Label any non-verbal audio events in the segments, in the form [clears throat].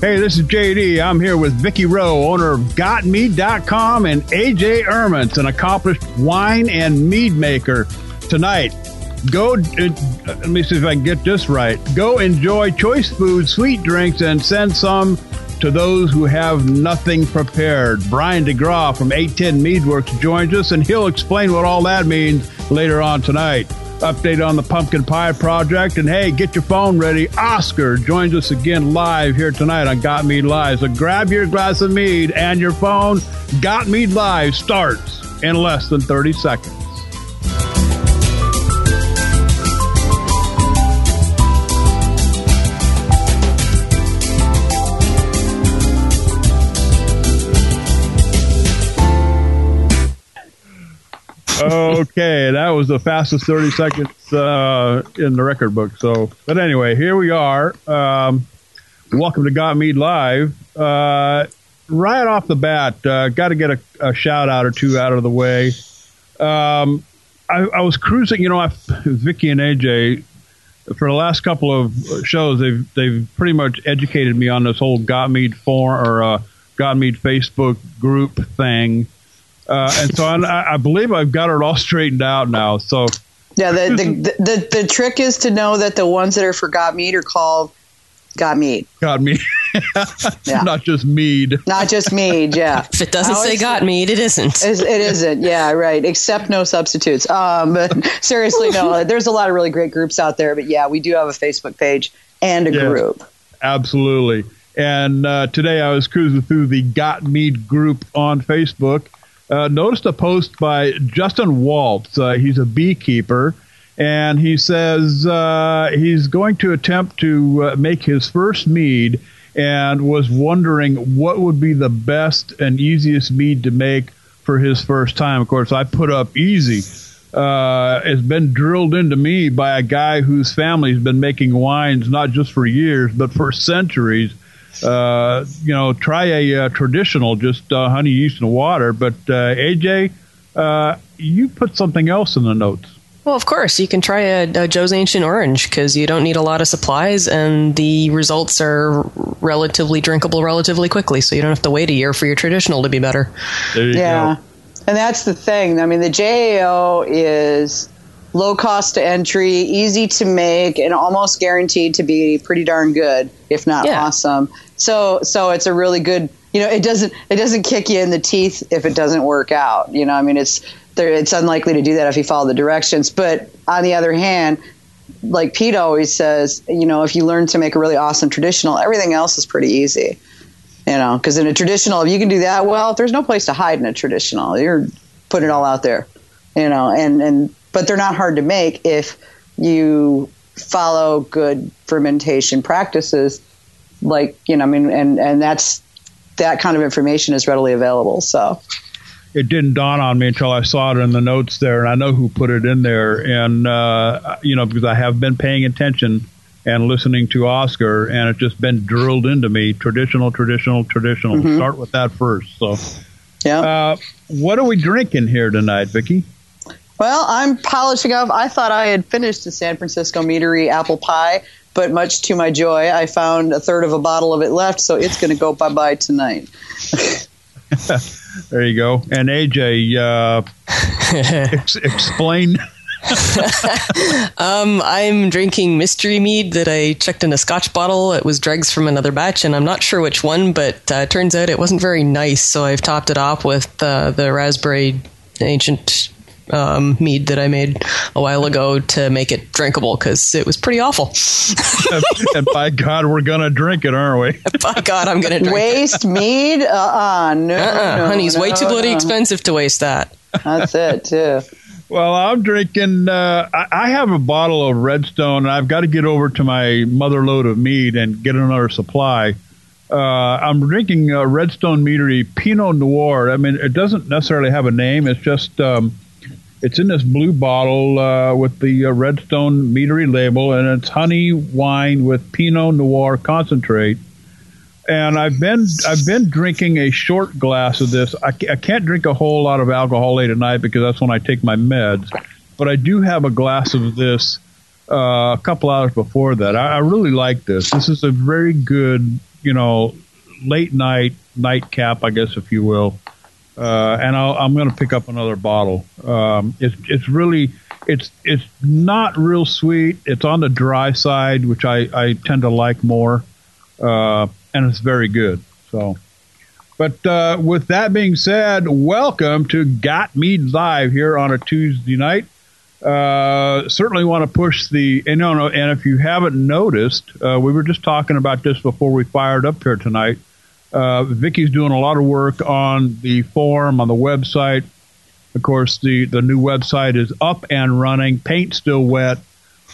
Hey, this is JD. I'm here with Vicky Rowe, owner of GotMead.com, and AJ Ermans, an accomplished wine and mead maker. Tonight, go. Uh, let me see if I can get this right. Go enjoy choice food, sweet drinks, and send some to those who have nothing prepared. Brian DeGraw from 810 Meadworks joins us, and he'll explain what all that means later on tonight update on the Pumpkin Pie Project. And hey, get your phone ready. Oscar joins us again live here tonight on Got Mead Live. So grab your glass of mead and your phone. Got Mead Live starts in less than 30 seconds. Okay, that was the fastest 30 seconds uh, in the record book. So, but anyway, here we are. Um, welcome to Got Mead Live. Uh, right off the bat, uh, got to get a, a, shout out or two out of the way. Um, I, I, was cruising, you know, I, Vicky and AJ for the last couple of shows. They've they've pretty much educated me on this whole Got Mead forum or uh, Got Mead Facebook group thing. Uh, and so I, I, believe I've got it all straightened out now. So yeah, the, the, the the trick is to know that the ones that are for got meat are called got meat. Got meat. [laughs] yeah. Not just mead. Not just mead. Yeah. [laughs] if it doesn't say got meat, it isn't. It isn't. Yeah. Right. Except no substitutes. Um, but [laughs] seriously, no. There's a lot of really great groups out there, but yeah, we do have a Facebook page and a group. Absolutely. And uh, today I was cruising through the Got Mead group on Facebook uh, noticed a post by Justin Waltz. Uh, he's a beekeeper, and he says uh, he's going to attempt to uh, make his first mead and was wondering what would be the best and easiest mead to make for his first time. Of course, I put up easy. Uh, it's been drilled into me by a guy whose family's been making wines not just for years, but for centuries uh, you know, try a uh, traditional, just uh, honey, yeast, and water. But uh, AJ, uh, you put something else in the notes. Well, of course, you can try a, a Joe's Ancient Orange because you don't need a lot of supplies, and the results are relatively drinkable relatively quickly. So you don't have to wait a year for your traditional to be better. yeah, go. and that's the thing. I mean, the JAO is low cost to entry, easy to make, and almost guaranteed to be pretty darn good, if not yeah. awesome. So, so it's a really good. You know, it doesn't it doesn't kick you in the teeth if it doesn't work out. You know, I mean, it's there. It's unlikely to do that if you follow the directions. But on the other hand, like Pete always says, you know, if you learn to make a really awesome traditional, everything else is pretty easy. You know, because in a traditional, if you can do that well, there's no place to hide in a traditional. You're putting it all out there. You know, and and but they're not hard to make if you follow good fermentation practices like you know i mean and and that's that kind of information is readily available so it didn't dawn on me until I saw it in the notes there, and I know who put it in there. And uh, you know, because I have been paying attention and listening to Oscar, and it's just been drilled into me: traditional, traditional, traditional. Mm-hmm. Start with that first. So, yeah. Uh, what are we drinking here tonight, Vicky? Well, I'm polishing off. I thought I had finished the San Francisco Meadery apple pie, but much to my joy, I found a third of a bottle of it left, so it's going to go bye bye tonight. [laughs] there you go. And AJ, uh, [laughs] ex- explain. [laughs] um, I'm drinking mystery mead that I checked in a Scotch bottle. It was dregs from another batch, and I'm not sure which one, but uh, turns out it wasn't very nice. So I've topped it off with uh, the raspberry ancient um, mead that I made a while ago to make it drinkable because it was pretty awful. and by God, we're gonna drink it, aren't we? [laughs] by God, I'm gonna drink waste it. mead. Uh-uh, no, uh-uh. no, honey's no, way too bloody no. expensive to waste that. That's it too. Well, I'm drinking. Uh, I have a bottle of Redstone, and I've got to get over to my mother load of mead and get another supply. Uh, I'm drinking uh, Redstone Meadery Pinot Noir. I mean, it doesn't necessarily have a name. It's just um, it's in this blue bottle uh, with the uh, Redstone meadery label, and it's honey wine with Pinot Noir concentrate. And I've been I've been drinking a short glass of this. I, I can't drink a whole lot of alcohol late at night because that's when I take my meds. But I do have a glass of this uh, a couple hours before that. I, I really like this. This is a very good you know, late night nightcap, I guess, if you will. Uh, and i am going to pick up another bottle. Um, it's it's really it's it's not real sweet. It's on the dry side, which I, I tend to like more, uh, and it's very good. So, but uh, with that being said, welcome to Got Mead Live here on a Tuesday night. Uh, certainly want to push the and no, no, and if you haven't noticed, uh, we were just talking about this before we fired up here tonight. Uh, Vicky's doing a lot of work on the forum on the website. Of course, the the new website is up and running. Paint still wet,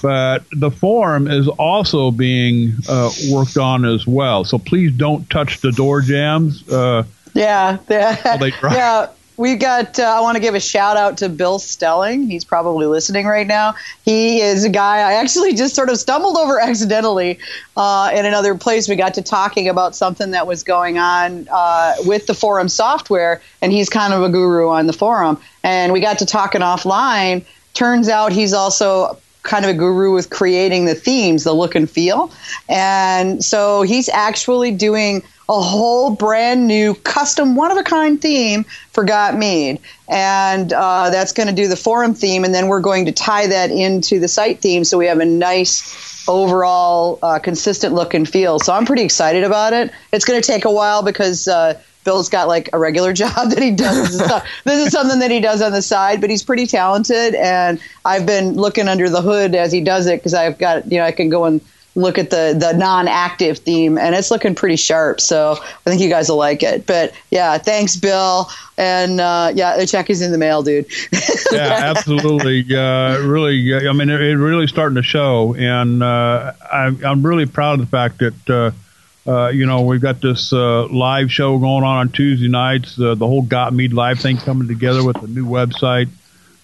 but the forum is also being uh, worked on as well. So please don't touch the door jams. Uh, yeah, [laughs] yeah we got. Uh, I want to give a shout out to Bill Stelling. He's probably listening right now. He is a guy I actually just sort of stumbled over accidentally uh, in another place. We got to talking about something that was going on uh, with the forum software, and he's kind of a guru on the forum. And we got to talking offline. Turns out he's also kind of a guru with creating the themes, the look and feel. And so he's actually doing a whole brand new custom one of a kind theme for Got Mead. And uh, that's going to do the forum theme. And then we're going to tie that into the site theme so we have a nice overall uh, consistent look and feel. So I'm pretty excited about it. It's going to take a while because. Uh, Bill's got like a regular [laughs] job that he does. this is something that he does on the side, but he's pretty talented. And I've been looking under the hood as he does it because I've got, you know, I can go and look at the the non-active theme and it's looking pretty sharp so i think you guys will like it. But yeah thanks bill and uh, yeah the check is in the mail dude. [laughs] Yeah absolutely. Uh, really i mean it, it, really starting to show and uh, I'm, I'm really proud of the fact that uh, uh, you know we've got this uh, live show going on on tuesday nights the whole Got Mead Live thing coming together with the new website.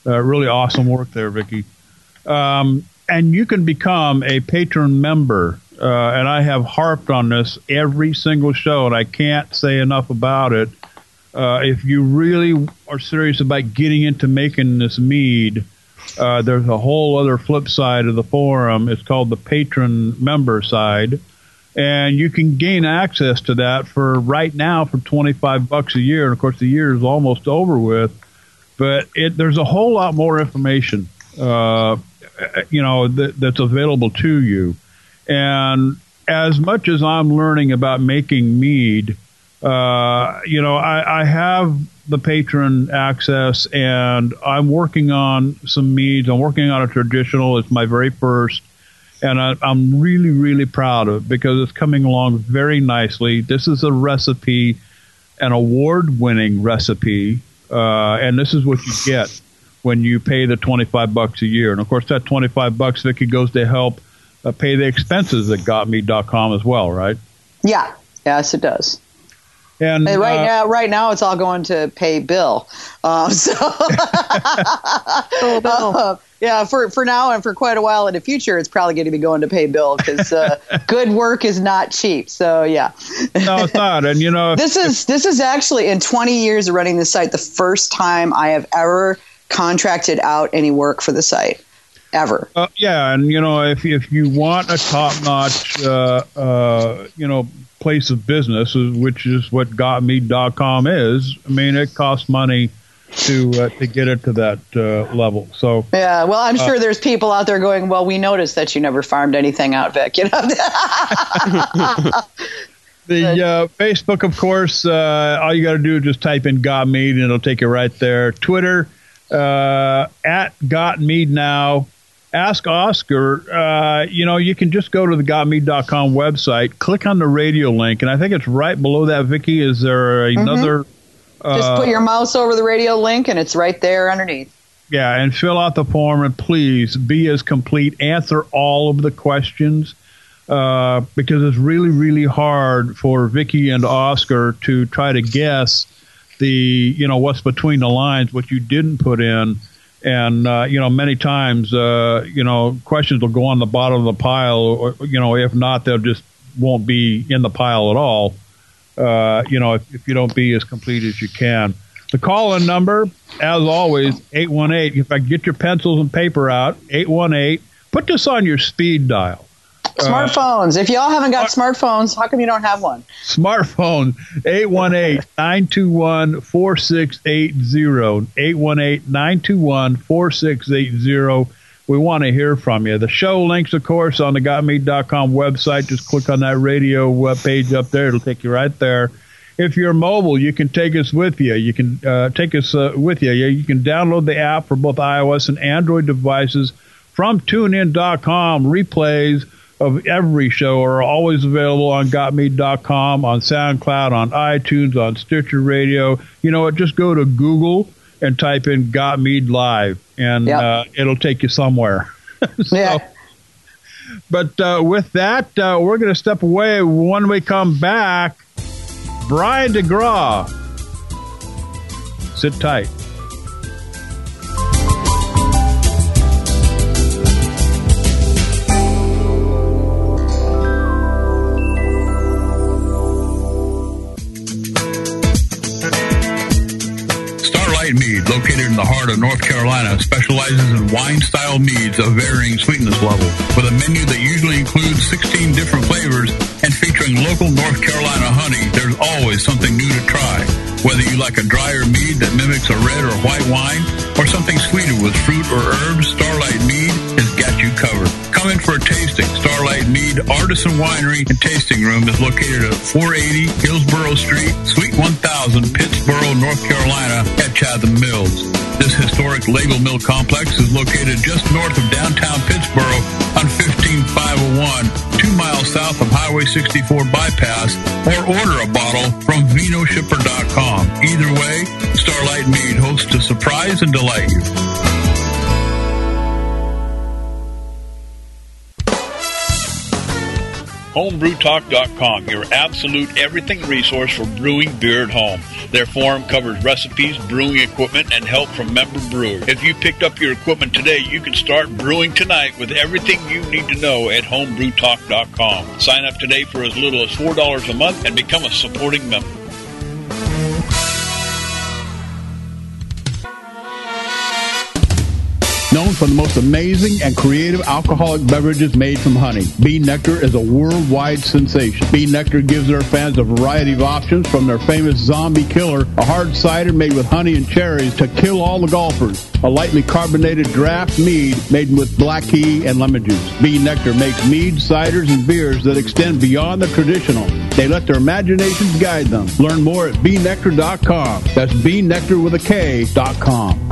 Really awesome work there vicky um, and you can become a patron member. Uh, and I have harped on this every single show, and I can't say enough about it. Uh, if you really are serious about getting into making this mead, uh, there's a whole other flip side of the forum. It's called the patron member side, and you can gain access to that for right now for 25 bucks a year. And of course, the year is almost over with, but it, there's a whole lot more information. Uh, you know, that, that's available to you. And as much as I'm learning about making mead, uh, you know, I, I, have the patron access and I'm working on some meads. I'm working on a traditional. It's my very first. And I, am really, really proud of it because it's coming along very nicely. This is a recipe, an award winning recipe. Uh, and this is what you get when you pay the 25 bucks a year. And of course, that 25 bucks, Vicky, goes to help uh, pay the expenses at gotmead.com as well, right? Yeah. Yes, it does. And, and right uh, now, right now, it's all going to pay Bill. Um, [laughs] so, oh, Bill. [laughs] Uh, yeah, for for now and for quite a while in the future, it's probably going to be going to pay Bill because uh, [laughs] good work is not cheap. So yeah, no, it's not. And you know, this is this is actually in 20 years of running this site, the first time I have ever contracted out any work for the site ever. Uh, yeah, and you know, if if you want a top notch, uh, uh, you know, place of business, which is what GotMead.com is, I mean, it costs money to uh, to get it to that uh, level. So yeah, well, I'm sure uh, there's people out there going, "Well, we noticed that you never farmed anything out, Vic." [laughs] You know. [laughs] the uh, Facebook, of course, uh, all you got to do is just type in "Got Mead" and it'll take you right there. Twitter uh, at Got Mead Now. Ask Oscar. Uh, you know, you can just go to the gotmead.com website, click on the radio link, and I think it's right below that, Vicky. Is there another? Mm-hmm. just put your mouse over the radio link, and it's right there underneath. Yeah, and fill out the form, and please be as complete. Answer all of the questions. Uh, because it's really, really hard for Vicky and Oscar to try to guess the you know what's between the lines, what you didn't put in, and uh, you know many times uh, you know questions will go on the bottom of the pile, or you know if not they'll just won't be in the pile at all. Uh, you know if, if you don't be as complete as you can. The call in number, as always, 818. If I get your pencils and paper out, 818. Put this on your speed dial. Uh, smartphones. if y'all haven't got smartphones, how come you don't have one? Smartphone 818-921-4680. 818-921-4680. We want to hear from you. The show links, of course, on the GotMead.com website. Just click on that radio web page up there. It'll take you right there. If you're mobile, you can take us with you. You can uh, take us uh, with you. You can download the app for both iOS and Android devices from TuneIn.com. Replays of every show are always available on GotMead.com, on SoundCloud, on iTunes, on Stitcher Radio. You know what? Just go to Google and type in Got Mead Live, and yep. uh, it'll take you somewhere. [laughs] so, yeah. But uh, with that, uh, we're going to step away. When we come back, Brian DeGraw. Sit tight. Mead, located in the heart of North Carolina, specializes in wine-style meads of varying sweetness level. With a menu that usually includes 16 different flavors and featuring local North Carolina honey, there's always something new to try. Whether you like a drier mead that mimics a red or white wine, or something sweeter with fruit or herbs, Starlight Mead has got you covered. Come in for a tasting. Starlight Mead Artisan Winery and Tasting Room is located at 480 Hillsborough Street, Suite 1000, Pittsboro, North Carolina, at Chatham Mills. This historic Label Mill complex is located just north of downtown Pittsboro on 15501, two miles south of Highway 64 bypass, or order a bottle from vinoshipper.com. Either way, Starlight Mead hopes to surprise and delight you. homebrewtalk.com, your absolute everything resource for brewing beer at home. Their forum covers recipes, brewing equipment, and help from member brewers. If you picked up your equipment today, you can start brewing tonight with everything you need to know at homebrewtalk.com. Sign up today for as little as $4 a month and become a supporting member. Known for the most amazing and creative alcoholic beverages made from honey. B. Nektar is a worldwide sensation. B. Nektar gives their fans a variety of options from their famous Zombie Killer, a hard cider made with honey and cherries to kill all the golfers, a lightly carbonated draft mead made with black key and lemon juice. B. Nektar makes mead, ciders, and beers that extend beyond the traditional. They let their imaginations guide them. Learn more at bnektar.com. That's bnektar with a K.com.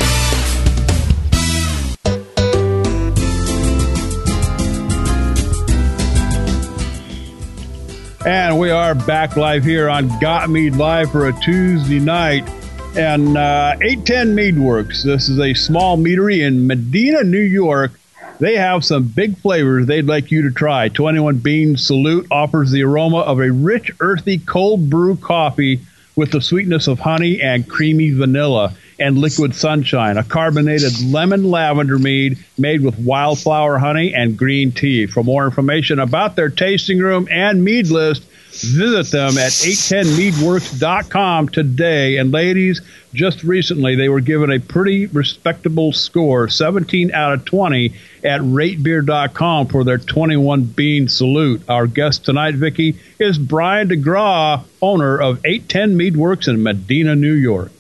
And we are back live here on Got Mead Live for a Tuesday night. And uh, 810 Mead Works. This is a small meadery in Medina, New York. They have some big flavors they'd like you to try. 21 Bean Salute offers the aroma of a rich, earthy cold brew coffee with the sweetness of honey and creamy vanilla and liquid sunshine, a carbonated lemon lavender mead made with wildflower honey and green tea. For more information about their tasting room and mead list, visit them at 810meadworks.com today. And ladies, just recently they were given a pretty respectable score, 17 out of 20 at ratebeer.com for their 21 bean salute. Our guest tonight, Vicky, is Brian DeGraw, owner of 810 Meadworks in Medina, New York.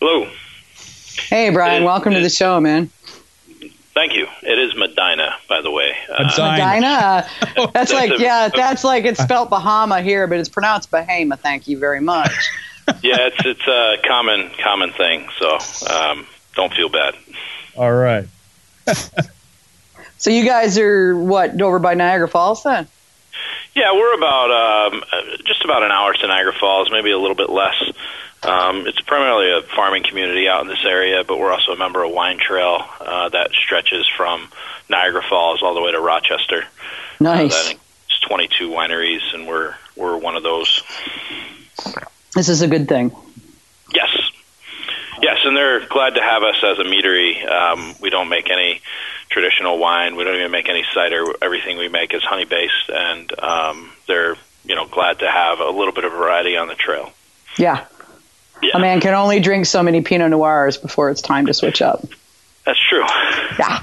Hello. Hey, Brian. It, welcome it, to the show, man. Thank you. It is Medina, by the way. Uh, Medina. that's, [laughs] that's, like a, yeah, that's like it's spelled Bahama here, but it's pronounced Bahama. Thank you very much. [laughs] yeah, it's it's a common common thing. So um, don't feel bad. All right. [laughs] so you guys are what over by Niagara Falls then? Yeah, we're about um, just about an hour to Niagara Falls, maybe a little bit less. Um, it's primarily a farming community out in this area, but we're also a member of Wine Trail uh, that stretches from Niagara Falls all the way to Rochester. Nice. Uh, it's 22 wineries, and we're we're one of those. This is a good thing. Yes, yes, and they're glad to have us as a meadery. Um, we don't make any traditional wine. We don't even make any cider. Everything we make is honey based, and um, they're you know glad to have a little bit of variety on the trail. Yeah, yeah. A man can only drink so many Pinot Noirs before it's time to switch up. That's true. Yeah.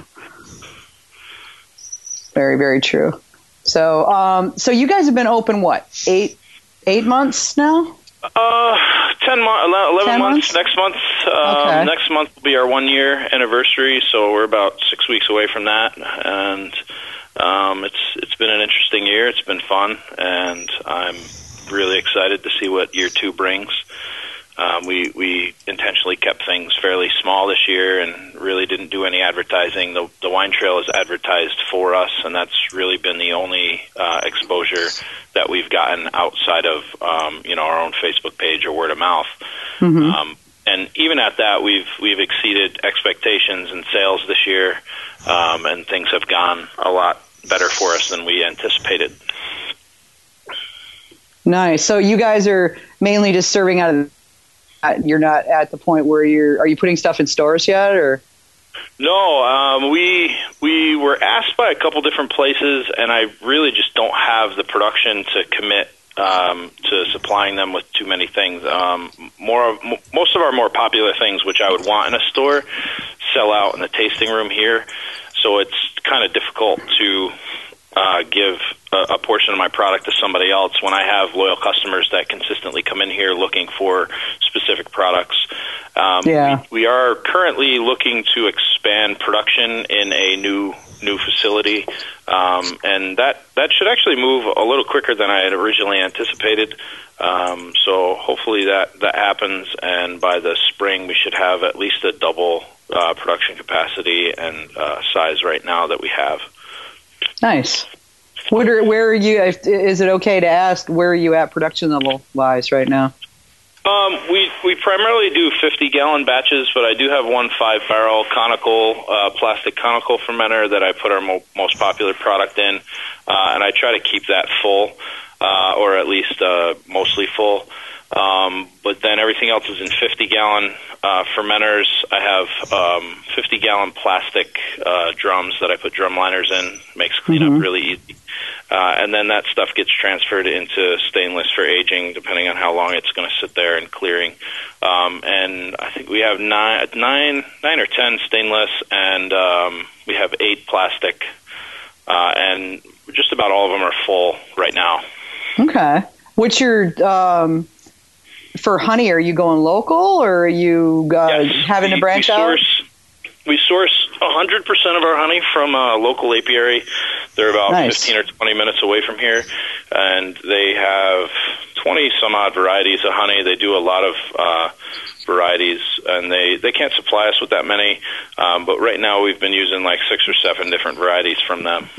Very, very true. So, um, so you guys have been open what eight eight months now? Uh, ten months, eleven months. months? Next month, um, Okay. next month will be our one year anniversary. So we're about six weeks away from that, and um, it's it's been an interesting year. It's been fun, and I'm really excited to see what year two brings. Um, we we intentionally kept things fairly small this year and really didn't do any advertising. The the wine trail is advertised for us, and that's really been the only uh, exposure that we've gotten outside of um, you know our own Facebook page or word of mouth. Um, and even at that, we've we've exceeded expectations in sales this year, um, and things have gone a lot better for us than we anticipated. Nice. So you guys are mainly just serving out of. You're not at the point where you're. Are you putting stuff in stores yet, or? No, um, we we were asked by a couple different places, and I really just don't have the production to commit um, to supplying them with too many things. Um, more of, m- most of our more popular things, which I would want in a store, sell out in the tasting room here. So it's kind of difficult to uh, give a, a portion of my product to somebody else when I have loyal customers that consistently come in here looking for specific products. Um, Yeah. we, we are currently looking to expand production in a new new facility, um, and that that should actually move a little quicker than I had originally anticipated. Um, so hopefully that that happens, and by the spring we should have at least a double uh, production capacity and uh, size right now that we have. Nice. What are, where are you? Is it okay to ask where are you at production level wise right now? Um, we we primarily do 50 gallon batches, but I do have one five barrel conical uh, plastic conical fermenter that I put our mo- most popular product in, uh, and I try to keep that full, uh, or at least uh, mostly full. Um, but then everything else is in 50 gallon uh, fermenters. I have um, 50 gallon plastic uh, drums that I put drum liners in. Makes cleanup really easy. Uh, and then that stuff gets transferred into stainless for aging, depending on how long it's going to sit there and clearing. Um, and I think we have nine, nine, nine or ten stainless, and um, we have eight plastic, uh, and just about all of them are full right now. Okay. What's your um, for honey? Are you going local or are you uh, Yes, having to we- branch we out? source, We source 100% of our honey from a local apiary. They're about Nice. 15 or 20 minutes away from here, and they have 20 some odd varieties of honey. They do a lot of uh, varieties, and they, they can't supply us with that many. Um, but right now, we've been using like six or seven different varieties from them.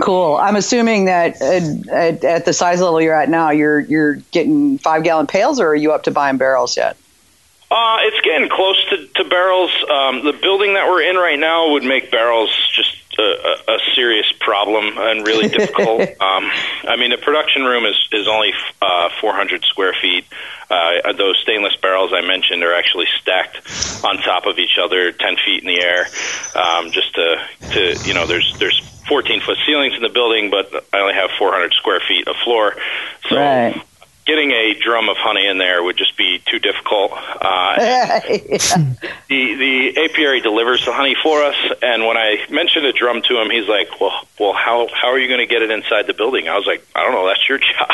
Cool. I'm assuming that uh, at, at the size level you're at now, you're you're getting five gallon pails, or are you up to buying barrels yet? Uh, it's getting close to, to barrels. Um, the building that we're in right now would make barrels just a, a, a serious problem and really difficult. [laughs] um, I mean, the production room is is only uh, 400 square feet. Uh, those stainless barrels I mentioned are actually stacked on top of each other, 10 feet in the air. Um, just to to you know, there's there's 14 foot ceilings in the building, but I only have 400 square feet of floor. So Right. getting a drum of honey in there would just be too difficult. Uh, [laughs] the the apiary delivers the honey for us, and when I mentioned a drum to him, he's like, "Well, well, how how are you going to get it inside the building?" I was like, "I don't know. That's your job."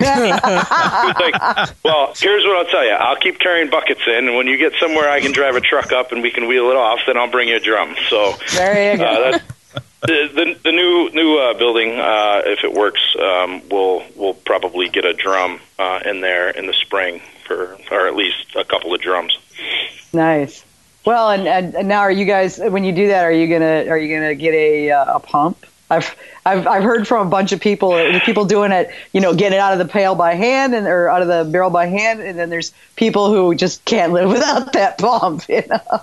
[laughs] like, "Well, here's what I'll tell you. I'll keep carrying buckets in, and when you get somewhere I can drive a truck up and we can wheel it off, then I'll bring you a drum." So There you go. uh, the, the the new new uh, building, uh, if it works, um, we'll we'll probably get a drum uh, in there in the spring for, or at least a couple of drums. Nice. Well, and, and, and now are you guys when you do that? Are you gonna are you gonna get a uh, a pump? I've I've I've heard from a bunch of people people doing it, you know, get it out of the pail by hand and or out of the barrel by hand, and then there's people who just can't live [laughs] without that pump. You know.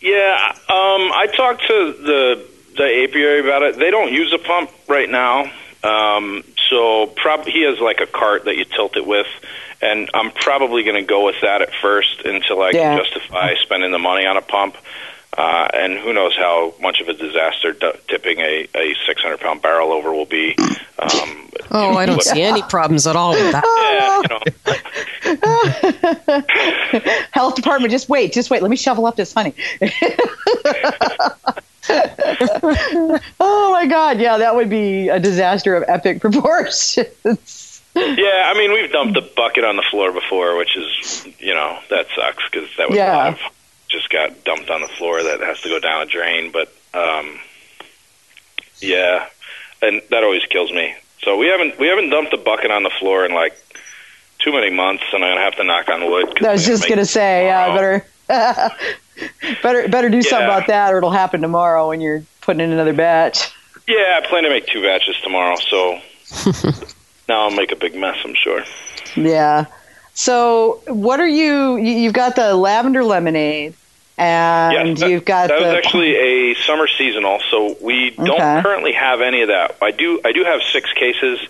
Yeah, um, I talked to the the apiary about it. They don't use a pump right now, um, so prob- he has like a cart that you tilt it with, and I'm probably going to go with that at first until I Yeah. can justify spending the money on a pump. Uh, and who knows how much of a disaster d- tipping a, a 600 pound barrel over will be. Um, Oh, I don't see any problems at all with that. [laughs] yeah, you know, [laughs] Health department, just wait, just wait. Let me shovel up this honey. [laughs] [laughs] oh my god, yeah, that would be a disaster of epic [laughs] proportions. yeah, I mean, we've dumped a bucket on the floor before, which is, you know, that sucks because that would Yeah. have just got dumped on the floor that has to go down a drain. But um, yeah, and that always kills me. So we haven't we haven't dumped a bucket on the floor in like too many months, and I'm gonna have to knock on wood. 'cause I was just gonna say, yeah, tomorrow. better, [laughs] better, better do something about that, or it'll happen tomorrow when you're putting in another batch. Yeah, I plan to make two batches tomorrow, so [laughs] now I'll make a big mess. I'm sure. Yeah. So, what are you? you- You've got the lavender lemonade, and Yes, that- you've got that the was actually a summer seasonal, so we don't Okay. currently have any of that. I do I do have six cases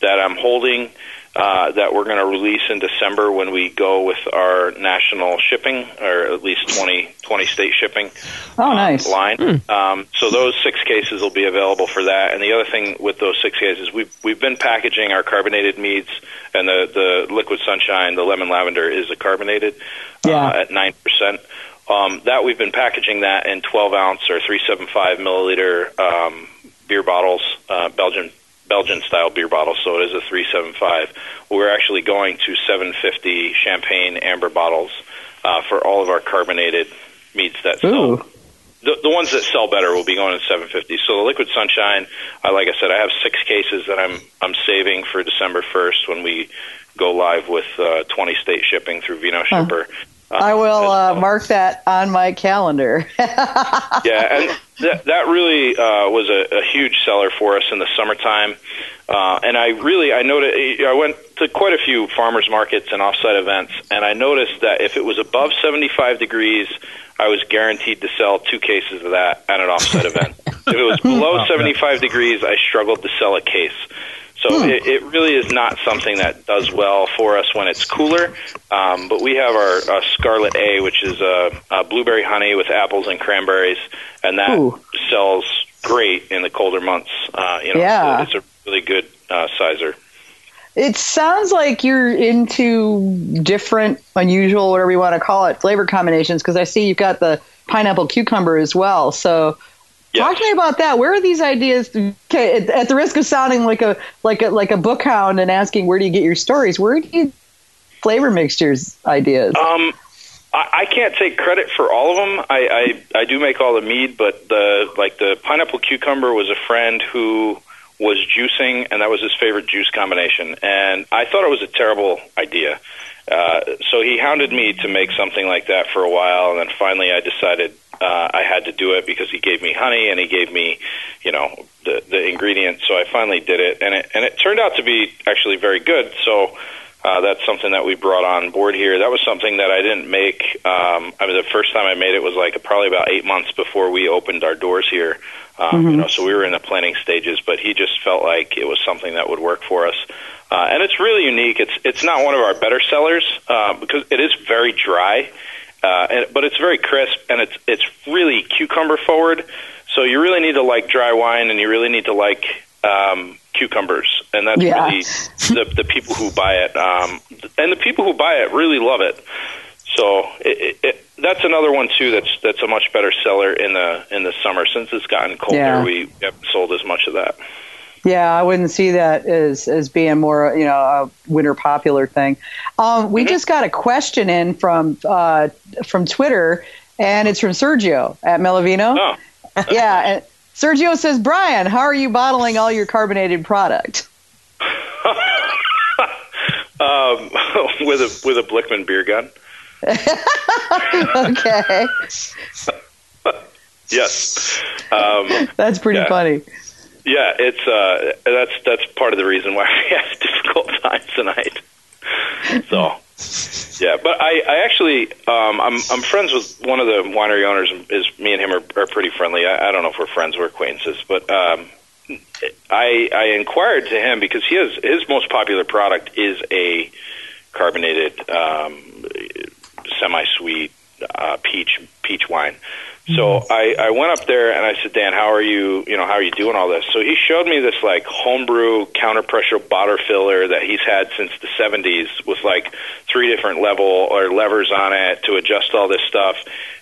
that I'm holding uh, that we're going to release in December when we go with our national shipping, or at least 20, 20 state shipping oh, uh, nice. line. Um, so those six cases will be available for that. And the other thing with those six cases, we've we've been packaging our carbonated meads, and the the liquid sunshine, the lemon lavender is a carbonated Yeah. uh, at nine percent. Um, that we've been packaging that in 12 ounce or 375 milliliter um, beer bottles, uh, Belgian Belgian style beer bottles. So it is a 375. We're actually going to 750 champagne amber bottles uh, for all of our carbonated meads that sell. Ooh. The, the ones that sell better will be going to 750. So the liquid sunshine, I like I said, I have six cases that I'm I'm saving for December 1st when we go live with uh, 20 state shipping through Vino Shipper. I will uh, [laughs] mark that on my calendar. [laughs] yeah, and that that really uh, was a, a huge seller for us in the summertime. Uh, and I really, I noticed, I went to quite a few farmers markets and offsite events, and I noticed that if it was above 75 degrees, I was guaranteed to sell two cases of that at an offsite event. [laughs] If it was below 75 degrees, I struggled to sell a case. So it, it really is not something that does well for us when it's cooler. Um, but we have our uh, Scarlet A, which is a, uh, blueberry honey with apples and cranberries, and that Ooh. sells great in the colder months. Uh, you know, Yeah. it's, a, it's a really good uh, cyser. it sounds like you're into different, unusual, whatever you want to call it, flavor combinations. Because I see you've got the pineapple cucumber as well. So. Yes. Talk to me about that. Where are these ideas? Okay, at, at the risk of sounding like a like a like a book hound and asking where do you get your stories, where do you flavor mixtures ideas? Um, I, I can't take credit for all of them. I, I I do make all the mead, but the like the pineapple cucumber was a friend who was juicing, and that was his favorite juice combination. And I thought it was a terrible idea. Uh, so he hounded me to make something like that for a while, and then finally I decided uh, I had to do it because he gave me honey and he gave me, you know, the the ingredients. So I finally did it, and it and it turned out to be actually very good. So uh, that's something that we brought on board here. That was something that I didn't make. Um, I mean, the first time I made it was like probably about eight months before we opened our doors here. Um, You know, so we were in the planning stages, but he just felt like it was something that would work for us. Uh, and it's really unique. It's it's not one of our better sellers uh, because it is very dry, uh, and, but it's very crisp and it's it's really cucumber forward. So you really need to like dry wine, and you really need to like um, cucumbers, and that's Yeah. really the the people who buy it, um, and the people who buy it really love it. So it, it, it, that's another one too. That's that's a much better seller in the in the summer since it's gotten colder. Yeah. We haven't sold as much of that. Yeah, I wouldn't see that as as being more, you know, a winter popular thing. Um, we just got a question in from uh, from Twitter, and it's from Sergio at Melovino. Oh, [laughs] Yeah, and Sergio says, Brian, how are you bottling all your carbonated product? [laughs] um, [laughs] with a with a Blichmann beer gun. okay, Yes. Um, that's pretty Yeah. funny. Yeah, it's uh, that's that's part of the reason why [laughs] we have difficult time tonight. So, yeah, but I, I actually um, I'm I'm friends with one of the winery owners. Is me and him are, are pretty friendly. I, I don't know if we're friends or acquaintances, but um, I I inquired to him because he has his most popular product is a carbonated um, semi-sweet uh, peach peach wine. So I, I went up there and I said, Dan, how are you? You know, how are you doing all this? So he showed me this like homebrew counter pressure botter filler that he's had since the 70s with like three different level or levers on it to adjust all this stuff.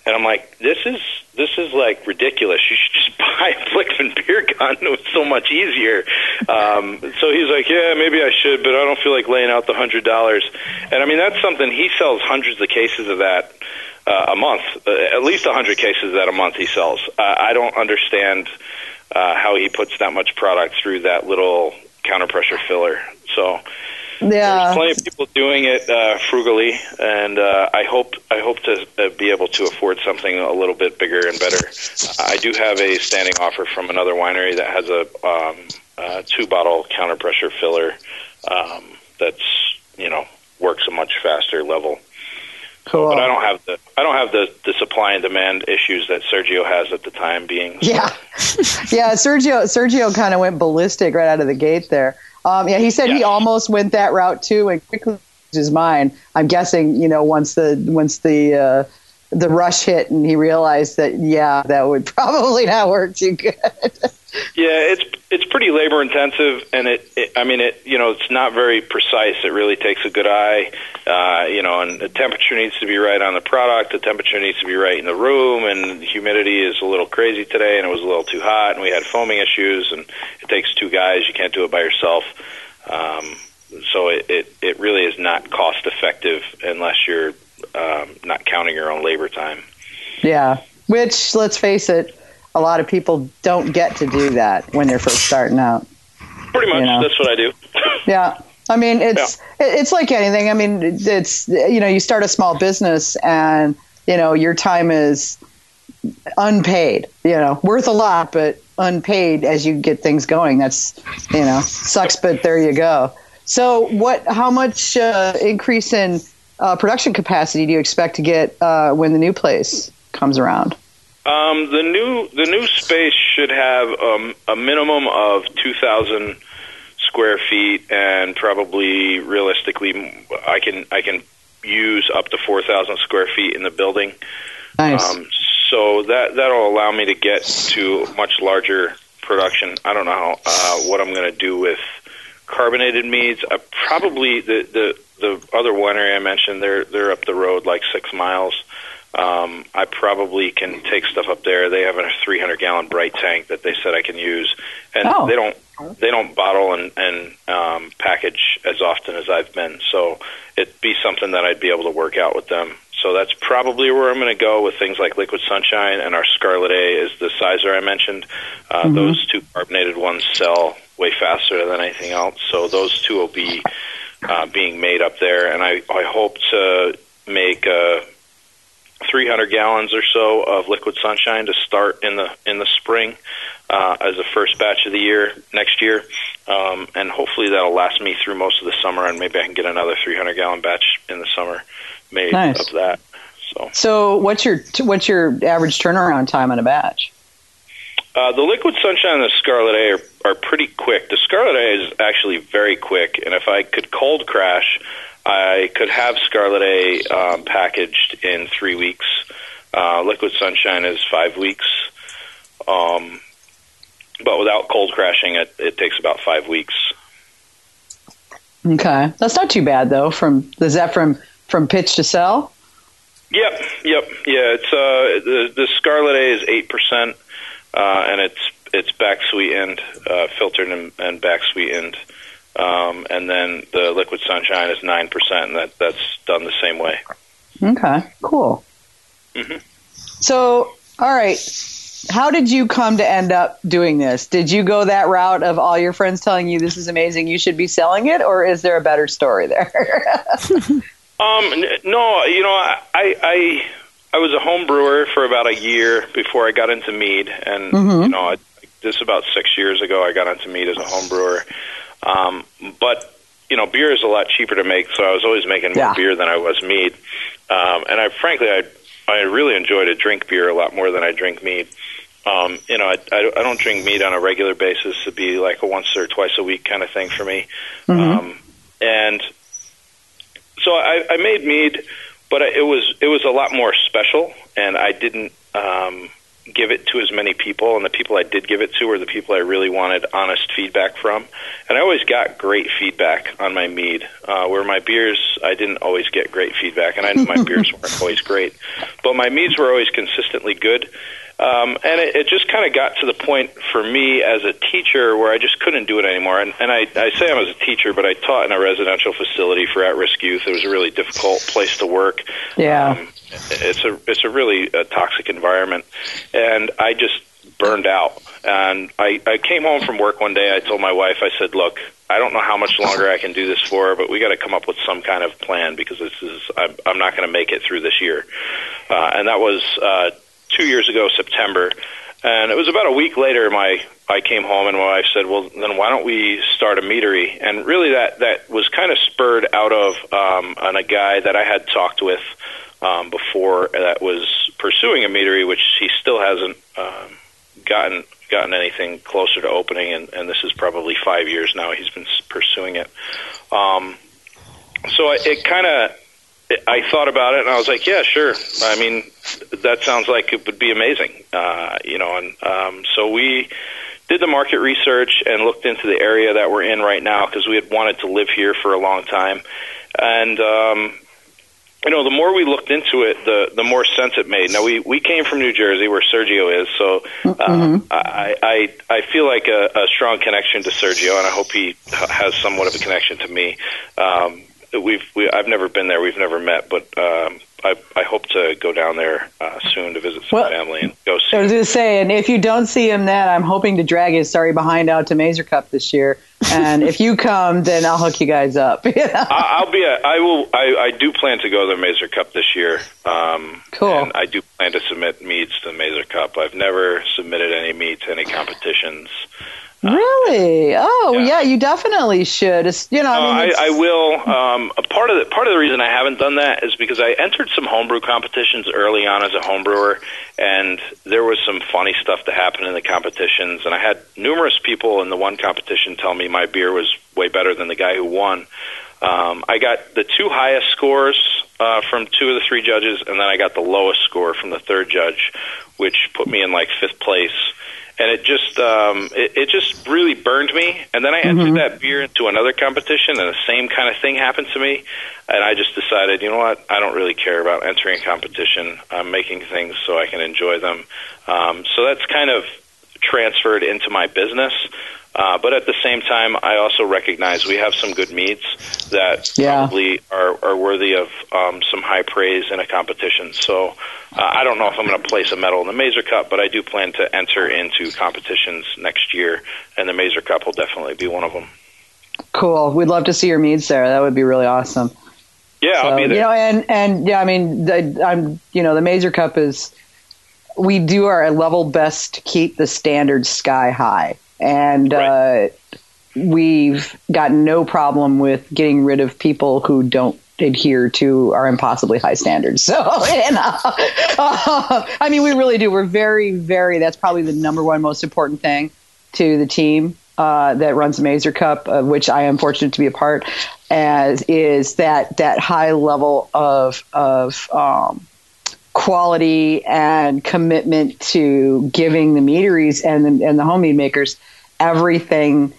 And I'm like, this is this is like ridiculous. You should just [laughs] buy a Blichmann beer gun. It was so much easier. Um, so he's like, yeah, maybe I should, but I don't feel like laying out the hundred dollars. And I mean, that's something he sells hundreds of cases of that uh, a month, uh, at least a hundred cases that a month he sells. Uh, I don't understand uh, how he puts that much product through that little counter pressure filler. So yeah. There's plenty of people doing it uh, frugally, and uh, I hope I hope to uh, be able to afford something a little bit bigger and better. I do have a standing offer from another winery that has a um, uh, two bottle counter pressure filler um, that's you know works a much faster level. Cool. But I don't have the I don't have the, the supply and demand issues that Sergio has at the time being. Yeah, [laughs] yeah. Sergio Sergio kind of went ballistic right out of the gate there. Um, yeah, he said yes. he almost went that route too, and quickly changed his mind. I'm guessing, you know, once the once the uh, the rush hit, and he realized that yeah, that would [laughs] probably not work too good. yeah, it's it's pretty labor intensive, and it, it I mean it you know it's not very precise. It really takes a good eye, uh, you know, and the temperature needs to be right on the product. The temperature needs to be right in the room, and the humidity is a little crazy today, and it was a little too hot, and we had foaming issues, and it takes two guys. You can't do it by yourself. Um, so it, it it really is not cost effective unless you're um, not counting your own labor time. Yeah, which let's face it, a lot of people don't get to do that when they're first starting out. Pretty much, you know? that's what I do. [laughs] yeah. I mean, it's yeah. it's like anything. I mean, it's you know, you start a small business and you know your time is unpaid. You know, worth a lot, but unpaid as you get things going. That's you know sucks, but there you go. So, what? How much uh, increase in uh, production capacity do you expect to get uh, when the new place comes around? Um, the new the new space should have um, a minimum of two thousand square feet, and probably realistically, I can I can use up to four thousand square feet in the building. Nice. Um, so that that'll allow me to get to much larger production. I don't know how, uh, what I'm going to do with carbonated meads. Uh, probably the the the other winery I mentioned. They're they're up the road like six miles. Um, I probably can take stuff up there. They have a 300 gallon bright tank that they said I can use, and oh. they don't they don't bottle and, and um, package as often as I've been. So it'd be something that I'd be able to work out with them. So that's probably where I'm going to go with things like Liquid Sunshine and our Scarlet A is the cyser I mentioned. Uh, mm-hmm. Those two carbonated ones sell way faster than anything else. So those two will be uh, being made up there, and I, I hope to make. Uh, 300 gallons or so of liquid sunshine to start in the in the spring uh, as a first batch of the year next year, um, and hopefully that'll last me through most of the summer, and maybe I can get another 300 gallon batch in the summer made nice. of that. So, so what's your what's your average turnaround time on a batch? Uh, the liquid sunshine and the Scarlet A are, are pretty quick. The Scarlet A is actually very quick, and if I could cold crash I could have Scarlet A um, packaged in three weeks. Uh, Liquid Sunshine is five weeks. Um, but without cold crashing, it, it takes about five weeks. Okay, that's not too bad though. From is that from from pitch to sell? Yep, yep, yeah. It's uh, the the Scarlet A is eight percent, uh, and it's it's back sweetened, uh, filtered and, and back sweetened. Um, and then the liquid sunshine is 9%, and that, that's done the same way. Okay, cool. Mm-hmm. So, all right. How did you come to end up doing this? Did you go that route of all your friends telling you this is amazing, you should be selling it, or is there a better story there? [laughs] [laughs] um, no, you know, I, I I was a home brewer for about a year before I got into mead, and mm-hmm. you know, I, this about six years ago, I got into mead as a home brewer. Um, but you know, beer is a lot cheaper to make, so I was always making more yeah. beer than I was mead. Um, and I frankly, I I really enjoy to drink beer a lot more than I drink mead. Um, you know, I, I, I don't drink mead on a regular basis. It'd be like a once or twice a week kind of thing for me. Mm-hmm. Um, and so I, I made mead, but it was it was a lot more special, and I didn't um, give it to as many people, and the people I did give it to were the people I really wanted honest feedback from. And I always got great feedback on my mead. Uh, where my beers, I didn't always get great feedback, and I knew my [laughs] beers weren't always great, but my meads were always consistently good. Um, and it, it just kind of got to the point for me as a teacher where I just couldn't do it anymore. And, and I, I say I was a teacher, but I taught in a residential facility for at-risk youth. It was a really difficult place to work. Yeah. Um, it's a it's a really uh, toxic environment, and I just burned out. And I, I came home from work one day. I told my wife, I said, "Look, I don't know how much longer I can do this for, but we got to come up with some kind of plan because this is I'm, I'm not going to make it through this year." Uh, and that was uh, two years ago, September. And it was about a week later, my I came home and my wife said, "Well, then why don't we start a meadery?" And really, that that was kind of spurred out of um, on a guy that I had talked with um, before that was pursuing a meadery, which he still hasn't um, gotten gotten anything closer to opening, and, and this is probably five years now. He's been pursuing it. Um, so it, it kind of I thought about it and I was like, yeah, sure. I mean, that sounds like it would be amazing, uh, you know. And um, so we did the market research and looked into the area that we're in right now because we had wanted to live here for a long time. And um, you know, the more we looked into it, the the more sense it made. Now we we came from New Jersey, where Sergio is, so uh, mm-hmm. I, I I feel like a, a strong connection to Sergio, and I hope he has somewhat of a connection to me. Um, we've we, I've never been there, we've never met, but um, I, I hope to go down there uh, soon to visit some well, family and go see. I was going to say, and if you don't see him then, I'm hoping to drag his sorry behind out to Mazer Cup this year. And if you come, then I'll hook you guys up. [laughs] You know? I'll be. A, I will. I, I do plan to go to the Mazer Cup this year. Um, cool. And I do plan to submit meads to the Mazer Cup. I've never submitted any mead to any competitions. Really? Oh, yeah. yeah. you definitely should. It's, you know, I, mean, I, I, will. Um, a part of the part of the reason I haven't done that is because I entered some homebrew competitions early on as a homebrewer, and there was some funny stuff that happened in the competitions, and I had numerous people in the one competition tell me my beer was way better than the guy who won. Um, I got the two highest scores uh, from two of the three judges, and then I got the lowest score from the third judge, which put me in like fifth place and it just um, it, it just really burned me. And then I entered mm-hmm. that beer into another competition, and the same kind of thing happened to me. And I just decided, you know what? I don't really care about entering a competition. I'm making things so I can enjoy them. Um, so that's kind of transferred into my business. Uh, but at the same time, I also recognize we have some good meads that yeah. probably are, are worthy of um, some high praise in a competition. So uh, I don't know if I'm going to place a medal in the Mazer Cup, but I do plan to enter into competitions next year, and the Mazer Cup will definitely be one of them. Cool. We'd love to see your meads there. That would be really awesome. Yeah, so, I'll be there. You know, and and yeah, I mean, the, I'm you know, the Mazer Cup is we do our level best to keep the standards sky high and right. uh, we've got no problem with getting rid of people who don't adhere to our impossibly high standards. [laughs] So, you know, uh, I mean, we really do. We're very, very. That's probably the number one most important thing to the team uh, that runs the Mazer Cup, of which I am fortunate to be a part. As is that that high level of of um, quality and commitment to giving the meaderies and the, and the homemade makers everything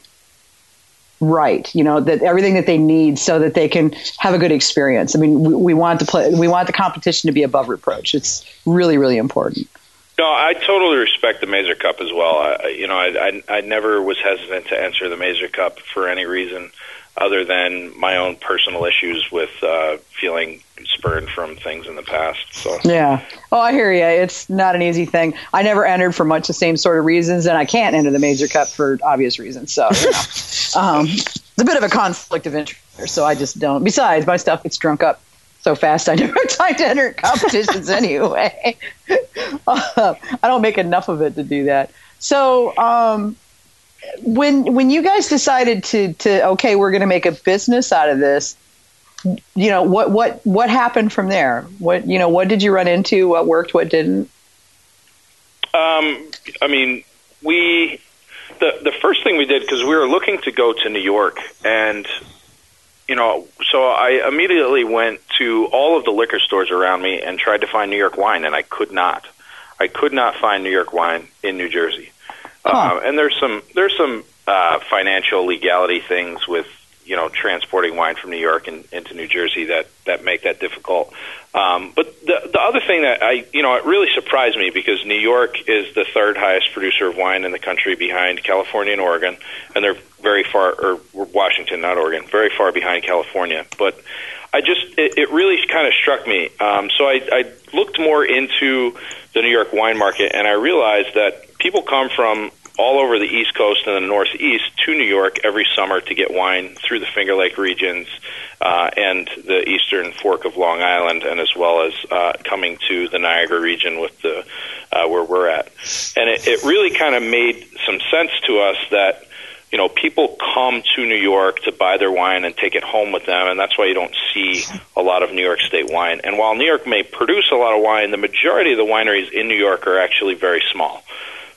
right you know that everything that they need so that they can have a good experience. I mean we, we want to play we want the competition to be above reproach. It's really really important. No, I totally respect the Mazer Cup as well. I, you know, I, I, I never was hesitant to enter the Mazer Cup for any reason other than my own personal issues with uh, feeling spurned from things in the past. So yeah, oh, I hear you. It's not an easy thing. I never entered for much the same sort of reasons, and I can't enter the Mazer Cup for obvious reasons. So you know, [laughs] um, it's a bit of a conflict of interest. So I just don't. Besides, my stuff gets drunk up so fast. I [laughs] never tried to enter competitions [laughs] anyway. uh, I don't make enough of it to do that. So um, when when you guys decided to to okay, we're going to make a business out of this, you know what what what happened from there? What you know what did you run into? What worked? What didn't? Um, I mean, we the the first thing we did because we were looking to go to New York and you know, so I immediately went to all of the liquor stores around me and tried to find New York wine, and I could not. I could not find New York wine in New Jersey. Huh. Uh, and there's some there's some uh, financial legality things with you know transporting wine from New York and, into New Jersey that that make that difficult. Um, but the the other thing that I you know it really surprised me because New York is the third highest producer of wine in the country behind California and Oregon, and they're very far or Washington, not Oregon, very far behind California. But I just it, it really kind of struck me. Um, so I, I looked more into the New York wine market, and I realized that people come from all over the East Coast and the Northeast to New York every summer to get wine through the Finger Lake regions uh, and the eastern fork of Long Island, and as well as uh, coming to the Niagara region with the uh, where we're at. And it, it really kind of made some sense to us that you know, people come to New York to buy their wine and take it home with them, and that's why you don't see a lot of New York State wine. And while New York may produce a lot of wine, the majority of the wineries in New York are actually very small.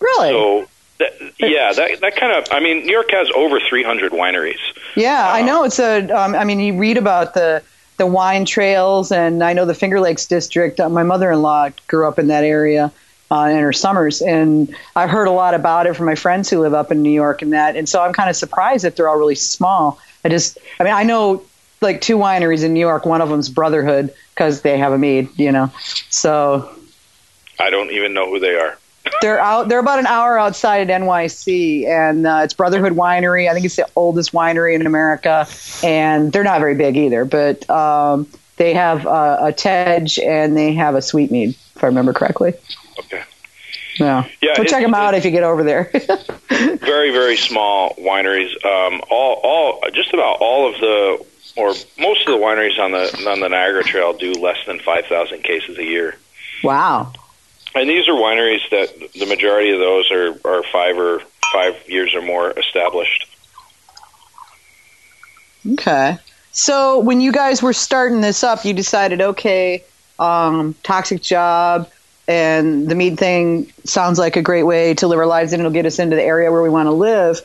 Really? So, that, yeah, that that kind of. I mean, New York has over 300 wineries. Yeah, I know. It's a. Um, I mean, you read about the the wine trails, and I know the Finger Lakes district. Uh, my mother-in-law grew up in that area uh, in her summers. And I've heard a lot about it from my friends who live up in New York and that. And so I'm kind of surprised that they're all really small. I just, I mean, I know like two wineries in New York. One of them's Brotherhood because they have a mead, you know. So I don't even know who they are. They're out. They're about an hour outside of NYC, and uh, it's Brotherhood Winery. I think it's the oldest winery in America, and they're not very big either. But um, they have uh, a Tej and they have a sweet mead, if I remember correctly. Okay. Yeah. Yeah, Go it's- check them out if you get over there. [laughs] very very small wineries. Um, all all just about all of the or most of the wineries on the on the Niagara Trail do less than 5,000 cases a year. wow. And these are wineries that the majority of those are, are five or five years or more established. Okay. So when you guys were starting this up, you decided, okay, um, toxic job and the mead thing sounds like a great way to live our lives and it'll get us into the area where we want to live.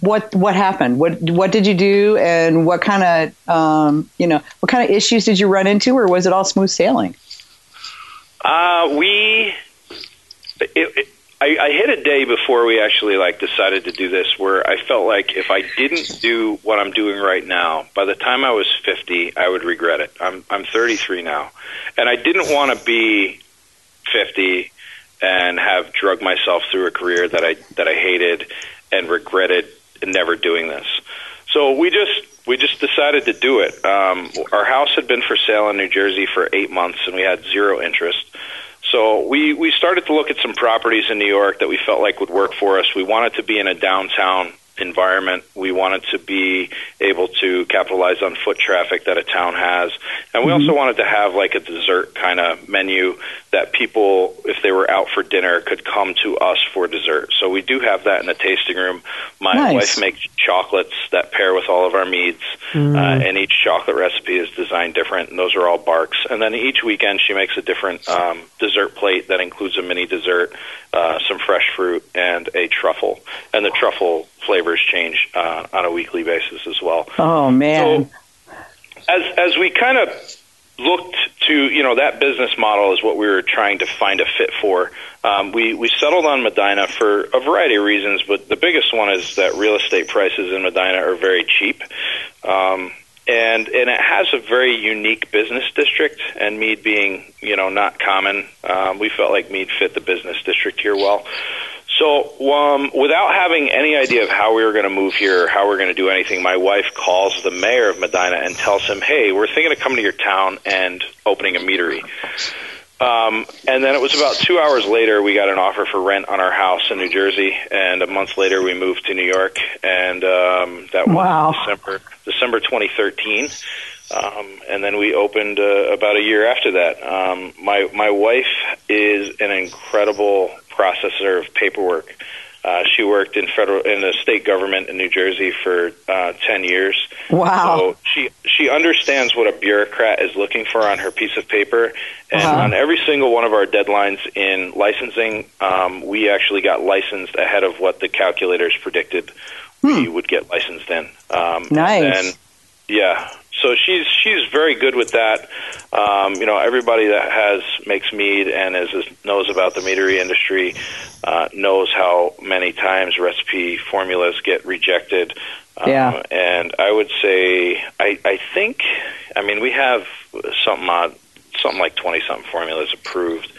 What what happened? What what did you do, and what kind of um, you know what kind of issues did you run into, or was it all smooth sailing? Uh, we, it, it, I, I hit a day before we actually like decided to do this where I felt like if I didn't do what I'm doing right now, by the time I was 50, I would regret it. I'm I'm 33 now, and I didn't want to be 50 and have drugged myself through a career that I that I hated and regretted never doing this. So we just we just decided to do it. Um, our house had been for sale in New Jersey for eight months, and we had zero interest. So we we started to look at some properties in New York that we felt like would work for us. We wanted to be in a downtown environment. We wanted to be able to capitalize on foot traffic that a town has. And we also wanted to have like a dessert kind of menu that people, if they were out for dinner, could come to us for dessert. So we do have that in the tasting room. My Nice. wife makes chocolates that pair with all of our meads, uh, and each chocolate recipe is designed different, and those are all barks. And then each weekend she makes a different um, dessert plate that includes a mini dessert, uh, some fresh fruit, and a truffle. And the truffle flavors change uh, on a weekly basis as well. Oh man, As as we kind of looked to, you know, that business model is what we were trying to find a fit for. Um, we we settled on Medina for a variety of reasons, but the biggest one is that real estate prices in Medina are very cheap. Um, and and it has a very unique business district, and Mead being you know not common, um, we felt like Mead fit the business district here well. So, um, without having any idea of how we were going to move here, or how we are going to do anything, my wife calls the mayor of Medina and tells him, "Hey, we're thinking of coming to your town and opening a meadery." Um, and then it was about two hours later we got an offer for rent on our house in New Jersey, and a month later we moved to New York, and um, that was Wow. December December 2013. Um, and then we opened uh, about a year after that. Um, my my wife is an incredible processor of paperwork. Uh, she worked in federal in the state government in New Jersey for uh, ten years. Wow. So she she understands what a bureaucrat is looking for on her piece of paper, and Uh-huh. on every single one of our deadlines in licensing, um, we actually got licensed ahead of what the calculators predicted we would get licensed in. Um, Nice. And then, yeah. So she's she's very good with that. Um, you know, everybody that has makes mead and is, is knows about the meadery industry uh, knows how many times recipe formulas get rejected. Yeah. Uh, and I would say, I, I think, I mean, we have something odd, something like twenty something formulas approved.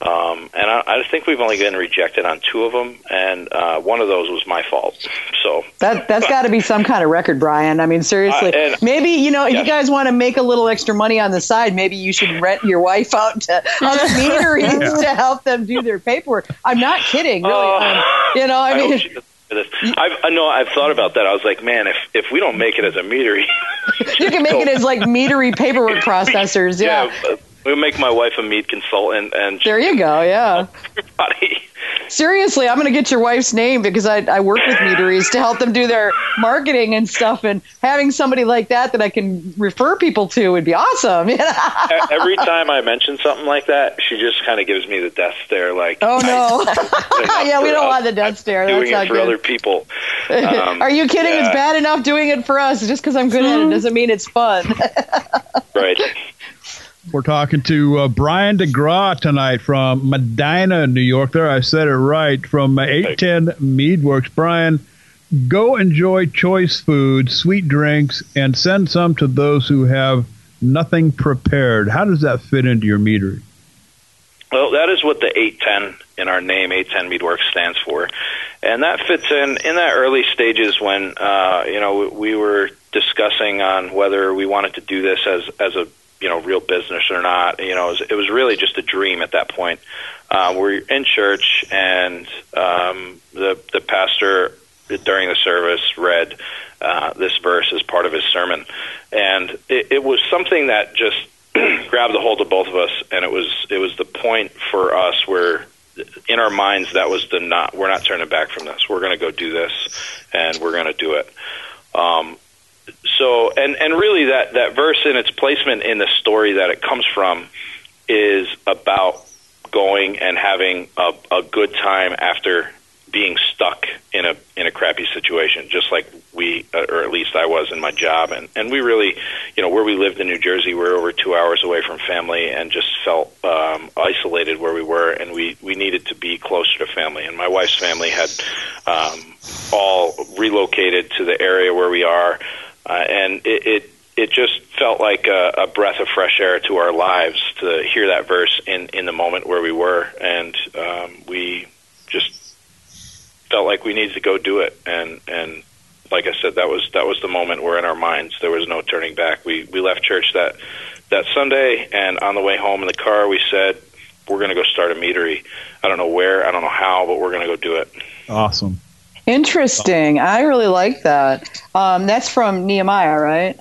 Um, and I, I think we've only been rejected on two of them, and uh, one of those was my fault. So that that's got to be some kind of record, Brian. I mean, seriously, Uh, and- maybe you know, if you guys want to make a little extra money on the side, maybe you should rent your wife out to [laughs] other meaderies to help them do their paperwork. I'm not kidding, really. Oh. Um, you know, I I mean, hope she doesn't this. I've, I know I've thought about that. I was like, man, if if we don't make it as a meadery, you can make it as like meadery paperwork [laughs] processors. Yeah. uh, we'll make my wife a mead consultant, and There you go. Yeah. everybody. Seriously, I'm going to get your wife's name because I, I work with meaderies to help them do their marketing and stuff. And having somebody like that that I can refer people to would be awesome. [laughs] Every time I mention something like that, she just kind of gives me the death stare, like, oh no! [laughs] yeah, we don't for want the death stare. doing That's not it for good. other people. [laughs] Um, Are you kidding? yeah. It's bad enough doing it for us. Just because I'm good at it doesn't mean it's fun. Right. We're talking to uh, Brian DeGraw tonight from Medina, New York. There, I said it right. From uh, 810 Meadworks. Brian, go enjoy choice food, sweet drinks, and send some to those who have nothing prepared. How does that fit into your meadery? Well, that is what the 810 in our name, 810 Meadworks, stands for. And that fits in in that early stages when, uh, you know, we were discussing on whether we wanted to do this as, as a, you know, real business or not. You know, it was, it was really just a dream at that point. Uh, we're in church and um, the, the pastor during the service read uh, this verse as part of his sermon. And it, it was something that just [clears throat] grabbed the hold of both of us, and it was it was the point for us where in our minds that was the not we're not turning back from this. We're going to go do this, and we're going to do it. Um, so and and really that that verse in its placement in the story that it comes from is about going and having a, a good time after being stuck in a in a crappy situation, just like we, uh, or at least I was in my job, and and we really, you know, where we lived in New Jersey, we're over two hours away from family, and just felt um, isolated where we were, and we we needed to be closer to family. And my wife's family had um, all relocated to the area where we are, uh, and it. it it just felt like a, a breath of fresh air to our lives to hear that verse in in the moment where we were, and um, we just felt like we needed to go do it and and like I said that was that was the moment where in our minds there was no turning back we we left church that that Sunday and on the way home in the car we said we're going to go start a meadery I don't know where I don't know how but we're going to go do it Awesome. Interesting. I really like that. Um, that's from Nehemiah, right?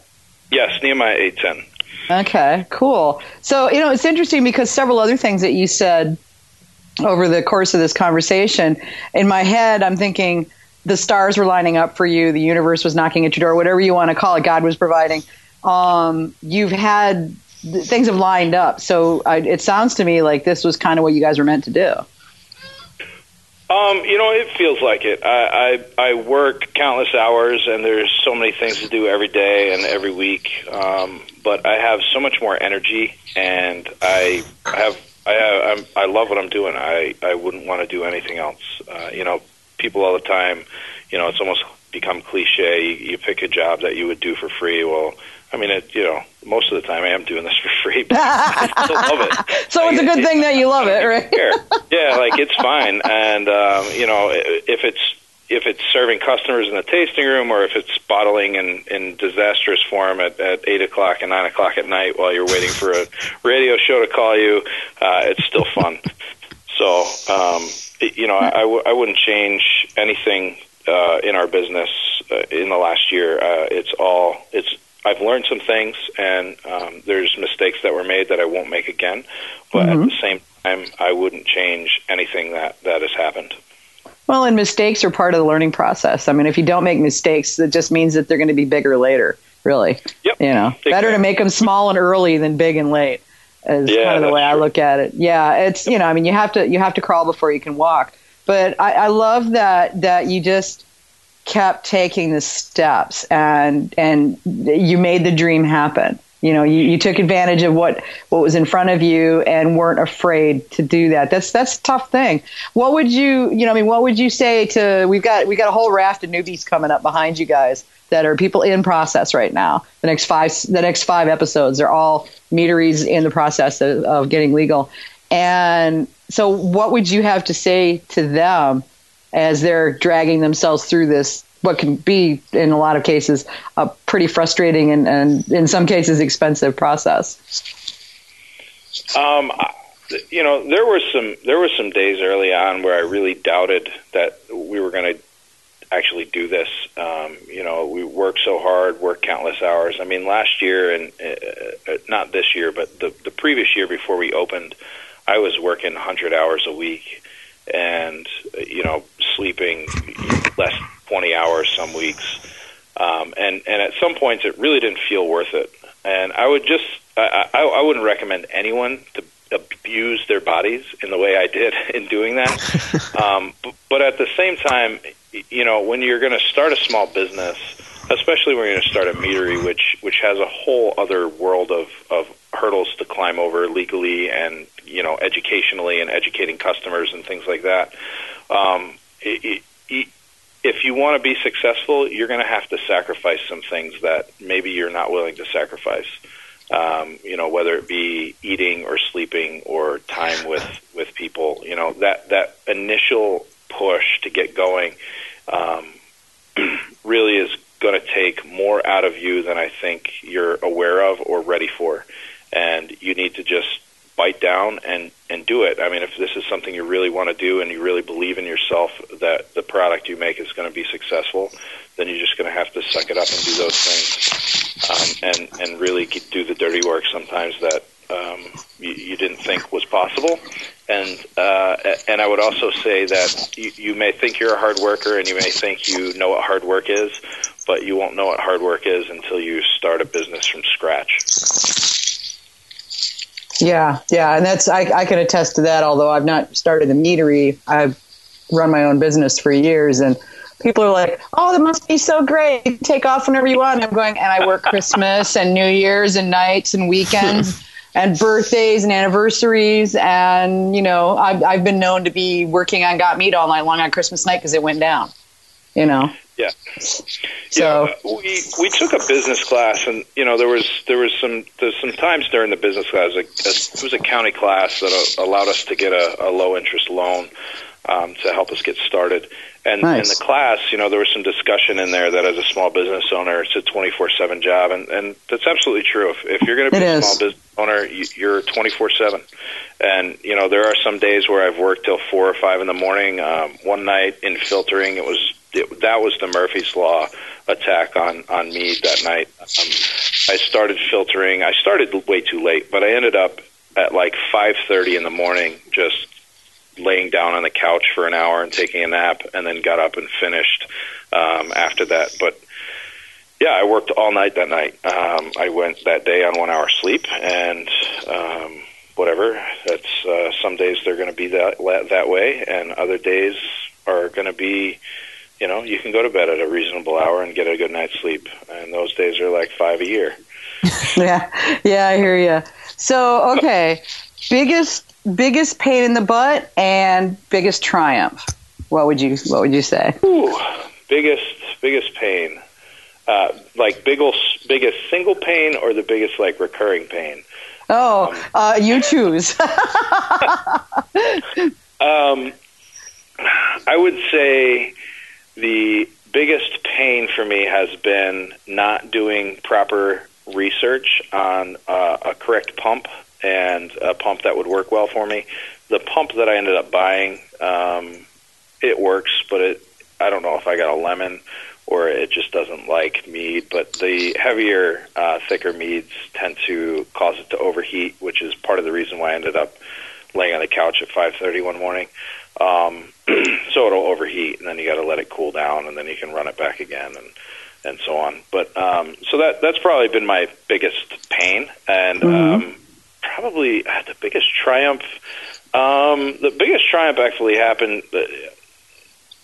yes Nehemiah 8:10 Okay, cool. So, you know, it's interesting because several other things that you said over the course of this conversation, in my head, I'm thinking the stars were lining up for you, the universe was knocking at your door, whatever you want to call it, God was providing. Um, you've had things have lined up. So I, it sounds to me like this was kind of what you guys were meant to do. Um, you know, it feels like it. I, I I work countless hours, and there's so many things to do every day and every week. Um, but I have so much more energy, and I have I have I'm, I love what I'm doing. I I wouldn't want to do anything else. Uh, you know, people all the time. You know, it's almost become cliche. You, you pick a job that you would do for free. Well, I mean, it. You know, most of the time I am doing this [laughs] for free, but I still love it. [laughs] So it's a good thing that you love it, right? [laughs] Yeah, like it's fine, and um, you know, if it's if it's serving customers in the tasting room, or if it's bottling in in disastrous form at, at eight o'clock and nine o'clock at night while you're waiting for a radio show to call you, uh, it's still fun. So, um, it- you know, I, I, w- I wouldn't change anything uh, in our business uh, in the last year. Uh, it's all it's. I've learned some things, and um, there's mistakes that were made that I won't make again. But at the same time, I wouldn't change anything that that has happened. Well, and mistakes are part of the learning process. I mean, if you don't make mistakes, it just means that they're going to be bigger later. Really, Yep. you know, better to make them small and early than big and late. Is Yeah, kind of the way I look at it. Yeah, it's you know, I mean, you have to you have to crawl before you can walk. But I, I love that that you just kept taking the steps and and you made the dream happen. You know, you, you took advantage of what what was in front of you and weren't afraid to do that. That's that's a tough thing. What would you you know? I mean, what would you say to? We've got we got a whole raft of newbies coming up behind you guys that are people in process right now. The next five the next five episodes are all meaderies in the process of, of getting legal. And so, what would you have to say to them as they're dragging themselves through this? What can be, in a lot of cases, a pretty frustrating and, and in some cases, expensive process. Um, you know, there were some there were some days early on where I really doubted that we were going to actually do this. Um, you know, we work so hard, work countless hours. I mean, last year and uh, uh, not this year, but the the previous year before we opened, I was working 100 hours a week, and you know, sleeping less 20 hours some weeks. Um, and and at some points, it really didn't feel worth it. And I would just I, I, I wouldn't recommend anyone to abuse their bodies in the way I did [laughs] in doing that. [laughs] um, but, but at the same time, you know, when you're going to start a small business, especially when you're going to start a meadery, which which has a whole other world of of hurdles to climb over legally and you know educationally and educating customers and things like that. Um, it, it, if you want to be successful, you're going to have to sacrifice some things that maybe you're not willing to sacrifice. Um, you know, whether it be eating or sleeping or time with with people. You know, that that initial push to get going um, [clears throat] really is going to take more out of you than I think you're aware of or ready for. And you need to just bite down and and do it. I mean, if this is something you really want to do and you really believe in yourself that the product you make is going to be successful, then you're just going to have to suck it up and do those things, um, and and really do the dirty work sometimes that um, you, you didn't think was possible. And uh, and I would also say that you, you may think you're a hard worker and you may think you know what hard work is, but you won't know what hard work is until you start a business from scratch. Yeah, yeah, and that's I, I can attest to that. Although I've not started a meadery, I've run my own business for years, and people are like, "Oh, that must be so great! You take off whenever you want." And I'm going, and I work [laughs] Christmas and New Year's and nights and weekends [laughs] and birthdays and anniversaries. And, you know, I've, I've been known to be working on Got Mead all night long on Christmas night because it went down, you know? Yeah. So yeah, we we took a business class, and you know there was there was some there's some times during the business class, a, a, it was a county class that allowed us to get a, a low interest loan um, to help us get started. And nice. in the class, you know, there was some discussion in there that as a small business owner, it's a 24/7 job, and and that's absolutely true. If, if you're going to be it a is. small business owner, you, you're 24/7. And you know, there are some days where I've worked till four or five in the morning. Um, one night in filtering, it was it, that was the Murphy's Law attack on on me that night. Um, I started filtering. I started way too late, but I ended up at like 5:30 in the morning, just laying down on the couch for an hour and taking a nap, and then got up and finished um, after that. But yeah, I worked all night that night. Um, I went that day on one hour sleep, and um, whatever. That's uh, some days they're going to be that that way, and other days are going to be. You know, you can go to bed at a reasonable hour and get a good night's sleep, and those days are like five a year. [laughs] yeah, yeah, I hear you. So, okay, biggest biggest pain in the butt and biggest triumph. What would you What would you say? Ooh, biggest biggest pain. Uh, like biggest biggest single pain or the biggest like recurring pain. Oh, um, uh, you choose. [laughs] [laughs] um, I would say the biggest pain for me has been not doing proper research on uh, a correct pump and a pump that would work well for me. The pump that I ended up buying, um, it works, but it I don't know if I got a lemon or it just doesn't like mead. But the heavier, uh, thicker meads tend to cause it to overheat, which is part of the reason why I ended up laying on the couch at 5:30 one morning. Um, [clears throat] so it'll overheat, and then you got to let it cool down, and then you can run it back again, and and so on. But um, so that that's probably been my biggest pain, and mm-hmm. um, probably uh, the biggest triumph. Um, the biggest triumph actually happened uh,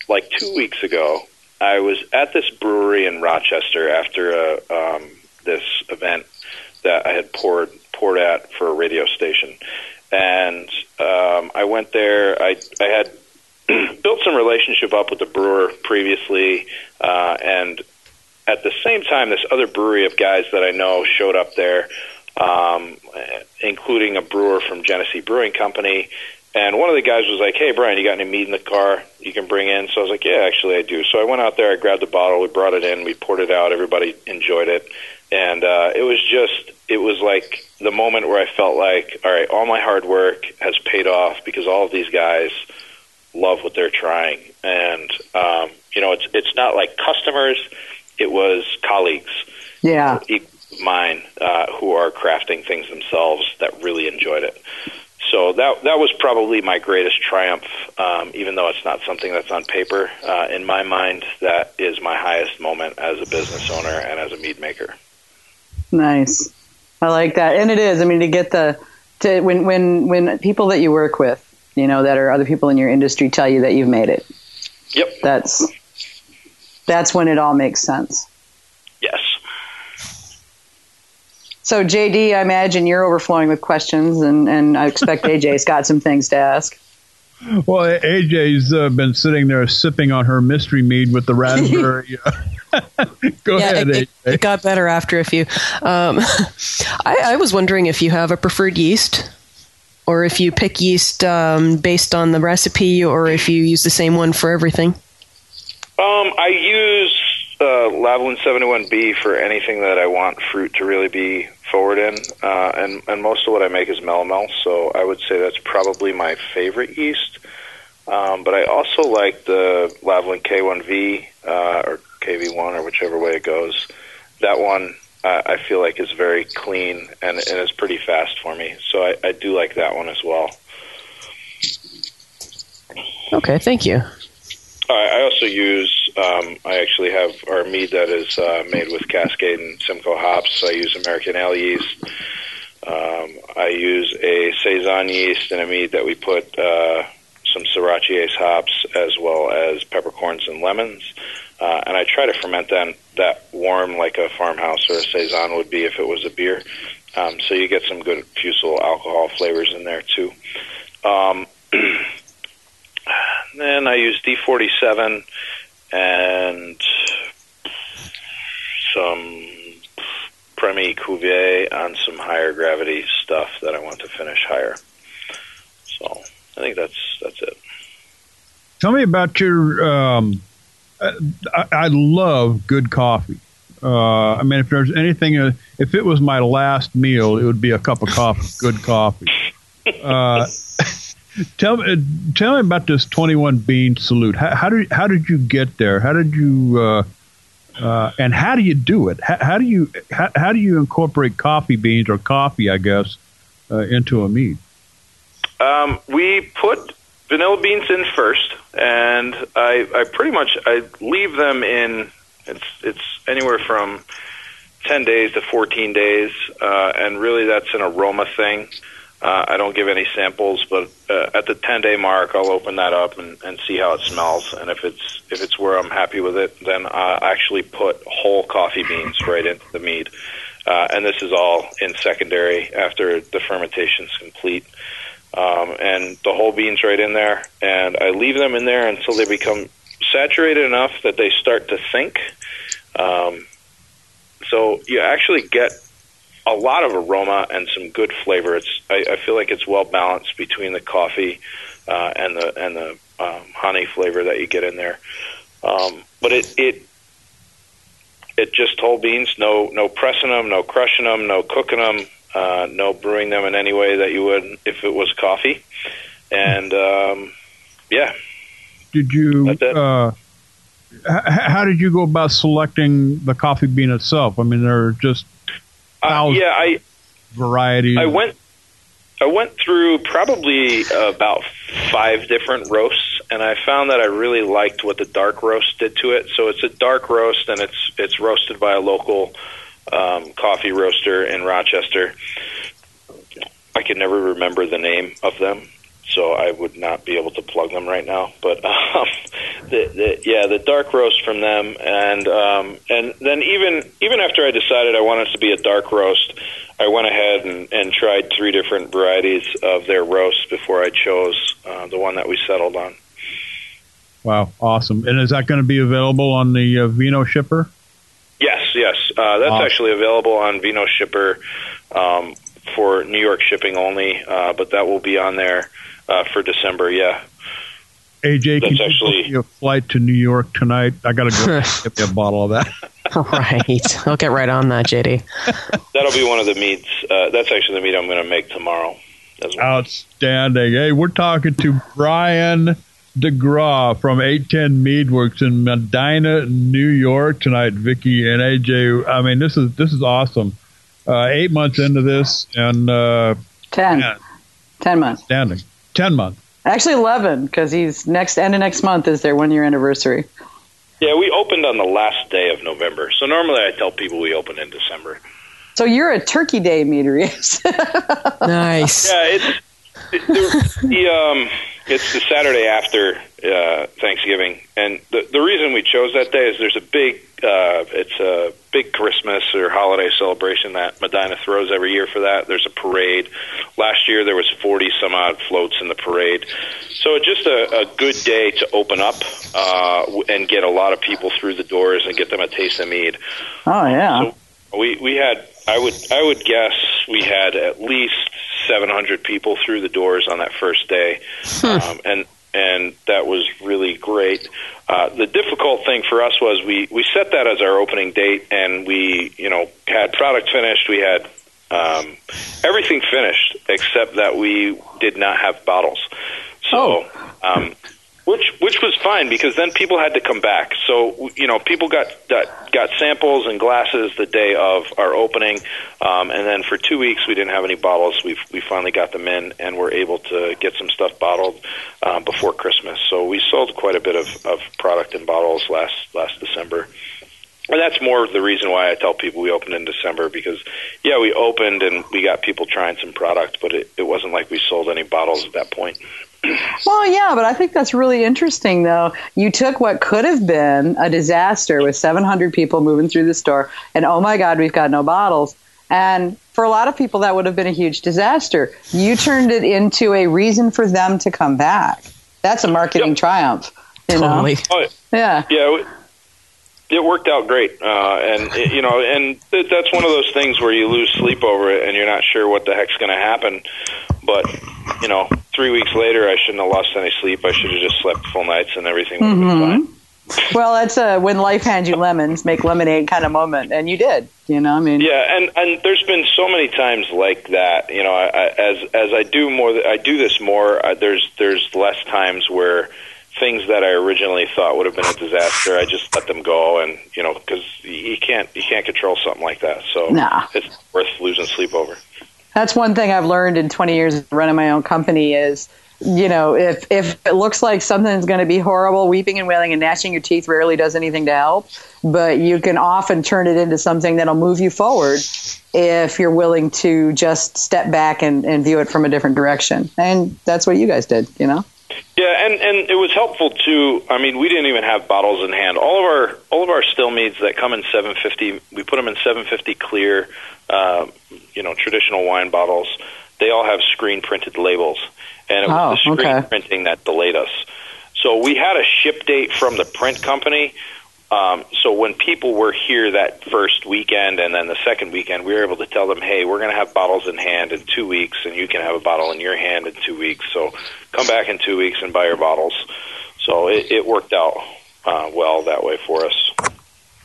like two weeks ago. I was at this brewery in Rochester after a, um, this event that I had poured poured at for a radio station, and um, I went there. I I had [clears throat] built some relationship up with the brewer previously, uh, and at the same time, this other brewery of guys that I know showed up there, um, including a brewer from Genesee Brewing Company. And one of the guys was like, "Hey, Brian, you got any mead in the car you can bring in?" So I was like, "Yeah, actually, I do." So I went out there, I grabbed the bottle, we brought it in, we poured it out. Everybody enjoyed it, and uh, it was just, it was like the moment where I felt like, all right, all my hard work has paid off because all of these guys love what they're trying, and um, you know, it's it's not like customers; it was colleagues. Yeah, mine uh, who are crafting things themselves that really enjoyed it. So that that was probably my greatest triumph, um, even though it's not something that's on paper. Uh, in my mind, that is my highest moment as a business owner and as a mead maker. Nice, I like that, and it is. I mean, to get the to when when when people that you work with you know, that are other people in your industry tell you that you've made it. Yep. That's that's when it all makes sense. Yes. So JD, I imagine you're overflowing with questions, and, and I expect AJ's got some things to ask. Well, AJ's uh, been sitting there sipping on her mystery mead with the raspberry. [laughs] [laughs] Go yeah, ahead, it, AJ. It got better after a few. Um, [laughs] I, I was wondering if you have a preferred yeast or if you pick yeast um, based on the recipe, or if you use the same one for everything? Um, I use uh, Lalvin 71B for anything that I want fruit to really be forward in, uh, and and most of what I make is melomel, so I would say that's probably my favorite yeast. Um, but I also like the Lalvin K1V uh, or KV1 or whichever way it goes. That one uh, I feel like is very clean and, and is pretty fast for me. So I, I do like that one as well. Okay, thank you. I also use. Um, I actually have our mead that is uh, made with Cascade and Simcoe hops. I use American ale yeast. Um, I use a saison yeast in a mead that we put uh, some Sorachi Ace hops as well as peppercorns and lemons. Uh, and I try to ferment them that warm like a farmhouse or a saison would be if it was a beer. Um, so you get some good fusel alcohol flavors in there too. Um, [clears throat] then I use D47 and some Premier Cuvée on some higher gravity stuff that I want to finish higher. So I think that's that's it. Tell me about your um, I, I love good coffee. Uh, I mean, if there's anything, uh, if it was my last meal, it would be a cup of coffee, good coffee. Uh, tell me, tell me about this 21 bean salute. How, how did how did you get there? How did you uh, uh, and how do you do it? How, how do you how, how, do you incorporate coffee beans or coffee, I guess, uh, into a mead? Um, we put vanilla beans in first, and I, I pretty much I leave them in. It's it's anywhere from ten days to fourteen days, uh, and really that's an aroma thing. Uh, I don't give any samples, but uh, at the ten day mark, I'll open that up and, and see how it smells. And if it's if it's where I'm happy with it, then I actually put whole coffee beans right into the mead. Uh, and this is all in secondary after the fermentation's complete um, and the whole beans right in there, and I leave them in there until they become saturated enough that they start to sink. Um, so you actually get a lot of aroma and some good flavor. It's I, I feel like it's well balanced between the coffee uh, and the and the um, honey flavor that you get in there. Um, but it it it just whole beans, no no pressing them, no crushing them, no cooking them uh, no brewing them in any way that you would if it was coffee. And um, yeah. Did you? Uh, h- how did you go about selecting the coffee bean itself? I mean, there are just uh, yeah, I varieties. I went. I went through probably about five different roasts, and I found that I really liked what the dark roast did to it. So it's a dark roast, and it's it's roasted by a local um, coffee roaster in Rochester. I can never remember the name of them, so so I would not be able to plug them right now. But [laughs] um, the, the, yeah, the dark roast from them, and um, and then even even after I decided I wanted to be a dark roast, I went ahead and, and tried three different varieties of their roasts before I chose uh, the one that we settled on. Wow, awesome! And is that going to be available on the uh, Vino Shipper? Yes, yes, uh, that's awesome. actually available on Vino Shipper um, for New York shipping only, uh, but that will be on there uh, for December. Yeah. AJ, That's can actually, you book a flight to New York tonight? I got to go [laughs] get me a bottle of that. [laughs] right. I'll get right on that, JD. [laughs] That'll be one of the meads. Uh, that's actually the mead I'm going to make tomorrow. Well. Outstanding. Hey, we're talking to Brian DeGraw from 810 Meadworks in Medina, New York tonight. Vicky and AJ. I mean, this is this is awesome. Uh, eight months into this, and uh, ten. Ten months. Standing. Ten months. Actually, eleven because he's next end of next month is their one year anniversary. Yeah, we opened on the last day of November. So normally I tell people we open in December. So you're a Turkey Day meter, yes? [laughs] nice. Yeah, it's it, the, the um, it's the Saturday after uh, Thanksgiving, and the the reason we chose that day is there's a big uh, it's a big Christmas or holiday celebration that Medina throws every year for that. There's a parade. Last year there was 40 some odd floats in the parade, so it's just a, a good day to open up uh, and get a lot of people through the doors and get them a taste of mead. Oh yeah. So we we had I would I would guess we had at least 700 people through the doors on that first day, hmm. um, and and that was really great. Uh, the difficult thing for us was we we set that as our opening date, and we you know had product finished, we had um, everything finished except that we did not have bottles. So. Oh. Um, which which was fine because then people had to come back. So you know, people got got, got samples and glasses the day of our opening, um, and then for two weeks we didn't have any bottles. We we finally got them in and were able to get some stuff bottled um, before Christmas. So we sold quite a bit of, of product in bottles last last December. And that's more the reason why I tell people we opened in December because, yeah, we opened and we got people trying some product, but it, it wasn't like we sold any bottles at that point. Well, yeah, but I think that's really interesting, though. You took what could have been a disaster with 700 people moving through the store, and oh my God, we've got no bottles. And for a lot of people, that would have been a huge disaster. You turned it into a reason for them to come back. That's a marketing yep. triumph. You totally. Know? Oh, yeah. Yeah. It worked out great, uh, and it, you know, and that's one of those things where you lose sleep over it, and you're not sure what the heck's going to happen. But you know, three weeks later, I shouldn't have lost any sleep. I should have just slept full nights, and everything would have mm-hmm. been fine. Well, that's a when life hands you lemons, make lemonade kind of moment, and you did. You know, I mean, yeah, and and there's been so many times like that. You know, I, I, as as I do more, I do this more. I, there's there's less times where things that I originally thought would have been a disaster, I just let them go, and you know, because you can't you can't control something like that. So nah. it's worth losing sleep over. That's one thing I've learned in 20 years of running my own company is, you know, if, if it looks like something's going to be horrible, weeping and wailing and gnashing your teeth rarely does anything to help. But you can often turn it into something that'll move you forward if you're willing to just step back and, and view it from a different direction. And that's what you guys did, you know? Yeah, and and it was helpful too. I mean, we didn't even have bottles in hand. All of our all of our still meads that come in 750, we put them in 750 clear, uh, you know, traditional wine bottles. They all have screen printed labels, and it was oh, the screen okay. printing that delayed us. So we had a ship date from the print company. Um, so when people were here that first weekend and then the second weekend, we were able to tell them, "Hey, we're going to have bottles in hand in two weeks, and you can have a bottle in your hand in two weeks. So come back in two weeks and buy your bottles." So it, it worked out uh, well that way for us.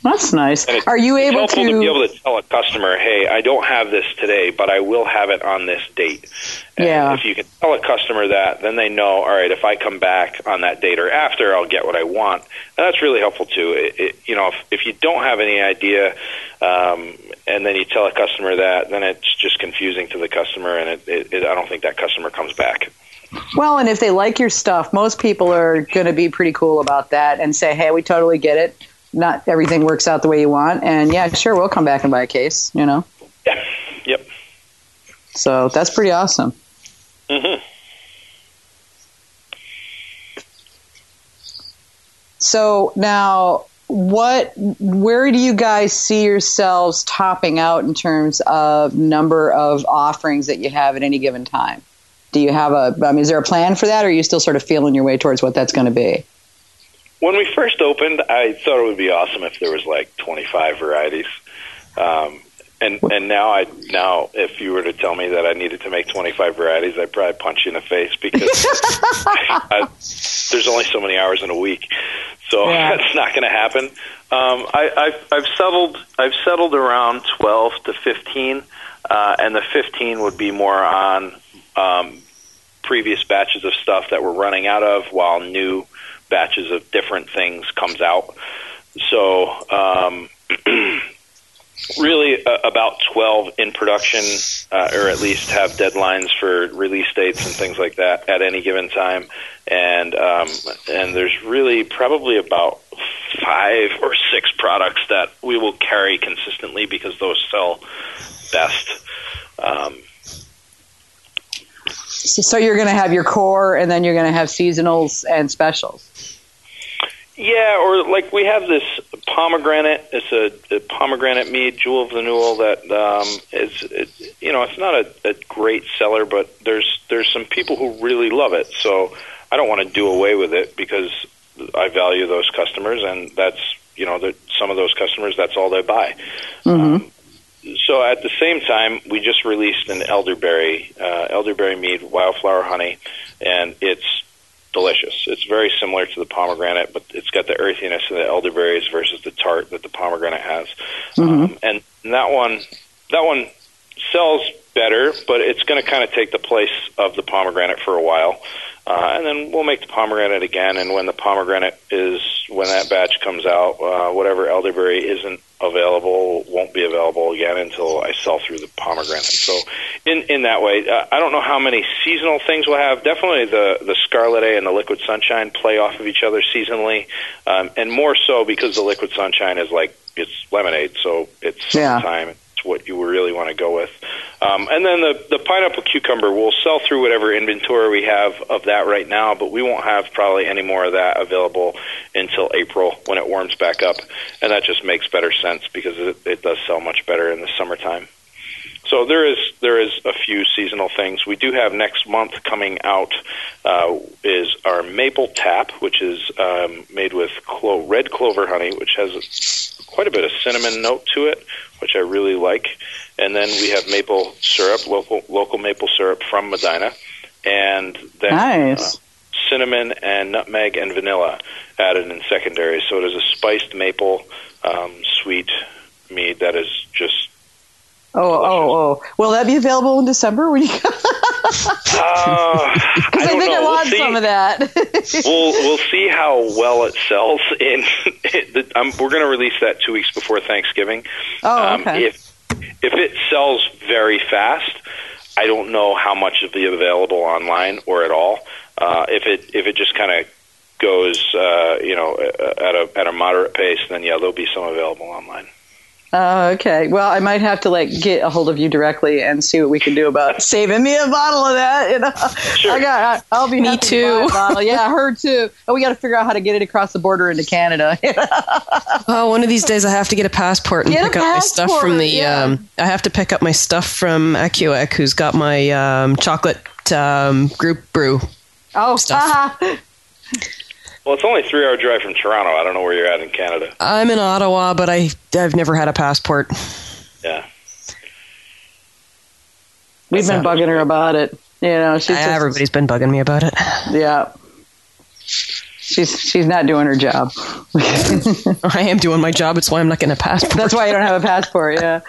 That's nice. Are you able to... to be able to tell a customer, "Hey, I don't have this today, but I will have it on this date." And yeah. If you can tell a customer that, then they know, all right, if I come back on that date or after, I'll get what I want. And that's really helpful too. It, it, you know, if, if you don't have any idea, um, and then you tell a customer that, then it's just confusing to the customer, and it, it, it, I don't think that customer comes back. Well, and if they like your stuff, most people are going to be pretty cool about that and say, "Hey, we totally get it not everything works out the way you want. And yeah, sure, we'll come back and buy a case, you know? Yeah. Yep. So that's pretty awesome. Mm-hmm. So now, what, where do you guys see yourselves topping out in terms of number of offerings that you have at any given time? Do you have a, I mean, is there a plan for that or are you still sort of feeling your way towards what that's going to be? When we first opened, I thought it would be awesome if there was like 25 varieties. Um, and and now I now if you were to tell me that I needed to make 25 varieties, I'd probably punch you in the face because [laughs] I, there's only so many hours in a week, so [laughs] yeah. that's not going to happen. Um, I, I've, I've settled I've settled around 12 to 15, uh, and the 15 would be more on um, previous batches of stuff that we're running out of, while new batches of different things comes out. So. Um, [clears throat] really uh, about 12 in production, uh, or at least have deadlines for release dates and things like that at any given time. And um, and there's really probably about five or six products that we will carry consistently because those sell best. Um, so you're going to have your core, and then you're going to have seasonals and specials. Yeah, or like we have this pomegranate. It's a, a pomegranate mead, Jewel of the Newell. That um, is, it, you know, it's not a, a great seller, but there's there's some people who really love it. So I don't want to do away with it because I value those customers, and that's you know, that some of those customers that's all they buy. Mm-hmm. Um, so at the same time, we just released an elderberry uh, elderberry mead, wildflower honey, and it's delicious. It's very similar to the pomegranate, but it's got the earthiness of the elderberries versus the tart that the pomegranate has. Mm-hmm. Um, and that one, that one sells better, but it's going to kind of take the place of the pomegranate for a while. Uh, and then we'll make the pomegranate again. And when the pomegranate is, when that batch comes out, uh, whatever elderberry isn't available won't be available again until I sell through the pomegranate. So, in in that way, uh, I don't know how many seasonal things we'll have. Definitely the the Scarlet A and the Liquid Sunshine play off of each other seasonally, um, and more so because the Liquid Sunshine is like it's lemonade, so it's summertime. What you really want to go with. Um, and then the, the pineapple cucumber, we'll sell through whatever inventory we have of that right now, but we won't have probably any more of that available until April when it warms back up. And that just makes better sense because it, it does sell much better in the summertime. So there is there is a few seasonal things. We do have next month coming out uh, is our maple tap, which is um, made with clo- red clover honey, which has quite a bit of cinnamon note to it, which I really like. And then we have maple syrup, local local maple syrup from Medina, and then nice. uh, cinnamon and nutmeg and vanilla added in secondary. So it is a spiced maple um, sweet mead that is just Oh, oh, oh! Will that be available in December when you? Because uh, [laughs] I, I, think know. I want we'll some of that. [laughs] we'll we'll see how well it sells. In [laughs] it, um, we're going to release that two weeks before Thanksgiving. Oh, okay. Um, if if it sells very fast, I don't know how much will be available online or at all. Uh, if it if it just kind of goes, uh, you know, at a at a moderate pace, then yeah, there'll be some available online. Oh, okay. Well, I might have to like get a hold of you directly and see what we can do about saving me a bottle of that. You know, sure. I got. I'll be me too. To yeah, [laughs] her too. Oh, we got to figure out how to get it across the border into Canada. oh, [laughs] one of these days I have to get a passport and get pick up my stuff from the. Yeah. Um, I have to pick up my stuff from Acuec, who's got my um, chocolate um, group brew. Oh, stuff. Well, it's only a three hour drive from Toronto. I don't know where you're at in Canada. I'm in Ottawa, but I, I've never had a passport. Yeah. We've been bugging her about it. You know, she's just, everybody's been bugging me about it. Yeah. She's she's not doing her job. [laughs] I am doing my job. It's why I'm not getting a passport. That's why you don't have a passport. Yeah.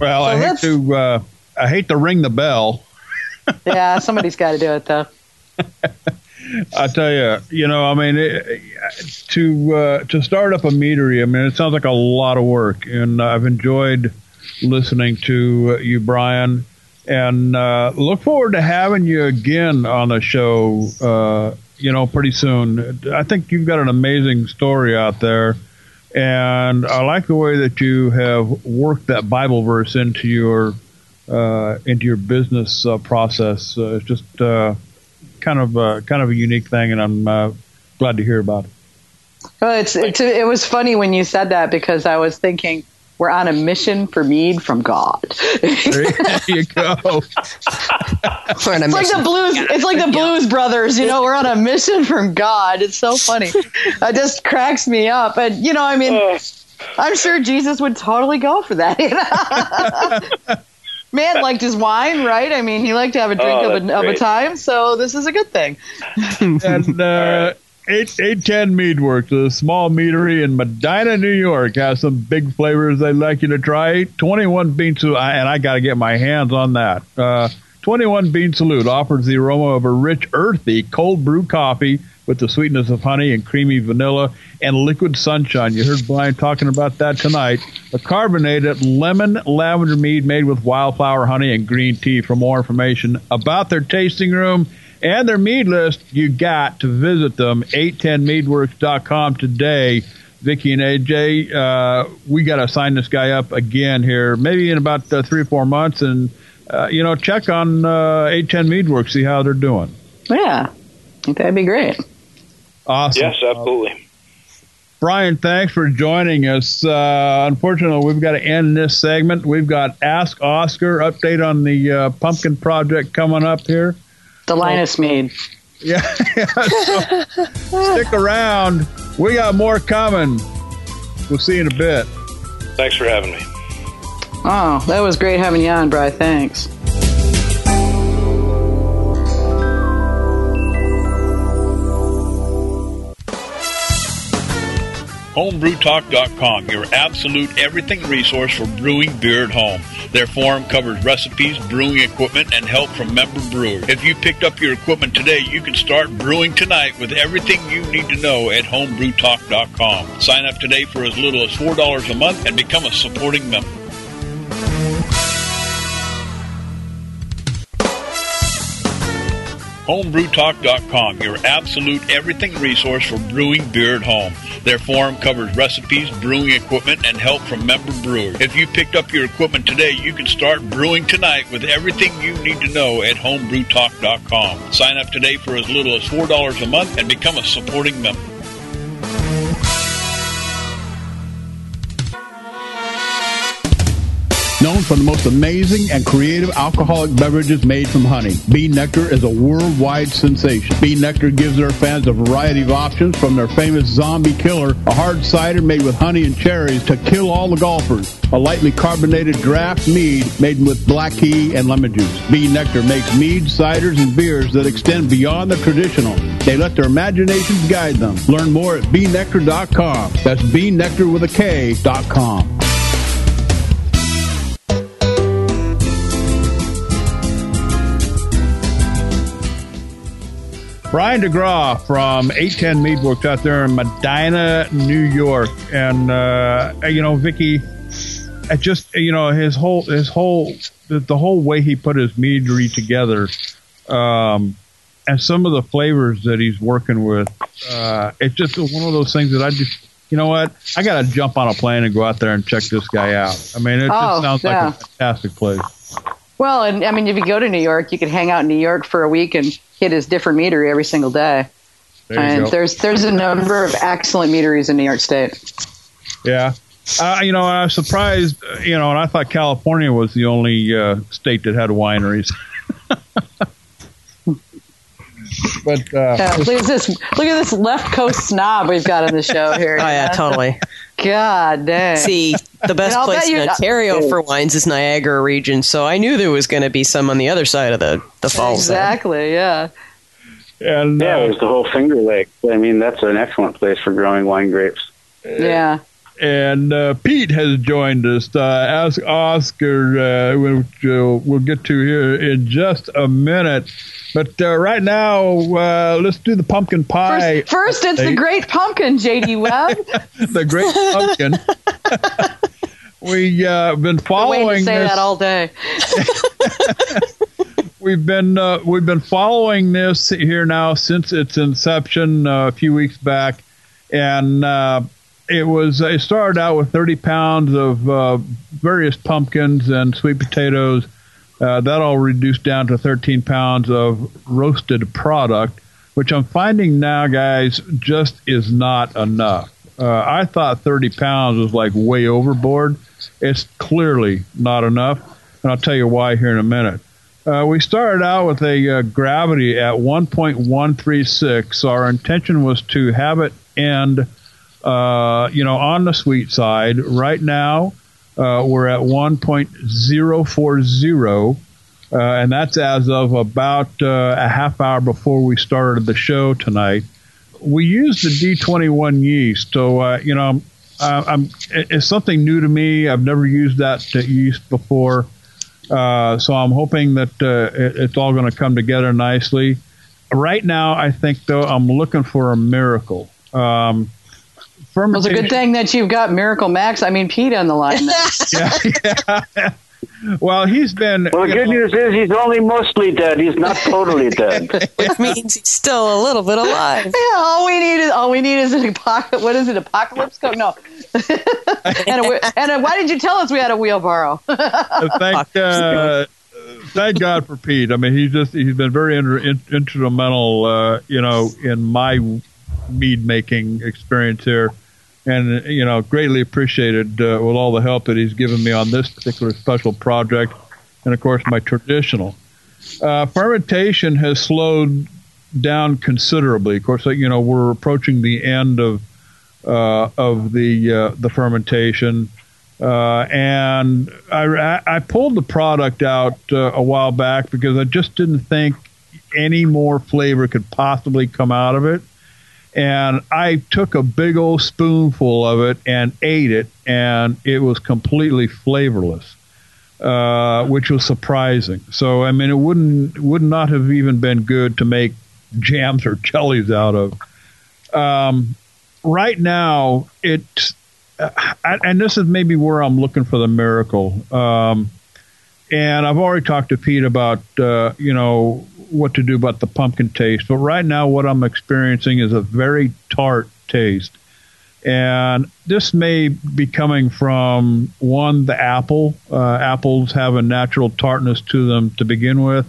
Well, so I hate to uh, I hate to ring the bell. yeah, somebody's got to do it though. [laughs] I tell you, you know, I mean, it, to uh, to start up a meadery, I mean, it sounds like a lot of work, and I've enjoyed listening to you, Brian, and uh, look forward to having you again on the show. Uh, you know, pretty soon. I think you've got an amazing story out there, and I like the way that you have worked that Bible verse into your uh, into your business uh, process. Uh, it's just kind of uh, kind of a unique thing, and I'm uh, glad to hear about it. Well, it's, it's it was funny when you said that because I was thinking we're on a mission for mead from God. there [laughs] you go. it's like the blues. It's like the Blues Brothers. You know, we're on a mission from God. It's so funny. [laughs] it just cracks me up. And you know, I mean, I'm sure Jesus would totally go for that. [laughs] Man [laughs] liked his wine, right? I mean, he liked to have a drink oh, of, a, of, a, time, so this is a good thing. and [laughs] uh, eight eight ten Mead Works, a small meadery in Medina, New York, has some big flavors they'd like you to try. Twenty one bean salute, and I got to get my hands on that. Uh, Twenty one bean salute offers the aroma of a rich, earthy cold brew coffee with the sweetness of honey and creamy vanilla and liquid sunshine. You heard Brian talking about that tonight. A carbonated lemon lavender mead made with wildflower honey and green tea. For more information about their tasting room and their mead list, you got to visit them, 810meadworks.com today. Vicky and AJ, uh, we got to sign this guy up again here, maybe in about uh, three or four months, and uh, you know, check on uh, 810 Meadworks, see how they're doing. Yeah, that'd be great. Awesome. Yes, absolutely. Brian, thanks for joining us. Uh, unfortunately, we've got to end this segment. We've got Ask Oscar update on the uh, pumpkin project coming up here. The Linus oh. Mead. [laughs] Yeah. so [laughs] stick around. We got more coming. We'll see you in a bit. Thanks for having me. Oh, that was great having you on, Brian. Thanks. Homebrewtalk.com, your absolute everything resource for brewing beer at home. Their forum covers recipes, brewing equipment, and help from member brewers. If you picked up your equipment today, you can start brewing tonight with everything you need to know at homebrewtalk.com. Sign up today for as little as $4 a month and become a supporting member. Homebrewtalk.com, your absolute everything resource for brewing beer at home. Their forum covers recipes, brewing equipment, and help from member brewers. If you picked up your equipment today, you can start brewing tonight with everything you need to know at homebrewtalk.com. Sign up today for as little as $4 a month and become a supporting member. For the most amazing and creative alcoholic beverages made from honey. B. Nektar is a worldwide sensation. B. Nektar gives their fans a variety of options from their famous Zombie Killer, a hard cider made with honey and cherries to kill all the golfers, a lightly carbonated draft mead made with black tea and lemon juice. B. Nektar makes meads, ciders, and beers that extend beyond the traditional. They let their imaginations guide them. Learn more at bnektar.com. That's bnektar with a K.com. Brian DeGraw from 810 Mead Works out there in Medina, New York. And, uh, you know, Vicky, I just, you know, his whole, his whole, the, the whole way he put his meadery together, um, and some of the flavors that he's working with, uh, it's just one of those things that I just, you know what? I got to jump on a plane and go out there and check this guy out. I mean, it oh, just sounds yeah. like a fantastic place. Well, and I mean, if you go to New York, you could hang out in New York for a week and hit his different meadery every single day. There and go. there's there's a number of excellent meaderies in New York State. Yeah, uh, you know, I was surprised. You know, and I thought California was the only uh, state that had wineries. [laughs] but uh, yeah, look at this! Look at this left coast snob we've got on the show here. oh yeah, totally. God dang. See, the best [laughs] place in Ontario for wines is Niagara region, so I knew there was going to be some on the other side of the, the falls. Exactly, yeah. And, yeah, it was the whole Finger Lake. I mean, that's an excellent place for growing wine grapes. Yeah. And uh, Pete has joined us. Uh, ask Oscar, uh, which uh, we'll get to here in just a minute. But uh, right now, uh, let's do the pumpkin pie. First, first it's the Great Pumpkin, J.D. [laughs] Webb. the Great Pumpkin. [laughs] We've uh, been following. say this. that all day. [laughs] we've been uh, we've been following this here now since its inception uh, a few weeks back, and uh, it was it started out with 30 pounds of various pumpkins and sweet potatoes Uh, that all reduced down to 13 pounds of roasted product, which I'm finding now, guys, just is not enough. Uh, I thought 30 pounds was like way overboard. It's clearly not enough, and I'll tell you why here in a minute. Uh, we started out with a uh, gravity at 1.136. So our intention was to have it end, uh, you know, on the sweet side. Right now, uh, we're at 1.040, uh, and that's as of about uh, a half hour before we started the show tonight. We used the D21 yeast, so you know, I'm, it's something new to me. I've never used that yeast before. Uh, so I'm hoping that uh, it, it's all going to come together nicely. Right now, I think though I'm looking for a miracle. Um, well, it's a good thing that you've got Miracle Max. I mean, Pete on the line. [laughs] yeah, yeah. Well, he's been. Well, the good know, news is he's only mostly dead. He's not totally dead, [laughs] which means he's still a little bit alive. [laughs] Yeah, all we need is all we need is an apocalypse. What is it? Apocalypse code? No. and, a, and a, why did you tell us we had a wheelbarrow? thank, uh, thank God for Pete. I mean, he's just he's been very inter, in, instrumental, uh, you know, in my mead making experience here and you know greatly appreciated uh, with all the help that he's given me on this particular special project, and of course my traditional. Uh, fermentation has slowed down considerably. Of course, you know we're approaching the end of uh, of the uh, the fermentation, uh, and I, I pulled the product out uh, a while back because I just didn't think any more flavor could possibly come out of it and I took a big old spoonful of it and ate it, and it was completely flavorless, uh, which was surprising. So, I mean, it wouldn't would not have even been good to make jams or jellies out of. Um, right now, it's uh, and this is maybe where I'm looking for the miracle. Um, and I've already talked to Pete about uh, you know what to do about the pumpkin taste. But right now, what I'm experiencing is a very tart taste. And this may be coming from one, the apple. Uh, apples have a natural tartness to them to begin with.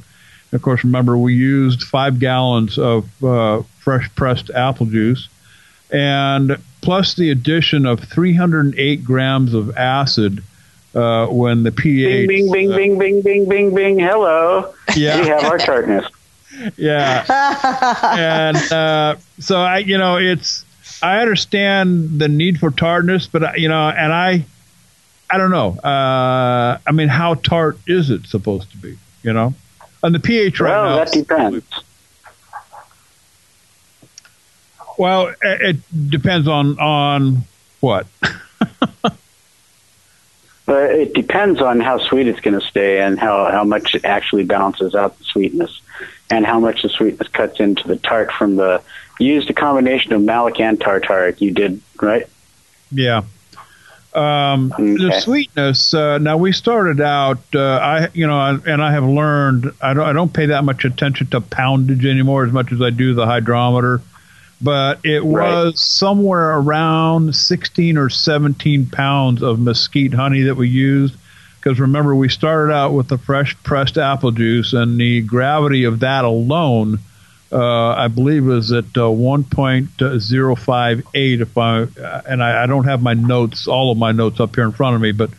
of course, remember, we used five gallons of uh, fresh pressed apple juice. And plus the addition of 308 grams of acid uh, when the pH. Bing, bing, bing, uh, bing, bing, bing, bing, bing. Hello. Yeah. We have our tartness. [laughs] yeah. and uh, so I, you know, it's I understand the need for tartness, but you know, and I, I don't know. Uh, I mean, how tart is it supposed to be? You know, and the pH right well, now. that depends. Well, it depends on on what. [laughs] But it depends on how sweet it's going to stay and how, how much it actually balances out the sweetness and how much the sweetness cuts into the tart from the. You used a combination of malic and tartaric. You did, right? Yeah. Um, okay. The sweetness. Uh, now we started out. Uh, I, you know, I, and I have learned. I don't. I don't pay that much attention to poundage anymore as much as I do the hydrometer but it was right. somewhere around 16 or 17 pounds of mesquite honey that we used. Because remember, we started out with the fresh pressed apple juice, and the gravity of that alone, uh, I believe, was at uh, 1.058. If I and I, I, don't have my notes, all of my notes up here in front of me, but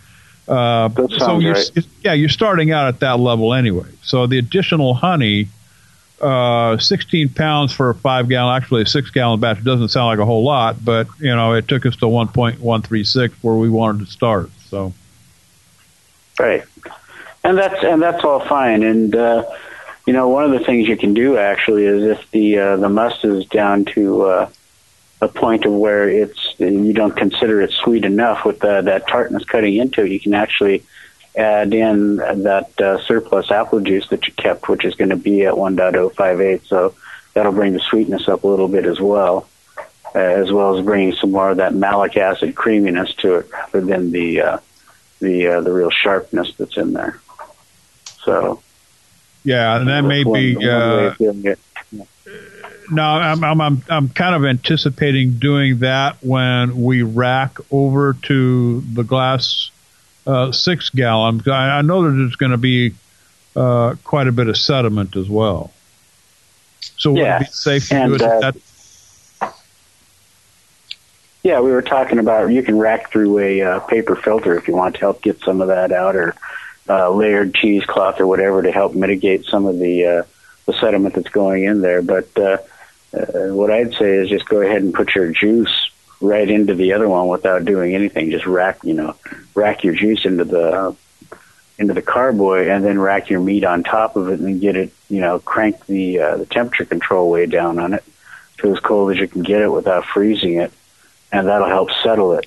uh, so you're, right. yeah, you're starting out at that level anyway. So the additional honey uh, 16 pounds for a five gallon, actually a six gallon batch. It doesn't sound like a whole lot, but you know, it took us to 1.136 where we wanted to start. So, right, and that's and that's all fine. And uh, you know, one of the things you can do actually is if the uh, the must is down to uh, a point of where it's you don't consider it sweet enough with the, that tartness cutting into it, you can actually add in that uh, surplus apple juice that you kept, which is going to be at 1.058. So that'll bring the sweetness up a little bit as well, uh, as well as bringing some more of that malic acid creaminess to it rather than the uh, the uh, the real sharpness that's in there. So yeah, and that may one, be. Uh, no, I'm, I'm I'm I'm kind of anticipating doing that when we rack over to the glass uh, six gallon. I, I know that there's going to be uh, quite a bit of sediment as well. So would yeah. it be safe to and, do it uh, that? Yeah, we were talking about you can rack through a uh, paper filter if you want to help get some of that out, or uh, layered cheesecloth or whatever to help mitigate some of the uh, the sediment that's going in there. But uh, uh, what I'd say is just go ahead and put your juice right into the other one without doing anything. Just rack, you know, rack your juice into the into the carboy, and then rack your meat on top of it, and get it, you know, crank the uh, the temperature control way down on it to as cold as you can get it without freezing it, and that'll help settle it.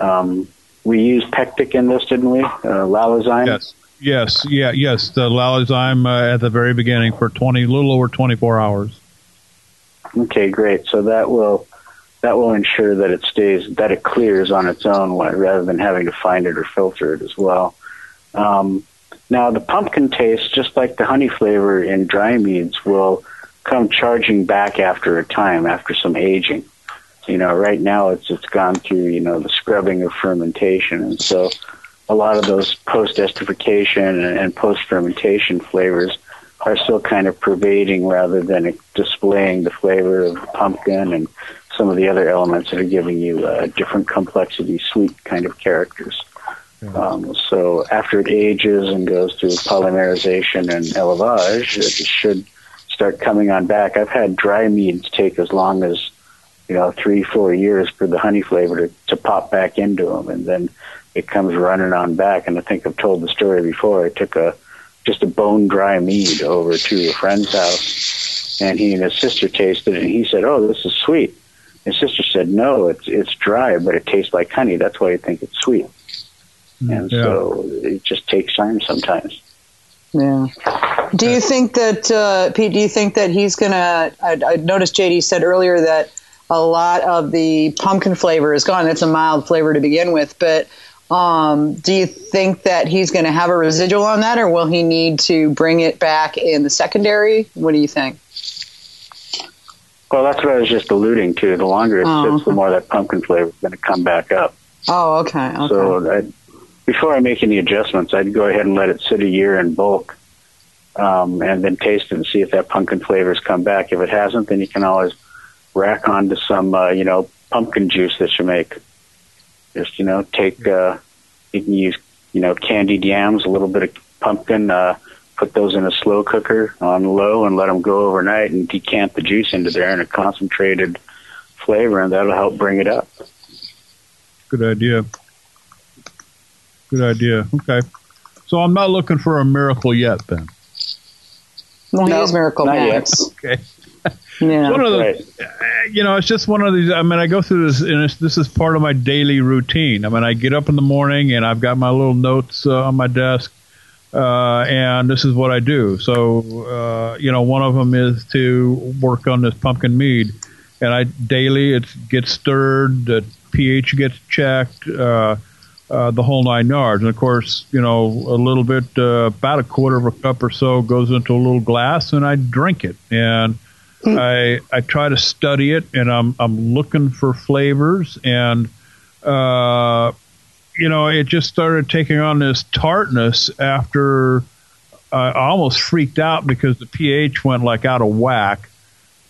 Um, we used pectic in this, didn't we? Uh, Lallzyme. Yes. Yes, yeah, yes. The Lallzyme uh, at the very beginning for twenty, little over twenty-four hours. Okay, great. So that will that will ensure that it stays that it clears on its own rather than having to find it or filter it as well. Um, now the pumpkin taste, just like the honey flavor in dry meads, will come charging back after a time, after some aging. You know, right now it's it's gone through you know the scrubbing of fermentation, and so a lot of those post esterification and, and post fermentation flavors are still kind of pervading rather than displaying the flavor of pumpkin and some of the other elements that are giving you uh, different complexity, sweet kind of characters. Um, so after it ages and goes through polymerization and élevage, it should start coming on back. I've had dry meads take as long as you know three, four years for the honey flavor to, to pop back into them, and then it comes running on back. And I think I've told the story before. I took a just a bone dry mead over to a friend's house, and he and his sister tasted it, and he said, "Oh, this is sweet." His sister said, "No, it's it's dry, but it tastes like honey. That's why you think it's sweet." And Yeah. so it just takes time sometimes. Yeah. Do you think that uh, Pete? Do you think that he's gonna? I, I noticed JD said earlier that a lot of the pumpkin flavor is gone. It's a mild flavor to begin with, but um, do you think that he's going to have a residual on that, or will he need to bring it back in the secondary? What do you think? Well, that's what I was just alluding to. The longer it Oh, sits, the more that pumpkin flavor is going to come back up. Oh, okay. okay. So I'd, before I make any adjustments, I'd go ahead and let it sit a year in bulk, um, and then taste it and see if that pumpkin flavor's come back. If it hasn't, then you can always rack onto some, uh, you know, pumpkin juice that you make. Just you know, take uh, you can use, you know, candied yams, a little bit of pumpkin, uh, put those in a slow cooker on low, and let them go overnight, and decant the juice into there in a concentrated flavor, and that'll help bring it up. Good idea. Good idea. Okay. So I'm not looking for a miracle yet, then. well, he No, is Miracle not yet. Okay. [laughs] Yeah. One of the, Right. you know, it's just one of these. I mean, I go through this, and it's, this is part of my daily routine. I mean, I get up in the morning, and I've got my little notes uh, on my desk, uh, and this is what I do. So, uh, you know, one of them is to work on this pumpkin mead, and I daily it gets stirred, the pH gets checked. Uh, uh, the whole nine yards. And of course, you know, a little bit, uh, about a quarter of a cup or so goes into a little glass, and I drink it. And I I try to study it, and I'm I'm looking for flavors, and uh, you know, it just started taking on this tartness after I almost freaked out because the pH went like out of whack,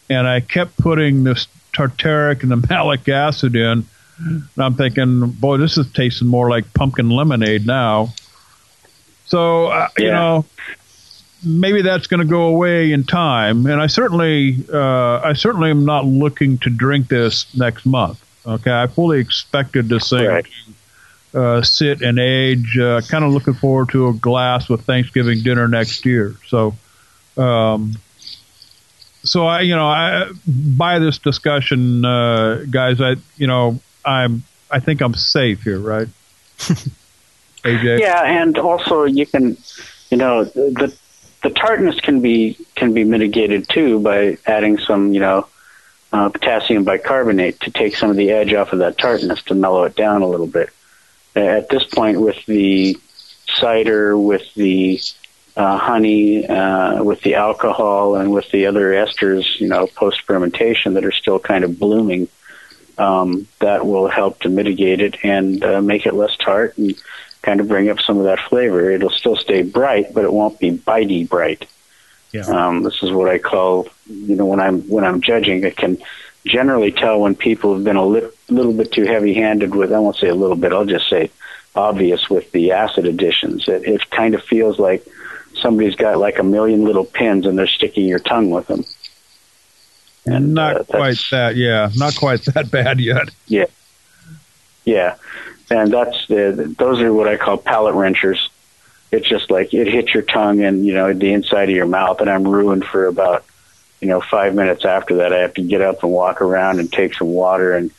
and I kept putting this tartaric and the [laughs] malic acid in. And I'm thinking, boy, this is tasting more like pumpkin lemonade now. So, uh, you know, maybe that's going to go away in time. And I certainly, uh, I certainly am not looking to drink this next month. Okay, I fully expected this thing Right. to uh, sit and age. Uh, kind of looking forward to a glass with Thanksgiving dinner next year. So, um, so I, you know, I by this discussion, uh, guys, I, you know, I'm, I think I'm safe here, right? [laughs] AJ. Yeah, and also you can, you know, the the tartness can be can be mitigated too by adding some, you know, uh, potassium bicarbonate to take some of the edge off of that tartness to mellow it down a little bit. At this point, with the cider, with the uh, honey, uh, with the alcohol, and with the other esters, you know, post fermentation that are still kind of blooming, um, that will help to mitigate it and uh, make it less tart and kind of bring up some of that flavor. It'll still stay bright, but it won't be bitey bright. Yeah. Um, this is what I call, you know, when I'm when I'm judging, I can generally tell when people have been a li- little bit too heavy-handed with. I won't say a little bit. I'll just say obvious with the acid additions. It, it kind of feels like somebody's got like a million little pins and they're sticking your tongue with them. And not uh, quite that, yeah, not quite [laughs] that bad yet. Yeah, yeah, and that's the those are what I call palate wrenchers. It's just like it hits your tongue and you know the inside of your mouth, and I'm ruined for about you know five minutes after that. I have to get up and walk around and take some water and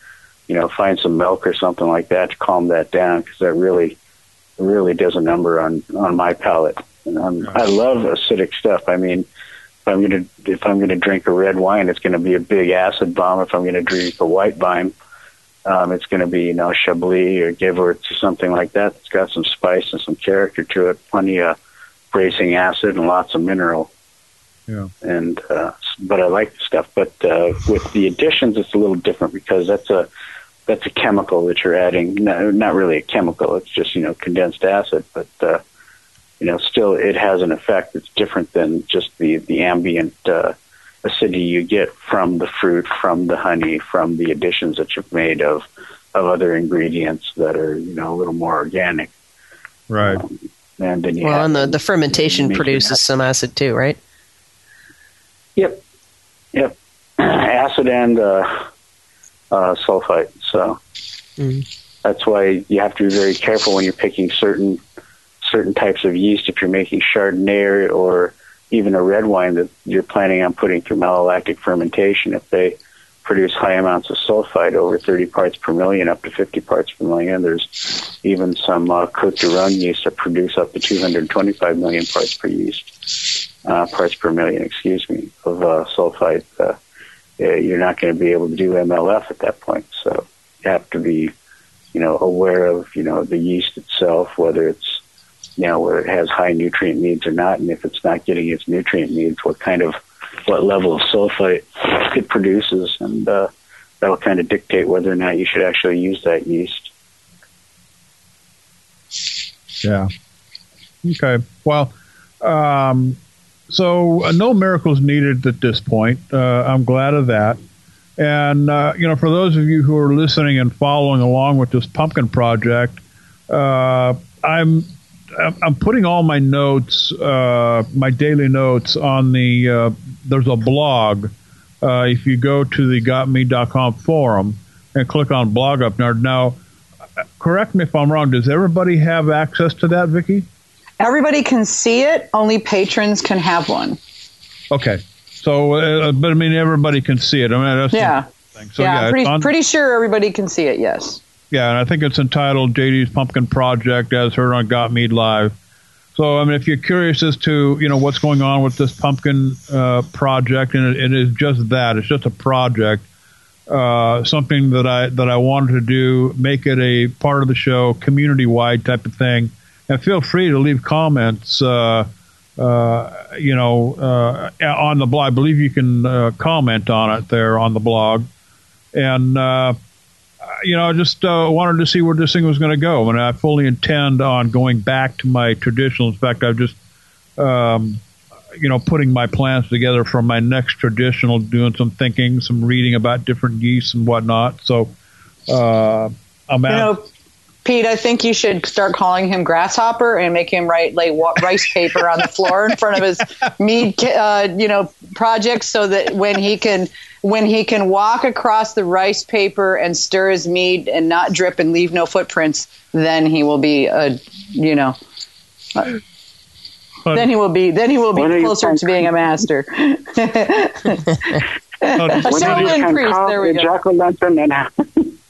you know find some milk or something like that to calm that down because that really really does a number on on my palate. I'm, I love acidic stuff. I mean, if I'm gonna if I'm gonna drink a red wine, it's gonna be a big acid bomb. If I'm gonna drink a white wine, um, it's gonna be you know Chablis or Gewurz or something like that. It's got some spice and some character to it, plenty of bracing acid and lots of mineral. Yeah. And uh, but I like the stuff. But uh, with the additions, it's a little different because that's a that's a chemical that you're adding. No, not really a chemical. It's just you know condensed acid, but uh, you know, still it has an effect that's different than just the the ambient uh, acidity you get from the fruit, from the honey, from the additions that you've made of of other ingredients that are you know a little more organic. Right. Um, and then you well, and the, the fermentation produces some acid too, right? Yep. Yep. [clears throat] acid and uh, uh, sulfite. So mm. that's why you have to be very careful when you're picking certain certain types of yeast if you're making Chardonnay or even a red wine that you're planning on putting through malolactic fermentation. If they produce high amounts of sulfite, over 30 parts per million, up to 50 parts per million, there's even some uh, Cote de Run yeast that produce up to 225 million parts per yeast, uh, parts per million, excuse me, of uh, sulfite. Uh, you're not going to be able to do MLF at that point. So have to be, you know, aware of, you know, the yeast itself, whether it's you know, where it has high nutrient needs or not, and if it's not getting its nutrient needs, what kind of, what level of sulfite it produces, and uh, that'll kind of dictate whether or not you should actually use that yeast. Yeah. Okay. Well, um, so uh, no miracles needed at this point. Uh, I'm glad of that. And, uh, you know, for those of you who are listening and following along with this pumpkin project, uh, I'm I'm putting all my notes, uh, my daily notes on the. Uh, there's a blog. Uh, if you go to the gotmead.com forum and click on blog up there now, correct me if I'm wrong. Does everybody have access to that, Vicki? Everybody can see it. Only patrons can have one. Okay. So, uh, but I mean, everybody can see it. I mean, that's yeah. So, yeah, yeah pretty, on- pretty sure everybody can see it. Yes. Yeah, and I think it's entitled JD's Pumpkin Project as heard on Got Mead Live. So, I mean, if you're curious as to, you know, what's going on with this pumpkin uh, project, and it, it is just that, it's just a project, uh, something that I that I wanted to do, make it a part of the show, community wide type of thing, and feel free to leave comments. Uh, uh, you know, uh, on the blog. I believe you can uh, comment on it there on the blog, and uh, you know, I just uh, wanted to see where this thing was going to go, and I fully intend on going back to my traditional. In fact, I've just, um, you know, putting my plans together for my next traditional, doing some thinking, some reading about different geese and whatnot. So, uh, I'm you know, Pete, I think you should start calling him Grasshopper and make him write like rice paper on the floor in front of his mead, uh, you know, projects, so that when he can when he can walk across the rice paper and stir his mead and not drip and leave no footprints, then he will be a, you know, uh, then he will be then he will be closer to being a master. a Shaolin priest. There we go.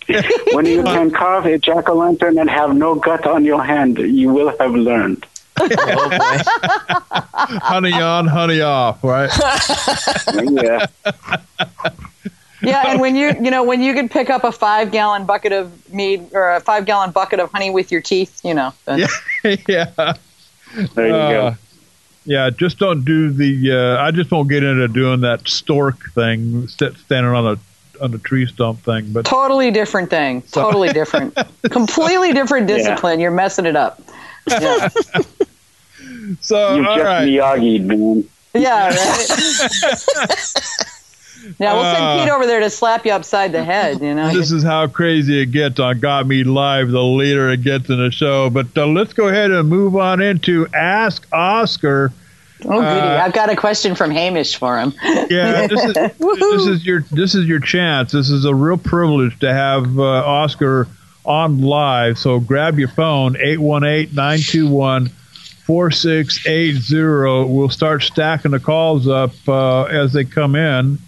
Jack o' lantern and when you can carve a jack o' lantern and have no gut on your hand, you will have learned. oh [laughs] honey on, honey off, right? [laughs] yeah. Yeah, and when you you know when you could pick up a five gallon bucket of mead or a five gallon bucket of honey with your teeth, you know. Then. Yeah, [laughs] yeah. There you uh, go. Yeah, just don't do the. Uh, I just won't get into doing that stork thing, standing on a on the tree stump thing. But totally different thing. Totally different. [laughs] Completely different discipline. Yeah. You're messing it up. Yeah. [laughs] so, You've all just right. Miyagi'd, man. Yeah, right. [laughs] yeah, we'll send Uh, Pete over there to slap you upside the head. You know. This is how crazy it gets on Got Mead Live, the later it gets in the show. But uh, let's go ahead and move on into Ask Oscar. Oh, goody! uh, I've got a question from Hamish for him. Yeah, this is [laughs] this is your this is your chance. This is a real privilege to have uh, Oscar on live. So grab your phone 818-921-4680. We'll start stacking the calls up uh, as they come in.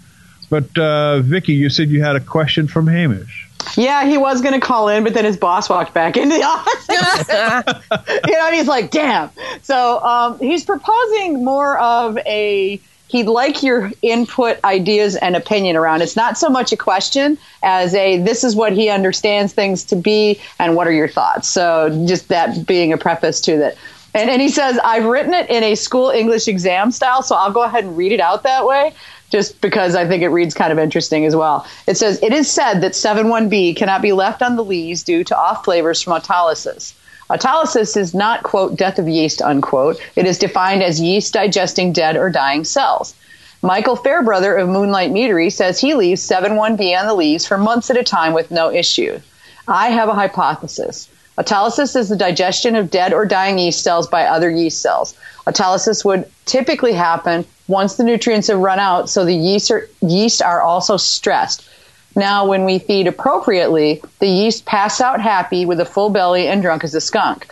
But uh, Vicky, you said you had a question from Hamish. Yeah, he was going to call in, but then his boss walked back into the [laughs] office. [laughs] you know, and he's like, damn. So um, he's proposing more of a. He'd like your input, ideas, and opinion around. It's not so much a question as a this is what he understands things to be, and what are your thoughts. So just that being a preface to that. And, and he says, I've written it in a school English exam style, so I'll go ahead and read it out that way just because I think it reads kind of interesting as well. It says, It is said that 7-1b cannot be left on the lees due to off flavors from autolysis. Autolysis is not, quote, death of yeast, unquote. It is defined as yeast digesting dead or dying cells. Michael Fairbrother of Moonlight Meadery says he leaves 7-1b on the leaves for months at a time with no issue. I have a hypothesis. Autolysis is the digestion of dead or dying yeast cells by other yeast cells. Autolysis would typically happen once the nutrients have run out, so the yeast are, yeast are also stressed. Now, when we feed appropriately, the yeast pass out happy with a full belly and drunk as a skunk.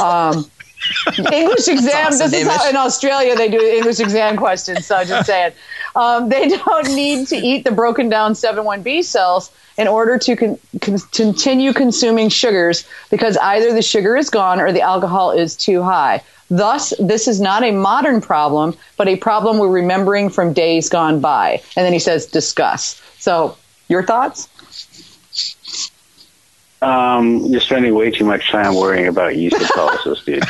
Um, [laughs] English exam. awesome, this is how in Australia they do English exam questions. So I just saying, um, they [laughs] don't need to eat the broken down 7-1b cells in order to con- con- continue consuming sugars because either the sugar is gone or the alcohol is too high. Thus, this is not a modern problem, but a problem we're remembering from days gone by. And then he says, discuss. So, your thoughts? Um, you're spending way too much time worrying about yeast autolysis, dude.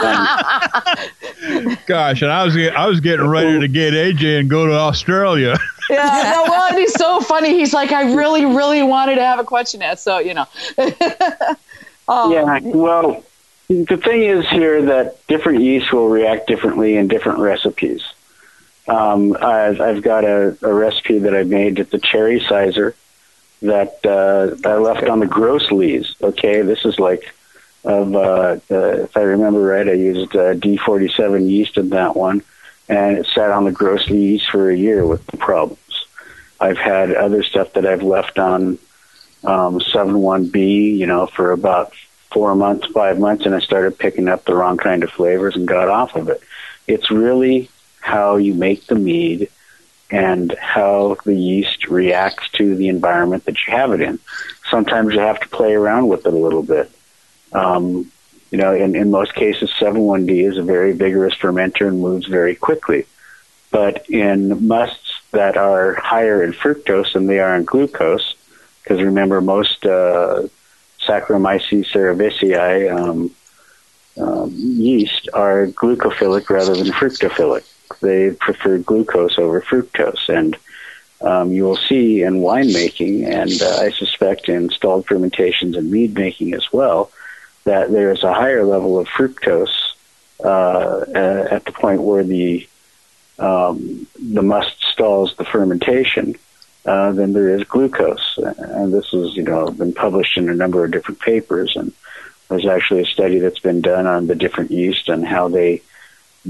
Um, Gosh, and I was I was getting ready to get AJ and go to Australia. [laughs] Yeah, no, well, and he's so funny. He's like, I really, really wanted to have a question asked. So, you know. [laughs] oh, yeah, well, the thing is here that different yeasts will react differently in different recipes. Um, I've, I've got a, a recipe that I made at the cherry cyser that uh, I left on the gross lees. Okay, this is like of uh, uh, if I remember right, I used uh, D47 yeast in that one, and it sat on the gross lees for a year with the problems. I've had other stuff that I've left on um, 7-1B, you know, for about four months, five months, and I started picking up the wrong kind of flavors and got off of it. It's really how you make the mead and how the yeast reacts to the environment that you have it in. Sometimes you have to play around with it a little bit. Um, you know, in, in most cases, 7-1B is a very vigorous fermenter and moves very quickly. But in musts that are higher in fructose than they are in glucose, because remember, most uh, Saccharomyces cerevisiae um, um, yeast are glucophilic rather than fructophilic. They prefer glucose over fructose, and um, you will see in winemaking, and uh, I suspect in stalled fermentations and mead making as well, that there is a higher level of fructose uh, at the point where the um, the must stalls the fermentation uh, than there is glucose. And this has, you know, been published in a number of different papers. And there's actually a study that's been done on the different yeast and how they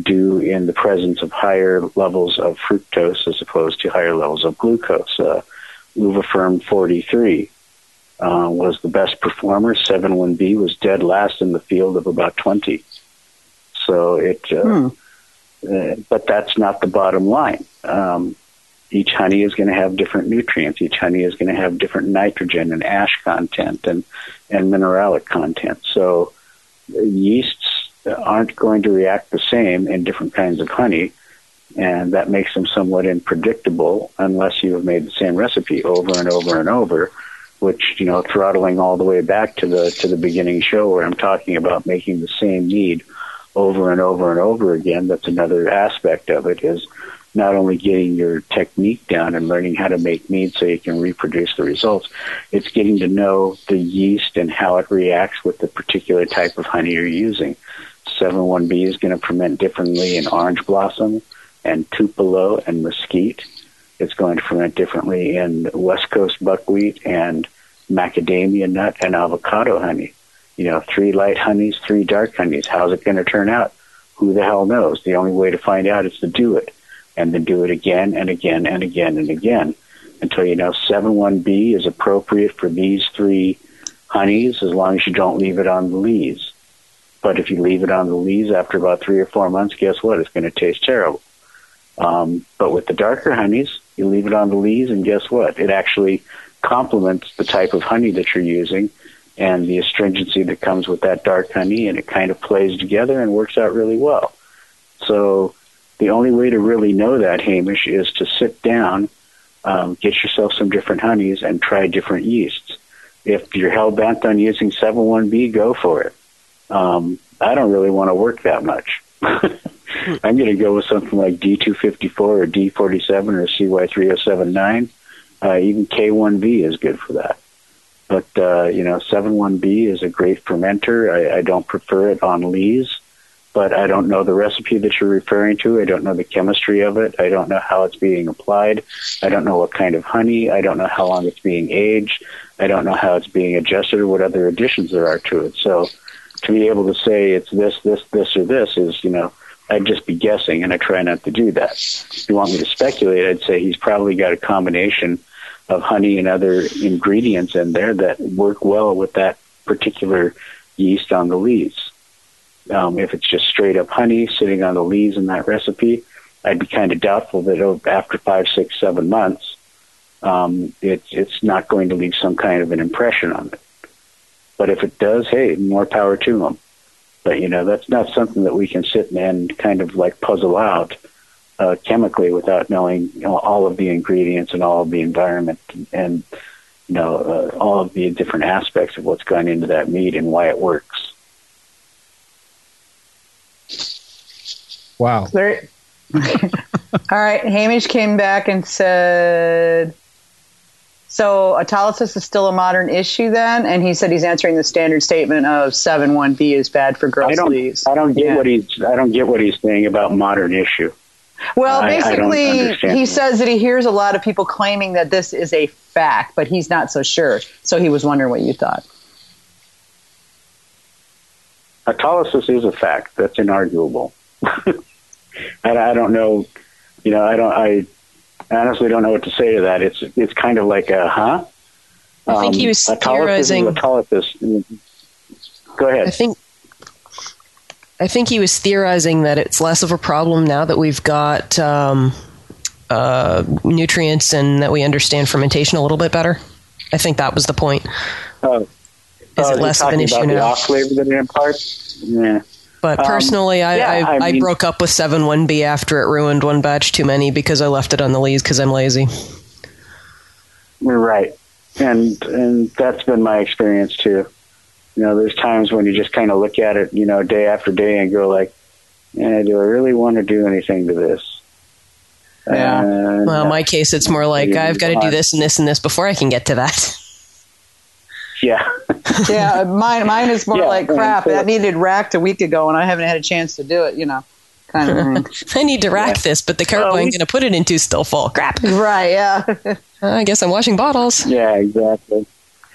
do in the presence of higher levels of fructose as opposed to higher levels of glucose. Uh, Uvaferm 43 uh, was the best performer. 7-1B was dead last in the field of about 20. So it, uh, Hmm. uh, but that's not the bottom line. Um, each honey is going to have different nutrients. Each honey is going to have different nitrogen and ash content and, and mineralic content. So uh, yeasts aren't going to react the same in different kinds of honey, and that makes them somewhat unpredictable unless you have made the same recipe over and over and over. Which you know, throttling all the way back to the to the beginning show where I'm talking about making the same mead over and over and over again. That's another aspect of it is not only getting your technique down and learning how to make mead so you can reproduce the results, it's getting to know the yeast and how it reacts with the particular type of honey you're using. 7-1B is going to ferment differently in orange blossom and tupelo and mesquite. It's going to ferment differently in West Coast buckwheat and macadamia nut and avocado honey. You know, three light honeys, three dark honeys. How's it going to turn out? Who the hell knows? The only way to find out is to do it and then do it again and again and again and again until you know 7-1B is appropriate for these three honeys as long as you don't leave it on the lees. But if you leave it on the lees after about three or four months, guess what? It's going to taste terrible. Um, but with the darker honeys, you leave it on the lees, and guess what? It actually complements the type of honey that you're using and the astringency that comes with that dark honey, and it kind of plays together and works out really well. So the only way to really know that, Hamish, is to sit down, um, get yourself some different honeys, and try different yeasts. If you're hell bent on using 7-1B, go for it. Um, I don't really want to work that much. [laughs] I'm going to go with something like D254 or D47 or CY3079. Uh, even K1V is good for that. But, uh, you know, 7-1B is a great fermenter. I, I don't prefer it on lees but I don't know the recipe that you're referring to. I don't know the chemistry of it. I don't know how it's being applied. I don't know what kind of honey. I don't know how long it's being aged. I don't know how it's being adjusted or what other additions there are to it. So to be able to say it's this, this, this, or this is, you know, I'd just be guessing, and I try not to do that. If you want me to speculate, I'd say he's probably got a combination of honey and other ingredients in there that work well with that particular yeast on the lees. Um, if it's just straight up honey sitting on the lees in that recipe, I'd be kind of doubtful that after five, six, seven months, um, it, it's not going to leave some kind of an impression on it. But if it does, hey, more power to them. But you know, that's not something that we can sit and kind of like puzzle out uh, chemically without knowing you know, all of the ingredients and all of the environment and you know uh, all of the different aspects of what's gone into that mead and why it works. Wow. [laughs] All right. Hamish came back and said, so autolysis is still a modern issue then? And he said he's answering the standard statement of 7-1B is bad for gross I don't, lees. I don't get Yeah. what he's I don't get what he's saying about modern issue. Well, I- I basically, understand he says that he hears a lot of people claiming that this is a fact, but he's not so sure. So he was wondering what you thought. Autolysis is a fact. That's inarguable. [laughs] I, I don't know. You know, I don't. I honestly don't know what to say to that. It's it's kind of like a huh. I think he was autolysis theorizing- Is autolysis. Go ahead. I think I think he was theorizing that it's less of a problem now that we've got um, uh, nutrients and that we understand fermentation a little bit better. I think that was the point. Oh, Is oh, it less of an issue about the now? off flavor that it imparts? Yeah. But Um, personally, I, yeah, I, I I, mean- broke up with 7 1B after it ruined one batch too many because I left it on the lees because I'm lazy. You're right, and and that's been my experience too. You know, there's times when you just kind of look at it, you know, day after day, and go like, eh, "Do I really want to do anything to this?" Yeah. And, Well, in my case, it's more like I've got to do this and this and this before I can get to that. Yeah, [laughs] yeah, mine mine is more Yeah, like crap. so- that needed racked a week ago, and I haven't had a chance to do it. You know, kind of thing. [laughs] I need to rack this, but the carbo Well, I'm going to put it into is still full. Crap. right? Yeah. [laughs] I guess I'm washing bottles. yeah, exactly.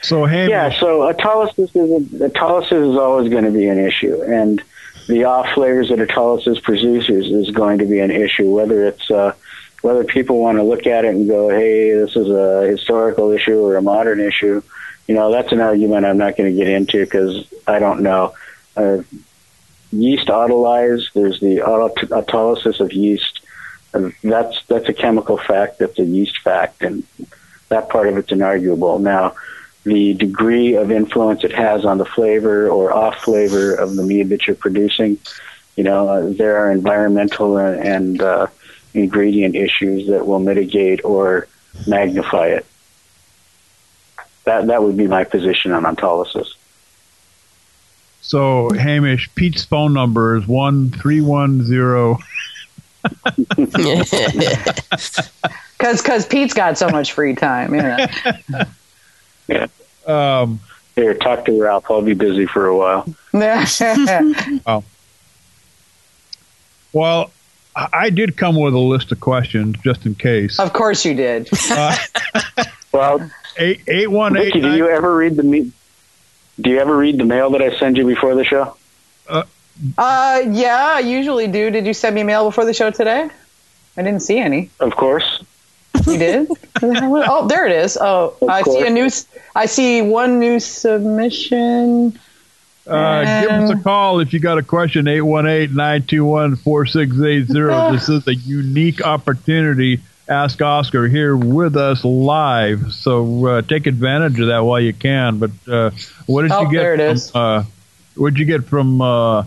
So Hamish, Yeah, so autolysis is a, autolysis is always going to be an issue, and the off flavors that autolysis produces is going to be an issue. Whether it's uh, whether people want to look at it and go, "Hey, this is a historical issue or a modern issue," you know, that's an argument I'm not going to get into because I don't know. Uh, yeast autolyze. There's the auto- autolysis of yeast. And that's that's a chemical fact. That's a yeast fact, and that part of it's inarguable. Now, the degree of influence it has on the flavor or off flavor of the mead that you're producing. You know, uh, there are environmental and, and uh, ingredient issues that will mitigate or magnify it. That that would be my position on autolysis. so Hamish, Pete's phone number is one three one zero. [laughs] Because because Pete's got so much free time, you know. Yeah. Um, Here, talk to Ralph. I'll be busy for a while. [laughs] oh. Well, I I did come with a list of questions just in case. of course you did. Uh, [laughs] Well, eight eight one eight. Vicky, do you ever read the me- Do you ever read the mail that I send you before the show? Uh, yeah, I usually do. Did you send me mail before the show today? I didn't see any. Of course. You did? [laughs] oh, there it is. Oh, Of I see a new. s- I see one new submission. Uh, give us a call if you got a question, 818-921-4680. This is a unique opportunity. Ask Oscar here with us live. So uh, take advantage of that while you can. But uh, what did Oh, you get there it from, is. Uh, what did you get from uh,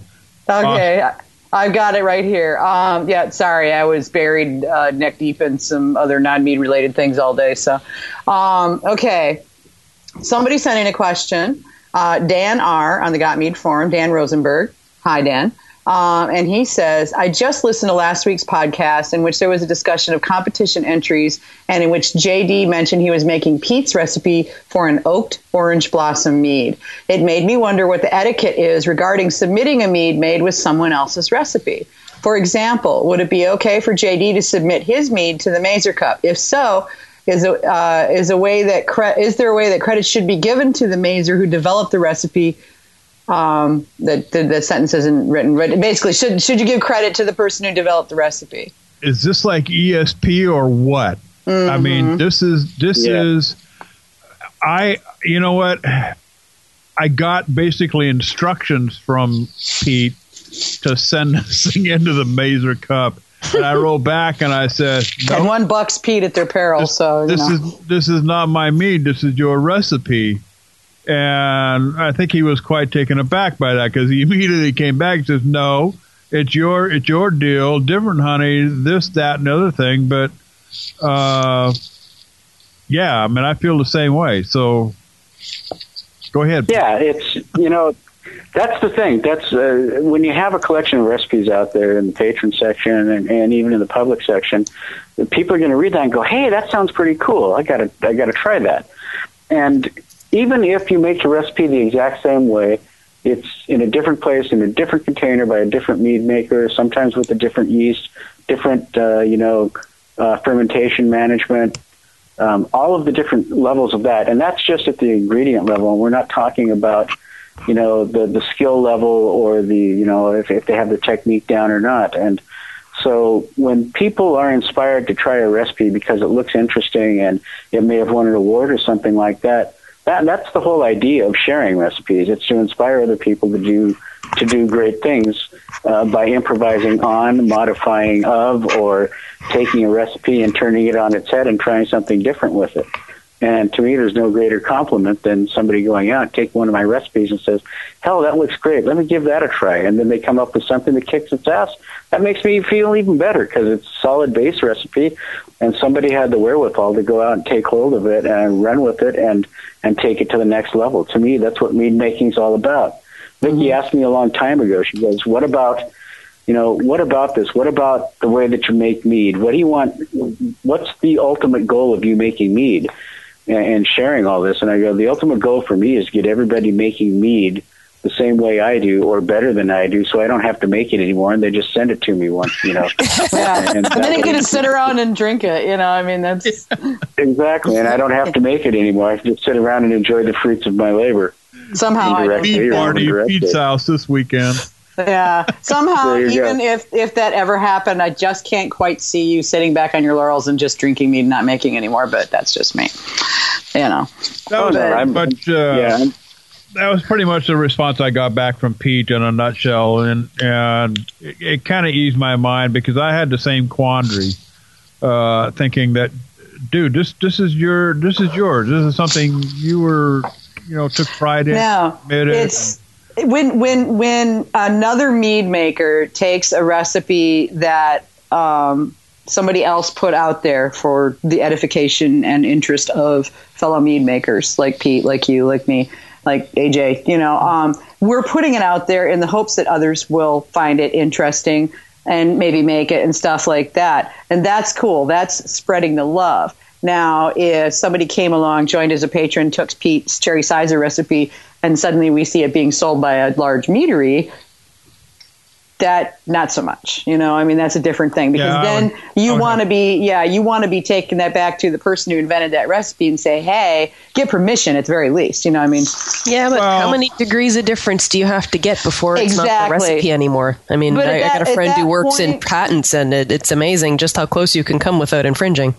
Okay, I- I've got it right here. Um, yeah, sorry, I was buried uh, neck deep in some other non-mead related things all day. So, um, okay, somebody sent in a question. Uh, Dan R on the Got Mead forum. Dan Rosenberg. Hi, Dan. Um, and he says, I just listened to last week's podcast in which there was a discussion of competition entries and in which JD mentioned he was making Pete's recipe for an oaked orange blossom mead. It made me wonder what the etiquette is regarding submitting a mead made with someone else's recipe. For example, would it be okay for JD to submit his mead to the Mazer Cup? If so, is a, uh, is a way that cre- is there a way that credit should be given to the Mazer who developed the recipe um, that the, the sentence isn't written. But basically, should should you give credit to the person who developed the recipe? is this like ESP or what? I mean, this is this Yeah. is I you know what? I got basically instructions from Pete to send [laughs] this thing into the Mazer Cup. And I wrote [laughs] back and I said, And one bucks Pete at their peril. this, so you this know. is this is not my mead. This is your recipe." And I think he was quite taken aback by that because he [laughs] immediately came back and says, "No, it's your it's your deal. Different honey, this, that, and other thing." But uh, yeah, I mean, I feel the same way. So go ahead. Yeah, it's you know that's the thing. That's uh, when you have a collection of recipes out there in the patron section and, and even in the public section, people are going to read that and go, "Hey, that sounds pretty cool. I got to I got to try that." And even if you make the recipe the exact same way, it's in a different place in a different container by a different mead maker, sometimes with a different yeast, different uh, you know uh, fermentation management, um, all of the different levels of that, and that's just at the ingredient level. And we're not talking about, you know, the the skill level or the you know if if they have the technique down or not. And so when people are inspired to try a recipe because it looks interesting and it may have won an award or something like that, that that's the whole idea of sharing recipes. It's to inspire other people to do to do great things uh, by improvising on, modifying of, or taking a recipe and turning it on its head and trying something different with it. And to me, there's no greater compliment than somebody going out, take one of my recipes and says, hell, that looks great. Let me give that a try. And then they come up with something that kicks its ass. That makes me feel even better because it's a solid base recipe and somebody had the wherewithal to go out and take hold of it and run with it and, and take it to the next level. To me, that's what mead making's all about. Vicky mm-hmm. asked me a long time ago, she goes, what about you know, what about this? What about the way that you make mead? What do you want? What's the ultimate goal of you making mead and, and sharing all this? And I go, the ultimate goal for me is to get everybody making mead the same way I do or better than I do so I don't have to make it anymore and they just send it to me once, you know. [laughs] yeah. and And then you can get to way- sit around and drink it. You know, I mean, that's [laughs] Exactly. And I don't have to make it anymore. I can just sit around and enjoy the fruits of my labor. somehow. I Mead party, indirect. Pete's house this weekend. Yeah. Somehow, There you go. even if if that ever happened, I just can't quite see you sitting back on your laurels and just drinking mead, and not making anymore. But that's just me. You know. That was no, pretty much. Uh, yeah. That was pretty much the response I got back from Pete in a nutshell, and and it, it kind of eased my mind because I had the same quandary, uh, thinking that, dude, this this is your this is yours. This is something you were, you know, took pride in. No, admitted, it's when when when another mead maker takes a recipe that um, somebody else put out there for the edification and interest of fellow mead makers like Pete, like you, like me, like AJ. You know, um, we're putting it out there in the hopes that others will find it interesting. and maybe make it and stuff like that. And that's cool. That's spreading the love. Now, if somebody came along, joined as a patron, took Pete's cherry cyser recipe, and suddenly we see it being sold by a large meadery, that not so much you know? I mean that's a different thing because yeah, then would, you want to be yeah you want to be taking that back to the person who invented that recipe and say hey get permission at the very least you know i mean? Yeah but well, how many degrees of difference do you have to get before it's exactly. not the recipe anymore? I mean I, that, I, got a friend who works point, in patents and it, it's amazing just how close you can come without infringing.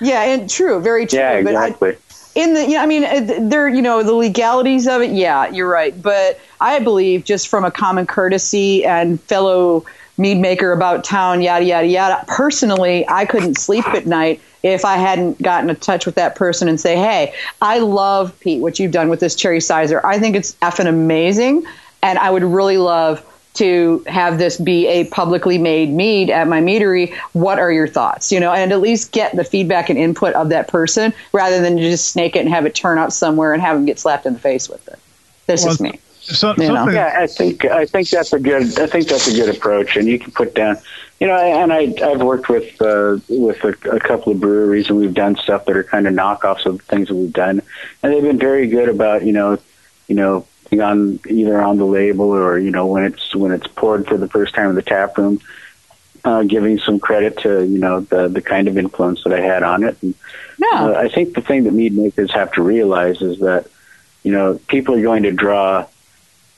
Yeah and true very true yeah exactly in the, you know, I mean, uh, there, you know, the legalities of it. Yeah, you're right. But I believe just from a common courtesy and fellow mead maker about town, yada, yada, yada. Personally, I couldn't sleep at night if I hadn't gotten in touch with that person and say, hey, I love Pete, what you've done with this cherry cyser. I think it's effing amazing. And I would really love to have this be a publicly made mead at my meadery. What are your thoughts? You know, and at least get the feedback and input of that person rather than just snake it and have it turn up somewhere and have them get slapped in the face with it. This well, is me. So, yeah, I think I think that's a good I think that's a good approach, and you can put down, you know, and I I've worked with uh, with a, a couple of breweries, and we've done stuff that are kind of knockoffs of things that we've done, and they've been very good about you know, you know, on either on the label or you know when it's when it's poured for the first time in the tap room, uh, giving some credit to you know the the kind of influence that I had on it. And, yeah. Uh, I think the thing that mead makers have to realize is that you know people are going to draw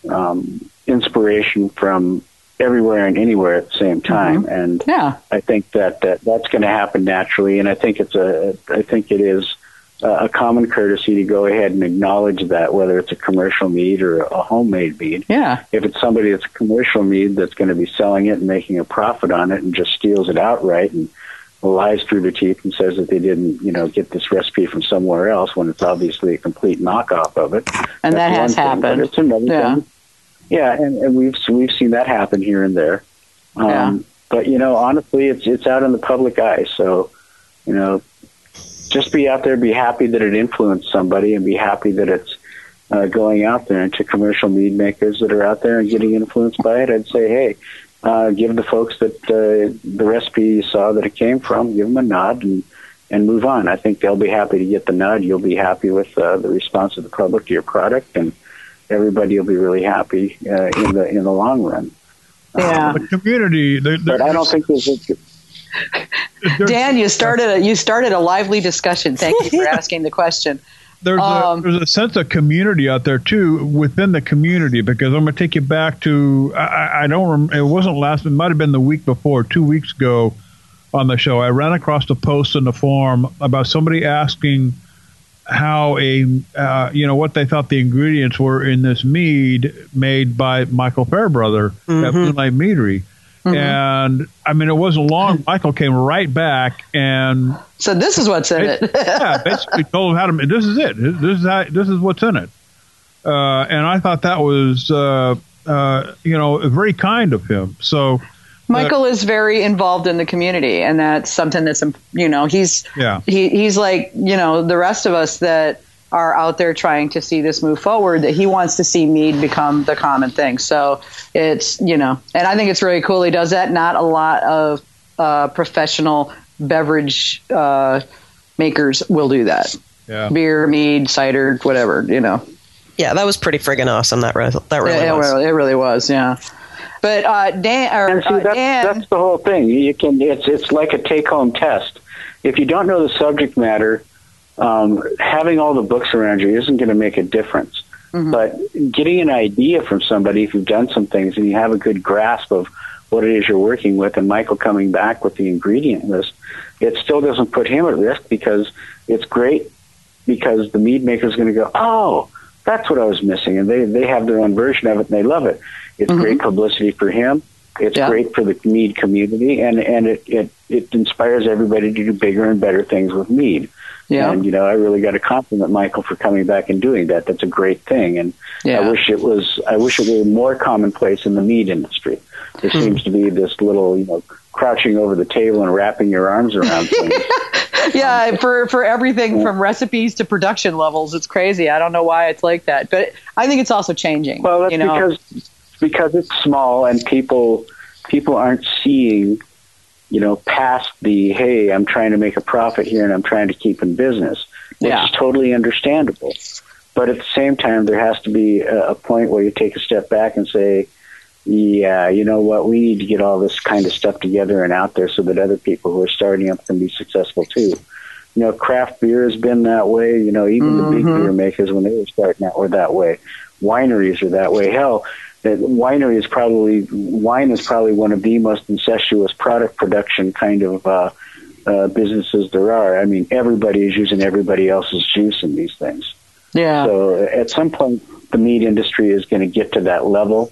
um, inspiration from everywhere and anywhere at the same time, mm-hmm. and yeah. I think that, that that's going to happen naturally. And I think it's a I think it is a common courtesy to go ahead and acknowledge that, whether it's a commercial mead or a homemade mead. Yeah. If it's somebody that's a commercial mead that's going to be selling it and making a profit on it and just steals it outright and lies through their teeth and says that they didn't, you know, get this recipe from somewhere else when it's obviously a complete knockoff of it. And that has thing, happened. it's another yeah. thing. Yeah, and, and we've we've seen that happen here and there. Um, yeah. But you know, honestly, it's it's out in the public eye. So, you know, just be out there, be happy that it influenced somebody, and be happy that it's uh, going out there into commercial mead makers that are out there and getting influenced by it. I'd say, hey, uh, give the folks that uh, the recipe you saw that it came from, give them a nod and and move on. I think they'll be happy to get the nod. You'll be happy with uh, the response of the public to your product, and everybody will be really happy uh, in the in the long run. Yeah, um, the community. They're, they're, but I don't think there's. A, Dan, you started a, you started a lively discussion. Thank you for [laughs] asking the question. There's, um, a, there's a sense of community out there too within the community because I'm going to take you back to I, I don't remember, it wasn't last it might have been the week before two weeks ago on the show I ran across a post in the forum about somebody asking how a uh, you know what they thought the ingredients were in this mead made by Michael Fairbrother mm-hmm. at Moonlight Meadery Mm-hmm. And I mean, it wasn't long. Michael came right back and so this is what's in it. yeah, [laughs] basically told him how to. This is it. This is how, this is what's in it. Uh, and I thought that was uh, uh, you know very kind of him. So. Michael is very involved in the community, and that's something that's you know he's yeah he he's like you know the rest of us that are out there trying to see this move forward that he wants to see mead become the common thing. So it's, you know, and I think it's really cool he does that. Not a lot of uh, professional beverage uh, makers will do that. Yeah. Beer, mead, cider, whatever, you know. Yeah, that was pretty friggin' awesome. That, re- that really yeah, was. It really was, yeah. But uh, Dan, or, and see, uh, that's, Dan, that's the whole thing. You can it's it's like a take home test. If you don't know the subject matter, um, having all the books around you isn't going to make a difference. Mm-hmm. But getting an idea from somebody if you've done some things and you have a good grasp of what it is you're working with, and Michael coming back with the ingredient list, it still doesn't put him at risk because it's great because the mead maker is going to go, oh, that's what I was missing, and they they have their own version of it and they love it. It's mm-hmm. great publicity for him. It's yeah. great for the mead community, and and it, it it inspires everybody to do bigger and better things with mead. Yeah. And, you know, I really got to compliment Michael for coming back and doing that. That's a great thing. And yeah. I wish it was, I wish it were more commonplace in the mead industry. There hmm. seems to be this little, you know, crouching over the table and wrapping your arms around things. [laughs] yeah, um, for for everything from recipes to production levels, it's crazy. I don't know why it's like that, but I think it's also changing. Well, that's you know? because because it's small and people people aren't seeing, you know, past the hey, I'm trying to make a profit here and I'm trying to keep in business, which Yeah. is totally understandable. But at the same time, there has to be a, a point where you take a step back and say, yeah, you know what, we need to get all this kind of stuff together and out there so that other people who are starting up can be successful too. You know, craft beer has been that way. You know, even the big mm-hmm. beer makers when they were starting out were that way. Wineries are that way. Hell, that winery is probably wine is probably one of the most incestuous product production kind of uh, uh, businesses there are. I mean, everybody is using everybody else's juice in these things. Yeah. So at some point, the mead industry is going to get to that level,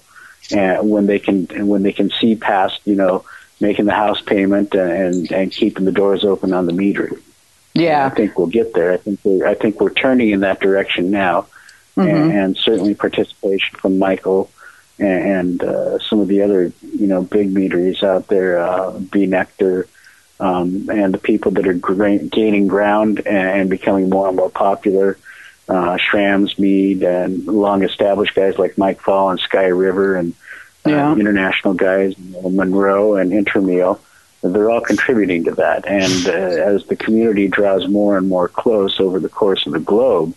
and when they can when they can see past, you know, making the house payment and and, and keeping the doors open on the meter. Yeah. I think we'll get there. I think we're, I think we're turning in that direction now, Mm-hmm. and, and certainly participation from Michael and, and uh, some of the other you know big meaderies out there, uh, B. Nektar, um, and the people that are gra- gaining ground and, and becoming more and more popular. Uh, Schramm's Mead and long established guys like Mike Faul and Sky River and uh, Yeah. international guys, Monroe and Intermiel. They're all contributing to that. And uh, as the community draws more and more close over the course of the globe,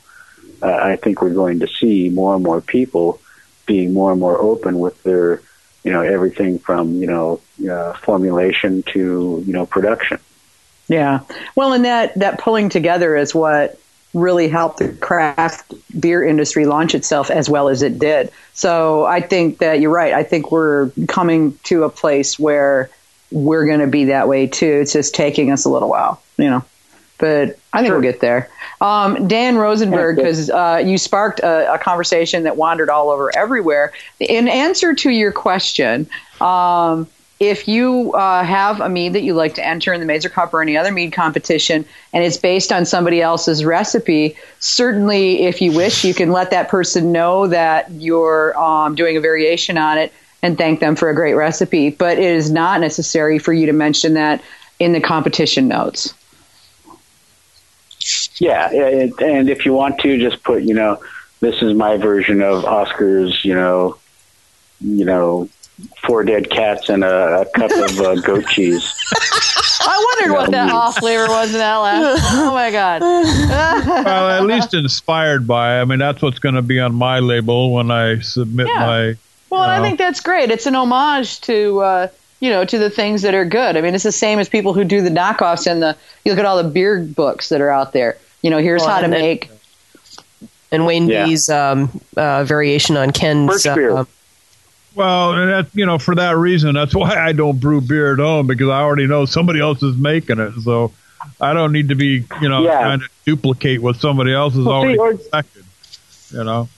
uh, I think we're going to see more and more people being more and more open with their, you know, everything from, you know, uh, formulation to, you know, production. Yeah. Well, and that, that pulling together is what really helped the craft beer industry launch itself as well as it did. So I think that you're right. I think we're coming to a place where we're going to be that way too. It's just taking us a little while, you know, but I think we'll get there. Um, Dan Rosenberg, because uh, you sparked a, a conversation that wandered all over everywhere. In answer to your question, um, if you uh, have a mead that you like to enter in the Mazer Cup or any other mead competition, and it's based on somebody else's recipe, certainly, if you wish, you can let that person know that you're um, doing a variation on it and thank them for a great recipe. But it is not necessary for you to mention that in the competition notes. Yeah, it, and if you want to, just put, you know, this is my version of Oscar's, you know, you know, four dead cats and a, a cup of uh, [laughs] goat cheese. I wondered what that off flavor was in that last. [laughs] Oh my god! well, at [laughs] least inspired by. I mean, that's what's going to be on my label when I submit Yeah. my. Well, and I think that's great. It's an homage to uh, you know to the things that are good. I mean, it's the same as people who do the knockoffs and the. You look at all the beer books that are out there. You know, here's Well, how to and then- make. And Wayne Yeah. B's um, uh, variation on Ken's. Birch beer. uh, Well, and that, you know, for that reason, that's why I don't brew beer at home because I already know somebody else is making it. So I don't need to be, you know, Yeah. trying to duplicate what somebody else is Well, see, already or- perfected. You know,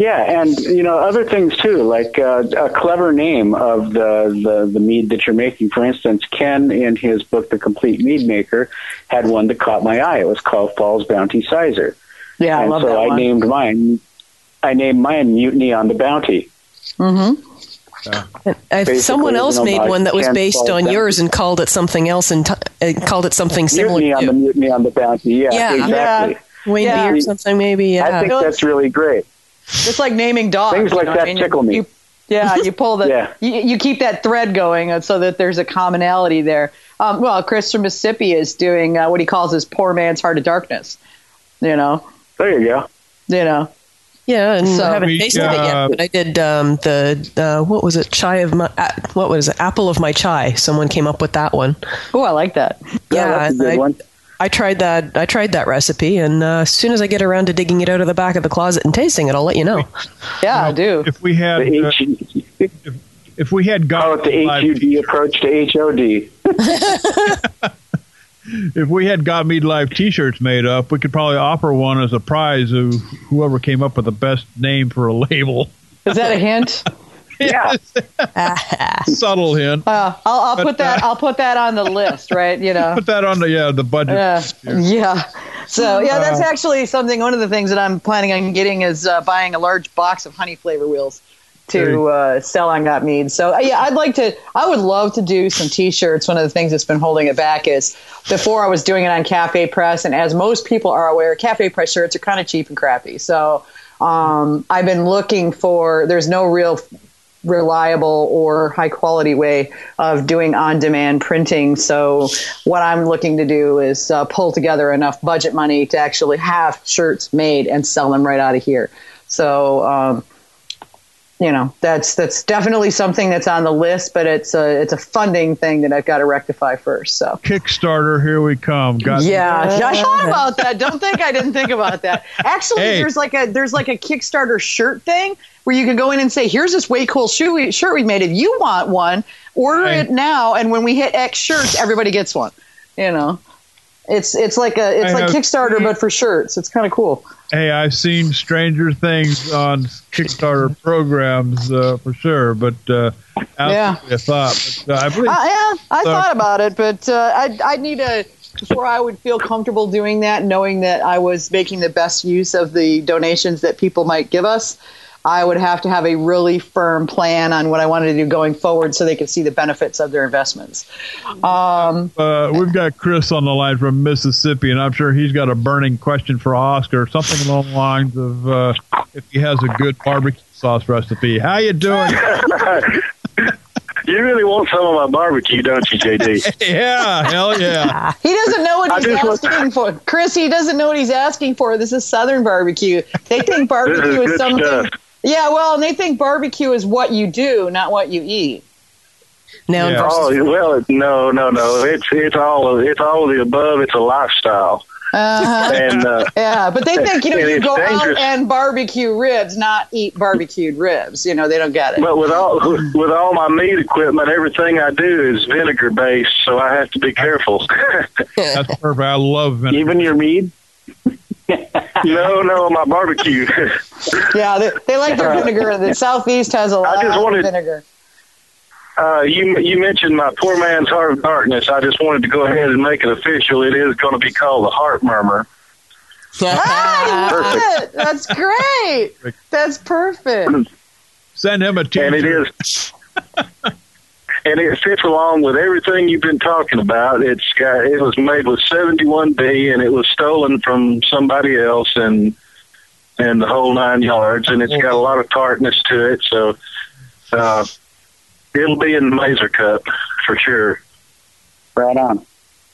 Yeah, and you know other things too, like uh, a clever name of the, the the mead that you're making. For instance, Ken in his book, The Compleat Meadmaker, had one that caught my eye. It was called Falls Bounty Cyser, Yeah, I and love so that I one. named mine. I named mine Mutiny on the Bounty. mm-hmm. Basically, someone else made one that was to based on Falls yours and called it something else and t- uh, called it something similar Mutiny on the to Mutiny on the Bounty. Yeah, Yeah. exactly. Wayne Yeah. B or something maybe. Yeah. I think that's really great. It's like naming dogs. Things you like know that I mean? You- tickle me. You, yeah, you pull the [laughs] Yeah. you, you keep that thread going so that there's a commonality there. Um, well, Chris from Mississippi is doing uh, what he calls his poor man's heart of darkness. You know, There you go. you know. Yeah, and So- I haven't We, tasted it uh, yet, but I did um, the uh, what was it? Chai of my uh, what was it? Apple of my chai. Someone came up with that one. Oh, I like that. Yeah, Yeah, that's a good I, one. I tried that. I tried that recipe, and uh, as soon as I get around to digging it out of the back of the closet and tasting it, I'll let you know. Yeah, I do. if we had uh, H, if we had call got it the live, HUD approach to HOD. [laughs] if we had got mead live T-shirts made up, we could probably offer one as a prize of whoever came up with the best name for a label. Is that a hint? [laughs] Yeah. [laughs] Subtle hint. Uh, I'll, I'll But, put that. uh, I'll put that on the list. Right? You know. [laughs] Put that on the yeah the budget. Yeah. Yeah. So yeah, that's actually something. One of the things that I'm planning on getting is uh, buying a large box of honey flavor wheels to uh, sell on Got Mead. So uh, yeah, I'd like to. I would love to do some T-shirts. One of the things that's been holding it back is before I was doing it on Cafe Press, and as most people are aware, Cafe Press shirts are kind of cheap and crappy. So um, I've been looking for. There's no real reliable or high quality way of doing on demand printing. So, what I'm looking to do is uh, pull together enough budget money to actually have shirts made and sell them right out of here. So, um, you know that's that's definitely something that's on the list, but it's a it's a funding thing that I've got to rectify first. So Kickstarter, here we come. Got yeah, I thought about that. Don't think I didn't think about that. Actually, hey. there's like a there's like a Kickstarter shirt thing where you can go in and say, "Here's this way cool shirt we, shirt we made. If you want one, order hey. it now, and when we hit X shirts, everybody gets one." You know, it's it's like a it's I like Kickstarter, but for shirts. It's kind of cool. Hey, I've seen Stranger Things on Kickstarter programs uh, for sure, but uh, yeah, I thought. But, uh, I believe, uh, yeah, I so. thought about it, but uh, I I need a before I would feel comfortable doing that, knowing that I was making the best use of the donations that people might give us. I would have to have a really firm plan on what I wanted to do going forward so they could see the benefits of their investments. Um, uh, we've got Chris on the line from Mississippi, and I'm sure he's got a burning question for Oscar, something along the lines of uh, if he has a good barbecue sauce recipe. How you doing? [laughs] You really want some of my barbecue, don't you, JD? [laughs] yeah, hell yeah. [laughs] he doesn't know what he's asking for. Chris, he doesn't know what he's asking for. This is Southern barbecue. They think barbecue is, is something. Stuff. Yeah, well, and they think barbecue is what you do, not what you eat. Now, yeah. oh, well, no, no, no. It's it's all it's all of the above. It's a lifestyle. Uh-huh. And uh, [laughs] yeah, but they think you know you go dangerous. out and barbecue ribs, not eat barbecued ribs. You know they don't get it. But with all with all my mead equipment, everything I do is vinegar based, so I have to be careful. [laughs] That's perfect. I love vinegar. Even your mead no, no, my barbecue. [laughs] yeah, they, they like their vinegar. The southeast has a lot of wanted, vinegar. Uh, you you mentioned my poor man's heart of darkness. I just wanted to go ahead and make it official. It is going to be called the Heart Murmur. ah, That's great. That's perfect. Send him a teaser. And it is. [laughs] and it fits along with everything you've been talking about. It's got it was made with 71B, and it was stolen from somebody else, and and the whole nine yards. And it's got a lot of tartness to it, so uh, it'll be in the Mazer Cup for sure. Right on.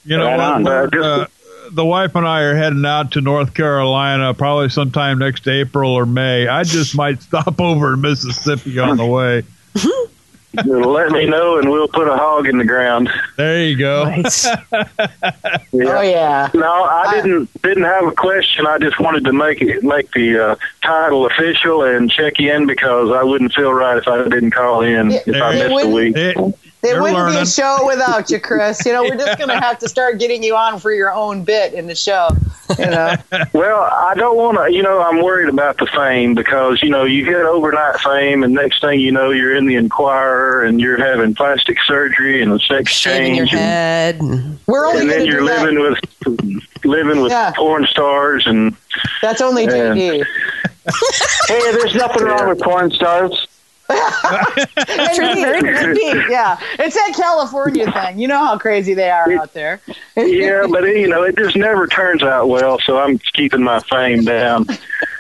You know, right what, uh, uh, the wife and I are heading out to North Carolina probably sometime next April or May. I just might [laughs] stop over in Mississippi on the way. [laughs] let me know and we'll put a hog in the ground. There you go. Nice. [laughs] yeah. Oh yeah. No, I didn't didn't have a question. I just wanted to make it make the uh, title official and check in because I wouldn't feel right if I didn't call in if I missed a week. It, there wouldn't learning. be a show without you, Chris. You know, we're just going to have to start getting you on for your own bit in the show. You know. [laughs] well, I don't want to. You know, I'm worried about the fame because you know you get overnight fame, and next thing you know, you're in the Enquirer and you're having plastic surgery and a sex Shaving change. Your head. And, we're only and then you're living that. with living with yeah. porn stars and. That's only JD. [laughs] hey, there's nothing wrong with porn stars yeah, it's that California thing. You know how crazy they are out there. yeah, but you know, it just never turns out well. So I'm keeping my fame down,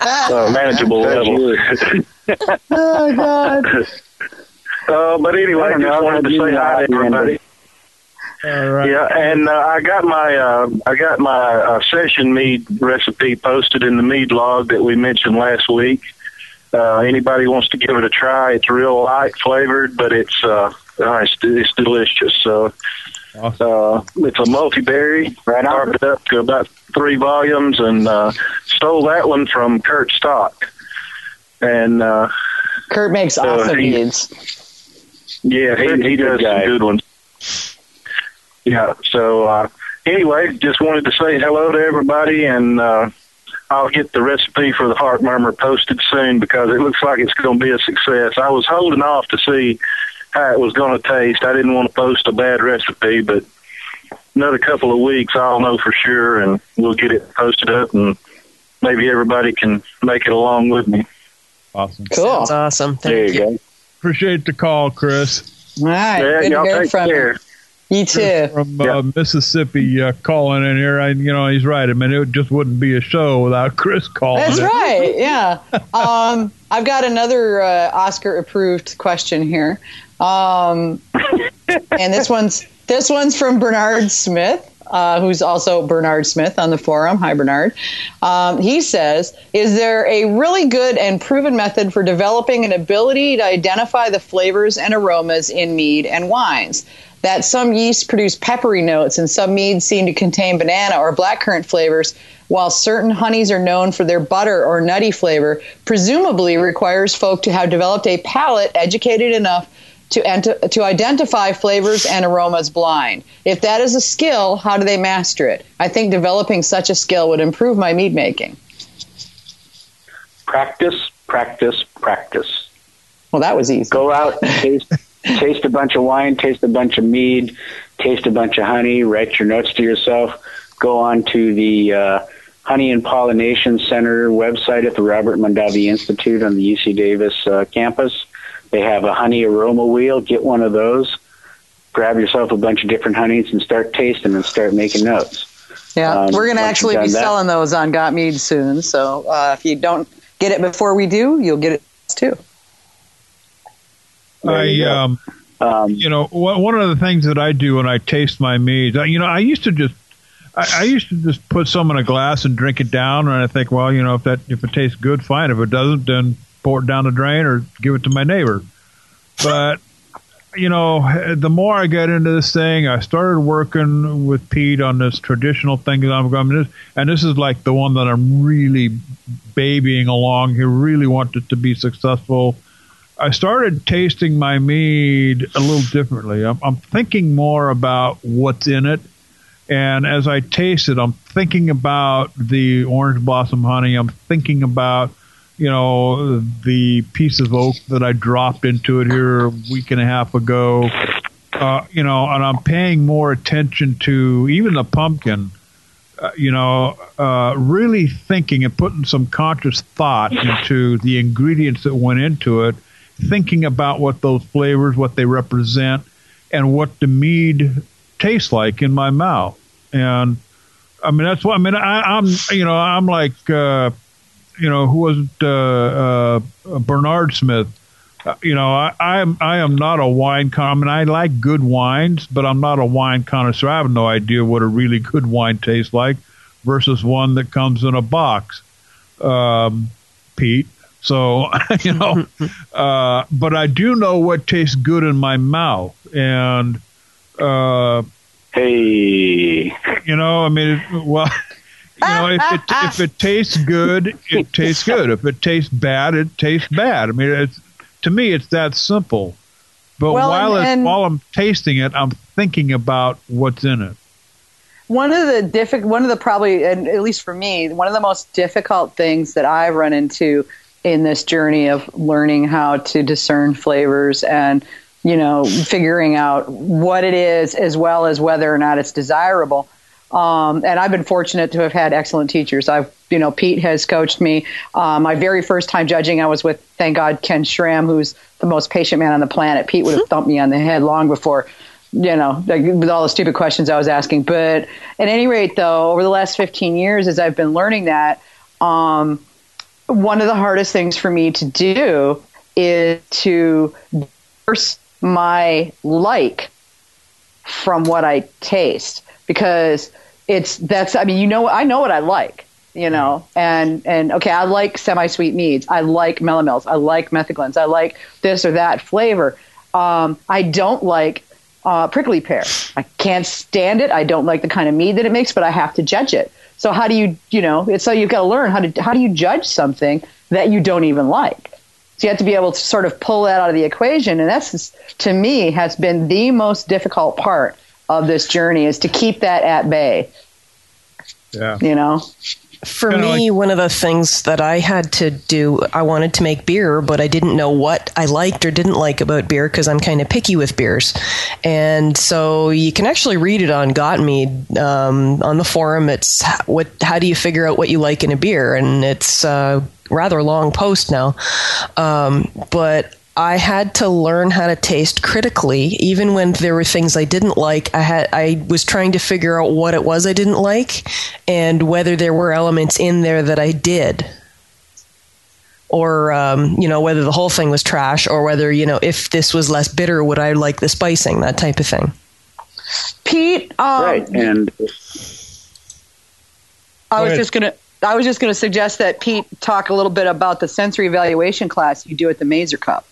uh, manageable level. [laughs] oh God. [laughs] Uh, but anyway, I just wanted to say hi to everybody. All right. Yeah, and uh, I got my uh, I got my uh, session mead recipe posted in the mead log that we mentioned last week. Uh, anybody wants to give it a try, it's real light flavored, but it's uh, it's, it's delicious. So uh, it's a multi-berry, right carved up to about three volumes, and uh, stole that one from Curt Stock. And uh, Kurt makes awesome he, beans. Yeah, he, he does some good ones. Yeah. So uh, anyway, just wanted to say hello to everybody and. Uh, I'll get the recipe for the heart murmur posted soon because it looks like it's going to be a success. I was holding off to see how it was going to taste. I didn't want to post a bad recipe, but another couple of weeks I'll know for sure, and we'll get it posted up, and maybe everybody can make it along with me. Awesome. Cool. That's awesome. Thank there you, you, go. Appreciate the call, Chris. All right. Yeah, Good y'all take care. You. You too. From uh, Mississippi uh, calling in here. I, you know, he's right. I mean, it just wouldn't be a show without [laughs] Chris calling. That's right. [laughs] Yeah. Um, I've got another uh, Oscar approved question here. Um, and this one's this one's from Bernard Smith. Uh, who's also Bernard Smith on the forum. Hi, Bernard. Um, he says, Is there a really good and proven method for developing an ability to identify the flavors and aromas in mead and wines? That some yeasts produce peppery notes and some meads seem to contain banana or blackcurrant flavors, while certain honeys are known for their butter or nutty flavor, presumably requires folk to have developed a palate educated enough to, ent- to identify flavors and aromas blind. If that is a skill, how do they master it? I think developing such a skill would improve my mead making. Practice, practice, practice. Well, that was easy. Go out, [laughs] taste, taste a bunch of wine, taste a bunch of mead, taste a bunch of honey, write your notes to yourself, go on to the uh, Honey and Pollination Center website at the Robert Mondavi Institute on the UC Davis uh, campus they have a honey aroma wheel. Get one of those. Grab yourself a bunch of different honeys and start tasting and start making notes. Yeah, um, we're going to actually be that, selling those on Got Mead soon. So uh, if you don't get it before we do, you'll get it too. I, um, um, you know, one of the things that I do when I taste my meads, you know, I used to just, I, I, used to just put some in a glass and drink it down, and I think, well, you know, if that if it tastes good, fine. If it doesn't, then pour it down the drain or give it to my neighbor. But you know, the more I get into this thing, I started working with Pete on this traditional thing that I'm going to, and this is like the one that I'm really babying along. He really wanted to be successful. I started tasting my mead a little differently. I'm, I'm thinking more about what's in it. And as I taste it, I'm thinking about the orange blossom honey. I'm thinking about you know, the piece of oak that I dropped into it here a week and a half ago. Uh, you know, and I'm paying more attention to even the pumpkin. Uh, you know, uh, really thinking and putting some conscious thought into the ingredients that went into it, thinking about what those flavors, what they represent, and what the mead tastes like in my mouth. And I mean, that's what I mean. I, am you know, I'm like uh, you know, who was it? Uh, uh, Bernard Smith. Uh, you know, I, I, am I am not a wine con. I mean, I like good wines, but I'm not a wine connoisseur. I have no idea what a really good wine tastes like versus one that comes in a box. Um, Pete. So [laughs] you know, [laughs] uh, but I do know what tastes good in my mouth, and uh, hey, you know, I mean, well. [laughs] you know, if it if it tastes good, it tastes good. If it tastes bad, it tastes bad. I mean, it's to me, it's that simple. But well, while and, and while I'm tasting it, I'm thinking about what's in it. One of the difficult, one of the probably, and at least for me, one of the most difficult things that I've run into in this journey of learning how to discern flavors and you know figuring out what it is as well as whether or not it's desirable um, and I've been fortunate to have had excellent teachers. I've, you know, Pete has coached me. Um, my very first time judging, I was with, thank God, Ken Schramm, who's the most patient man on the planet. Pete would have thumped me on the head long before, you know, with all the stupid questions I was asking. But at any rate, though, over the last 15 years, as I've been learning that, um, one of the hardest things for me to do is to divorce my like from what I taste because it's that's I mean you know I know what I like you know and and okay I like semi sweet meads I like melomels I like metheglins I like this or that flavor. Um, I don't like uh, prickly pear. I can't stand it. I don't like the kind of mead that it makes but I have to judge it so how do you you know it's so you've got to learn how to how do you judge something that you don't even like so you have to be able to sort of pull that out of the equation and that's to me has been the most difficult part of this journey is to keep that at bay. Yeah. You know? For me, like- one of the things that I had to do, I wanted to make beer, but I didn't know what I liked or didn't like about beer because I'm kind of picky with beers. And so you can actually read it on Got Mead um, on the forum. It's what? How do you figure out what you like in a beer? And it's a uh, rather long post now. Um, but I had to learn how to taste critically, even when there were things I didn't like. I had I was trying to figure out what it was I didn't like, and whether there were elements in there that I did, or um, you know whether the whole thing was trash, or whether you know if this was less bitter, would I like the spicing, that type of thing. Pete, um, right, and I was just gonna. I was just going to suggest that Pete talk a little bit about the sensory evaluation class you do at the Mazer Cup.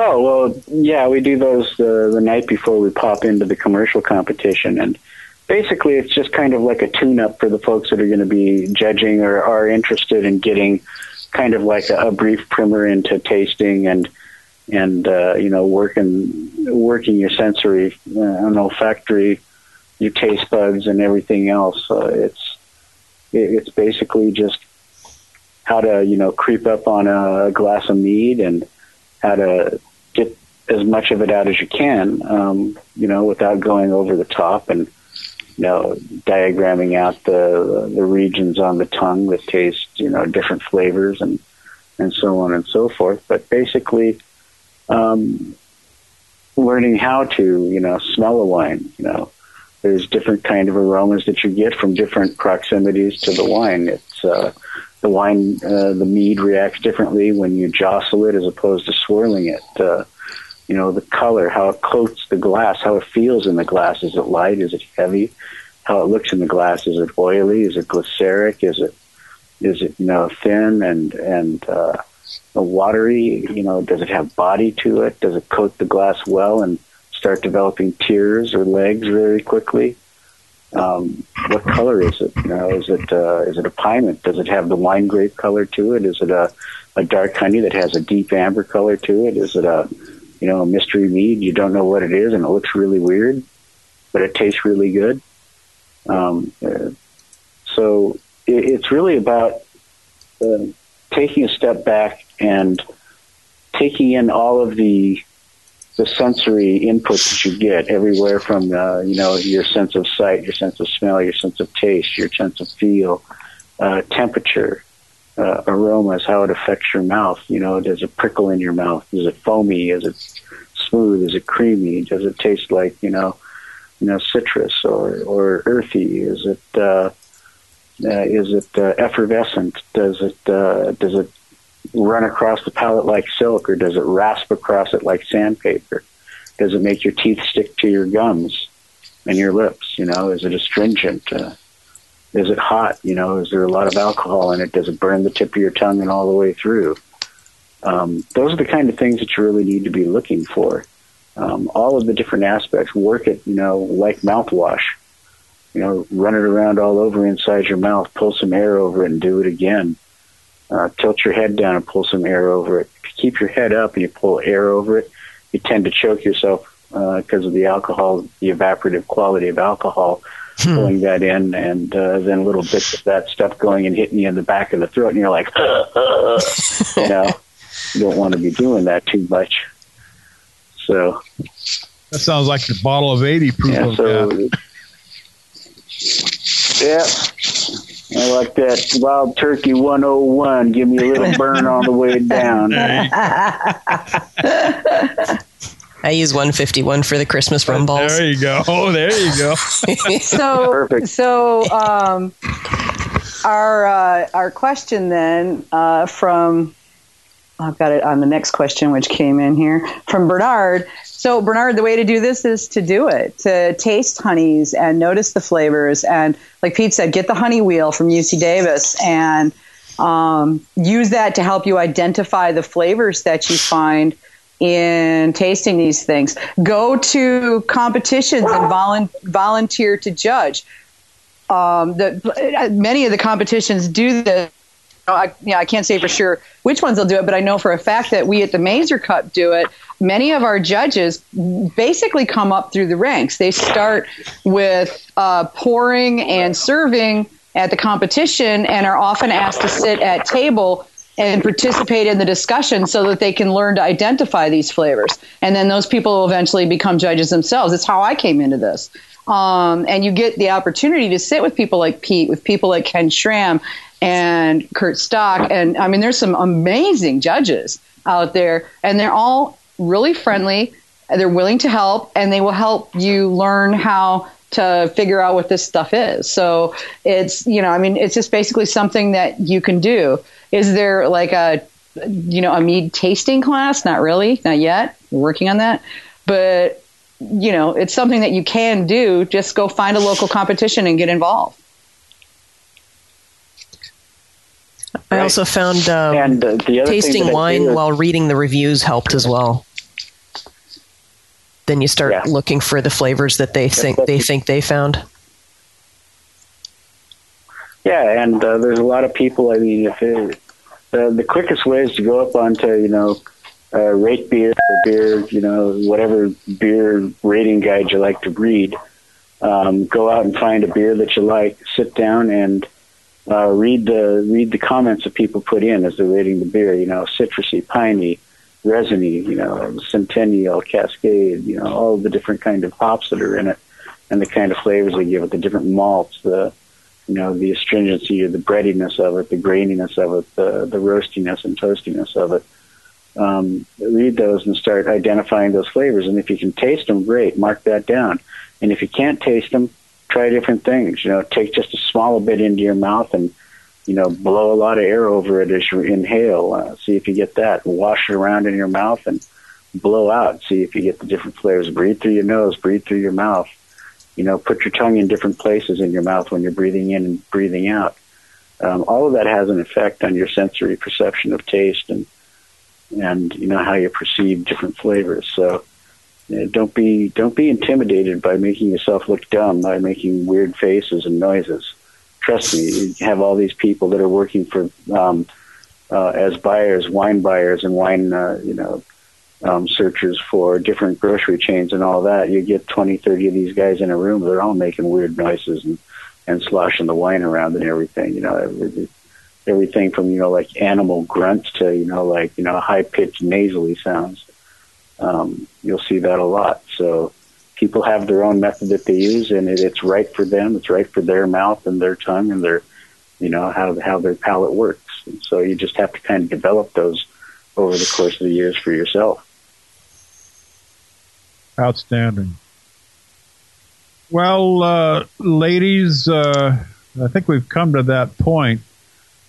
Oh well, yeah, we do those uh, the night before we pop into the commercial competition, and basically it's just kind of like a tune-up for the folks that are going to be judging or are interested in getting kind of like a, a brief primer into tasting and and uh, you know working working your sensory uh, and olfactory, your taste buds and everything else. Uh, it's it, it's basically just how to you know creep up on a glass of mead and how to as much of it out as you can, um, you know, without going over the top and, you know, diagramming out the the regions on the tongue that taste, you know, different flavors and and so on and so forth. But basically, um, learning how to, you know, smell a wine. You know, there's different kind of aromas that you get from different proximities to the wine. It's uh, the wine, uh, the mead reacts differently when you jostle it as opposed to swirling it. Uh, you know, the color, how it coats the glass, how it feels in the glass. Is it light? Is it heavy? How it looks in the glass. Is it oily? Is it glyceric? Is it, is it, you know, thin and, and, uh, watery? You know, does it have body to it? Does it coat the glass well and start developing tears or legs very quickly? um, what color is it? You know, is it uh, is it a piment? Does it have the wine grape color to it? Is it a a dark honey that has a deep amber color to it? Is it a you know mystery mead? You don't know what it is, and it looks really weird, but it tastes really good. Um, uh, so it, it's really about uh, taking a step back and taking in all of the the sensory inputs that you get everywhere from uh, you know your sense of sight, your sense of smell, your sense of taste, your sense of feel, uh, temperature, uh, aromas, how it affects your mouth. You know, does it prickle in your mouth? Is it foamy? Is it smooth? Is it creamy? Does it taste like you know, you know, citrus or or earthy? Is it uh, uh, is it uh, effervescent? Does it uh, does it run across the palate like silk, or does it rasp across it like sandpaper? Does it make your teeth stick to your gums and your lips? You know, is it astringent? Uh, is it hot? You know, is there a lot of alcohol in it? Does it burn the tip of your tongue and all the way through? Um, those are the kind of things that you really need to be looking for. Um, all of the different aspects. Work it, you know, like mouthwash. You know, run it around all over inside your mouth. Pull some air over it and do it again uh, tilt your head down and pull some air over it. If you keep your head up and you pull air over it, you tend to choke yourself because uh, of the alcohol, the evaporative quality of alcohol, hmm. pulling that in, and uh, then little bits of that stuff going and hitting you in the back of the throat, and you're like, uh, uh, you know, you don't want to be doing that too much. So that sounds like the bottle of eighty proof. Yeah, so, yeah. I like that Wild Turkey 101. Give me a little burn on the way down. [laughs] [laughs] I use 151 for the Christmas rum balls. There you go. [laughs] Oh, there you go. [laughs] so, Perfect. so um, our uh, our question then uh, from I've got it on the next question, which came in here from Bernard. So, Bernard, the way to do this is to do it, to taste honeys and notice the flavors. And, like Pete said, get the honey wheel from UC Davis and um, use that to help you identify the flavors that you find in tasting these things. Go to competitions and volunteer to judge. Um, the, many of the competitions do this I, yeah, I can't say for sure which ones they'll do it, but I know for a fact that we at the Mazer Cup do it. Many of our judges basically come up through the ranks. They start with uh, pouring and serving at the competition and are often asked to sit at table and participate in the discussion so that they can learn to identify these flavors. And then those people will eventually become judges themselves. It's how I came into this. Um, and you get the opportunity to sit with people like Pete, with people like Ken Schramm, and Curt Stock. And I mean, there's some amazing judges out there, and they're all really friendly. They're willing to help, and they will help you learn how to figure out what this stuff is. So it's, you know, I mean, it's just basically something that you can do. Is there like a, you know, a mead tasting class? Not really, not yet. We're working on that. But, you know, it's something that you can do. Just go find a local competition and get involved. I also found um, and, uh, tasting wine while reading the reviews helped as well. Then you start yeah. looking for the flavors that they think they think they found. Yeah, and uh, there's a lot of people. I mean, if it, uh, the quickest way is to go up onto you know uh, rate beer or beer, you know whatever beer rating guide you like to read. Um, go out and find a beer that you like. Sit down and uh, read the read the comments that people put in as they're rating the beer. You know, citrusy, piney, resiny, you know, centennial, cascade, you know, all the different kind of hops that are in it, and the kind of flavors they give it, the different malts, the you know, the astringency or the breadiness of it, the graininess of it, the the roastiness and toastiness of it. Um, read those and start identifying those flavors. And if you can taste them, great, mark that down. And if you can't taste them, try different things. You know, take just a small bit into your mouth and you know, blow a lot of air over it as you inhale. Uh, see if you get that. Wash it around in your mouth and blow out. See if you get the different flavors. Breathe through your nose. Breathe through your mouth. You know, put your tongue in different places in your mouth when you're breathing in and breathing out. Um, all of that has an effect on your sensory perception of taste and and you know how you perceive different flavors. So you know, don't be don't be intimidated by making yourself look dumb by making weird faces and noises trust me, you have all these people that are working for um, uh, as buyers, wine buyers, and wine uh, you know um, searchers for different grocery chains and all that. You get 20, 30 of these guys in a room; they're all making weird noises and and sloshing the wine around and everything. You know, everything from you know like animal grunts to you know like you know high pitched nasally sounds. Um, you'll see that a lot. So people have their own method that they use, and it, it's right for them. It's right for their mouth and their tongue and their, you know, how how their palate works. And so you just have to kind of develop those over the course of the years for yourself. Outstanding. Well, uh, ladies, uh, I think we've come to that point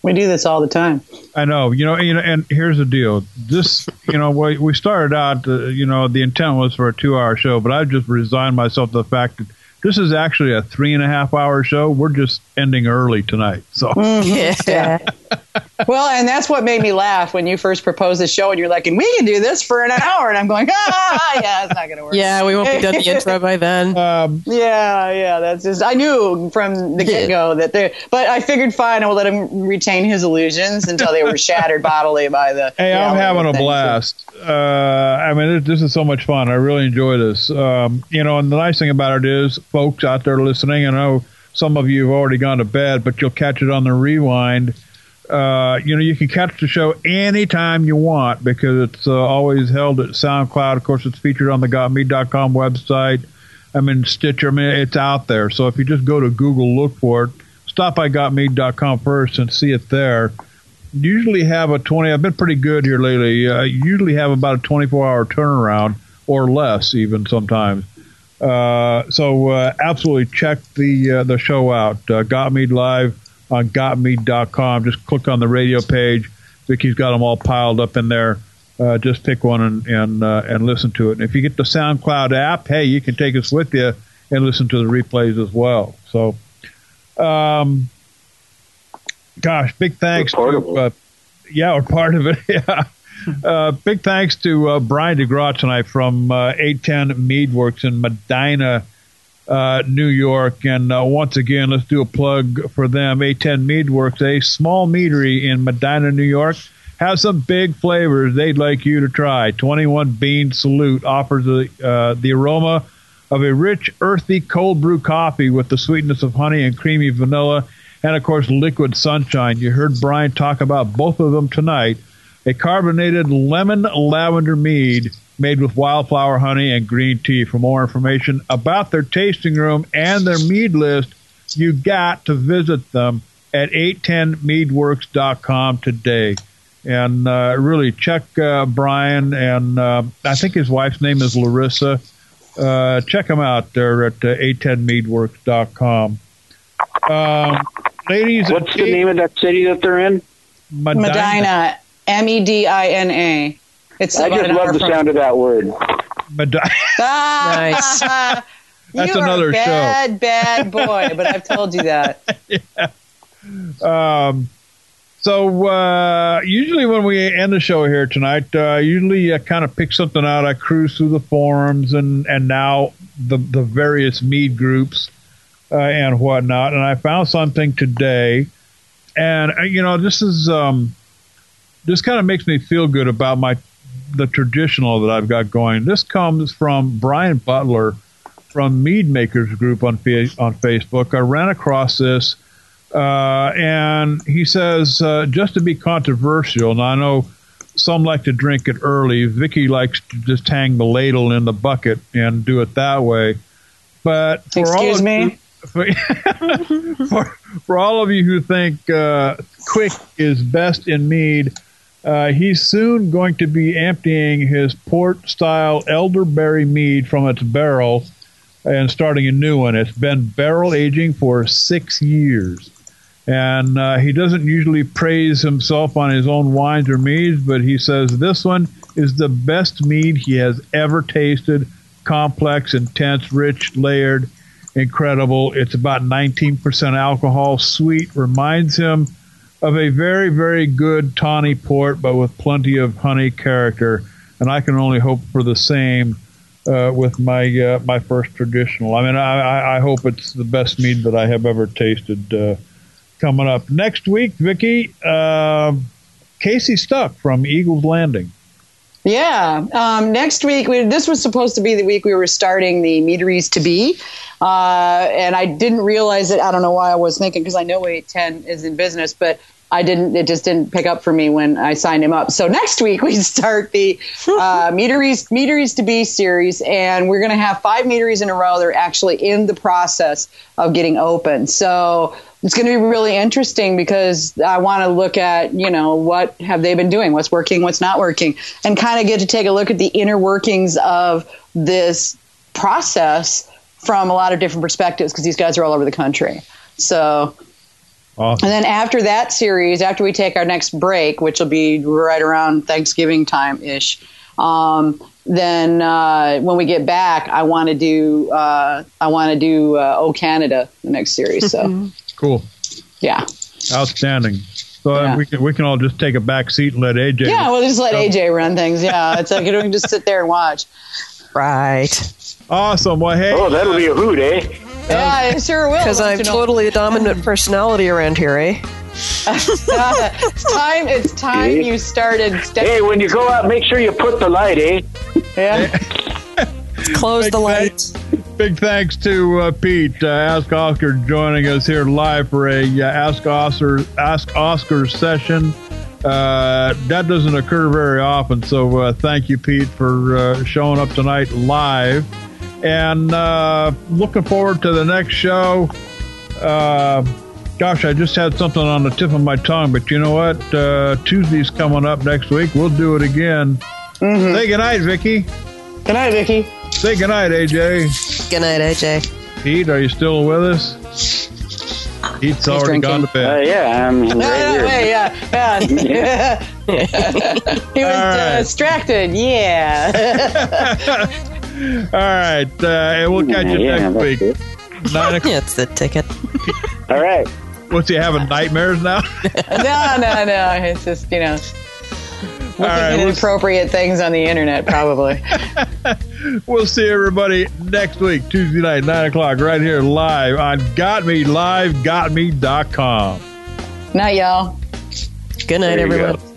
we do this all the time. I know, you know, you know, and here's the deal. This, you know, we, we started out, uh, you know, the intent was for a two-hour show, but I've just resigned myself to the fact that this is actually a three and a half hour show. We're just ending early tonight. So, mm-hmm. yeah. [laughs] well, and that's what made me laugh when you first proposed the show, and you're like, "And we can do this for an hour," and I'm going, "Ah, yeah, it's not going to work." Yeah, we won't be done the [laughs] intro by then. Um, yeah, yeah, that's just. I knew from the get go that there, but I figured, fine, I will let him retain his illusions until they were [laughs] shattered bodily by the. Hey, I'm having a blast. Uh, I mean, this is so much fun. I really enjoy this. Um, you know, and the nice thing about it is, folks out there listening, I know some of you have already gone to bed, but you'll catch it on the rewind uh, you know, you can catch the show anytime you want because it's uh, always held at SoundCloud. Of course, it's featured on the GotMead.com website. I mean, Stitcher, I mean, it's out there. So if you just go to Google, look for it, stop by GotMead.com first and see it there. Usually have a 20, I've been pretty good here lately. Uh, usually have about a 24 hour turnaround or less, even sometimes. Uh, so uh, absolutely check the the show out. Uh, Live on gotmead.com. Just click on the radio page. Vicky's got them all piled up in there. Uh, just pick one and and, uh, and listen to it. And if you get the SoundCloud app, hey, you can take us with you and listen to the replays as well. So, um, gosh, big thanks to uh, yeah, or part of it. [laughs] Yeah. Uh, big thanks to uh, Brian DeGraw tonight from uh, 810 Meadworks in Medina, uh, New York. And uh, once again, let's do a plug for them. 810 Meadworks, a small meadery in Medina, New York, has some big flavors they'd like you to try. 21 Bean Salute offers the, uh, the aroma of a rich, earthy cold brew coffee with the sweetness of honey and creamy vanilla, and of course, liquid sunshine. You heard Brian talk about both of them tonight. A carbonated lemon lavender mead made with wildflower honey and green tea. For more information about their tasting room and their mead list, you got to visit them at 810meadworks.com today. And uh, really check uh, Brian, and uh, I think his wife's name is Larissa. uh, check them out. They're at uh, 810meadworks.com. Um, ladies, what's the name of that city that they're in? Medina. Medina. M E D I N A. It's I just love the from- sound of that word. Medina. [laughs] nice. [laughs] That's you another are bad, show. Bad, [laughs] boy. But I've told you that. yeah. Um. So uh, usually when we end the show here tonight, uh, usually I kind of pick something out. I cruise through the forums and and now the the various mead groups uh, and whatnot, and I found something today, and uh, you know this is um, this kind of makes me feel good about my the traditional that I've got going. This comes from Brian Butler from Mead Makers Group on on Facebook. I ran across this, uh, and he says uh, just to be controversial. Now I know some like to drink it early. Vicky likes to just hang the ladle in the bucket and do it that way. But for excuse all me. You, for, [laughs] for, for, all of you who think uh, quick is best in mead, uh, he's soon going to be emptying his port style elderberry mead from its barrel and starting a new one. It's been barrel aging for six years. And uh, he doesn't usually praise himself on his own wines or meads, but he says this one is the best mead he has ever tasted. Complex, intense, rich, layered, incredible. It's about 19% alcohol, sweet, reminds him of a very, very good tawny port, but with plenty of honey character. And I can only hope for the same uh, with my uh, my first traditional. I mean, I, I, hope it's the best mead that I have ever tasted. Uh, coming up next week, Vicky, uh, Casey Stuck from Eagles Landing. Yeah, um, next week. We, this was supposed to be the week we were starting the meaderies to be, uh, and I didn't realize it. I don't know why I was thinking because I know 810 is in business, but I didn't. It just didn't pick up for me when I signed him up. So next week [laughs] we start the uh, meteries meaderies to be series, and we're going to have five meaderies in a row. They're actually in the process of getting open. So it's going to be really interesting because I want to look at you know what have they been doing, what's working, what's not working, and kind of get to take a look at the inner workings of this process from a lot of different perspectives because these guys are all over the country. So Awesome. And then after that series, after we take our next break, which will be right around Thanksgiving time ish, um, then uh, when we get back, I want to do uh, I want to do uh, O Canada the next series. So cool. Yeah. Outstanding. So yeah. we can we can all just take a back seat and let AJ. Yeah, we'll just let AJ run things. Yeah, it's like [laughs] we can just sit there and watch. Right. Awesome. Well, hey. Oh, that'll be a hoot, eh? Yeah, it sure will. Because I'm totally a dominant [laughs] personality around here, eh? it's time. It's time you started. Hey, when you go out, make sure you put the light, eh? Yeah. [laughs] Close big the light. Big thanks to uh, Pete, uh, Ask Oscar, joining us here live for a uh, Ask Oscar Ask Oscar session. Uh, that doesn't occur very often, so uh, thank you, Pete, for uh, showing up tonight live. And uh, looking forward to the next show. Uh, gosh, I just had something on the tip of my tongue, but you know what? Uh, Tuesday's coming up next week. We'll do it again. Mm-hmm. Say goodnight, Vicky. Good night, Vicky. Say good night, AJ. Good night, AJ. Pete, are you still with us? Pete's He's already drinking. gone to bed. Uh, yeah, I'm [laughs] right here. Hey, yeah, yeah. [laughs] [laughs] he was right. distracted. Yeah. All right, uh, and we'll catch you yeah, next week. Nine o'clock. It's the ticket. All right. What's he having nightmares now? no, no, no. It's just you know looking right, at we'll inappropriate things on the internet, probably. [laughs] we'll see everybody next week, Tuesday night, 9 o'clock, right here live on Got Mead Live, GotMead.com. Night, y'all. Good night, everyone. Go.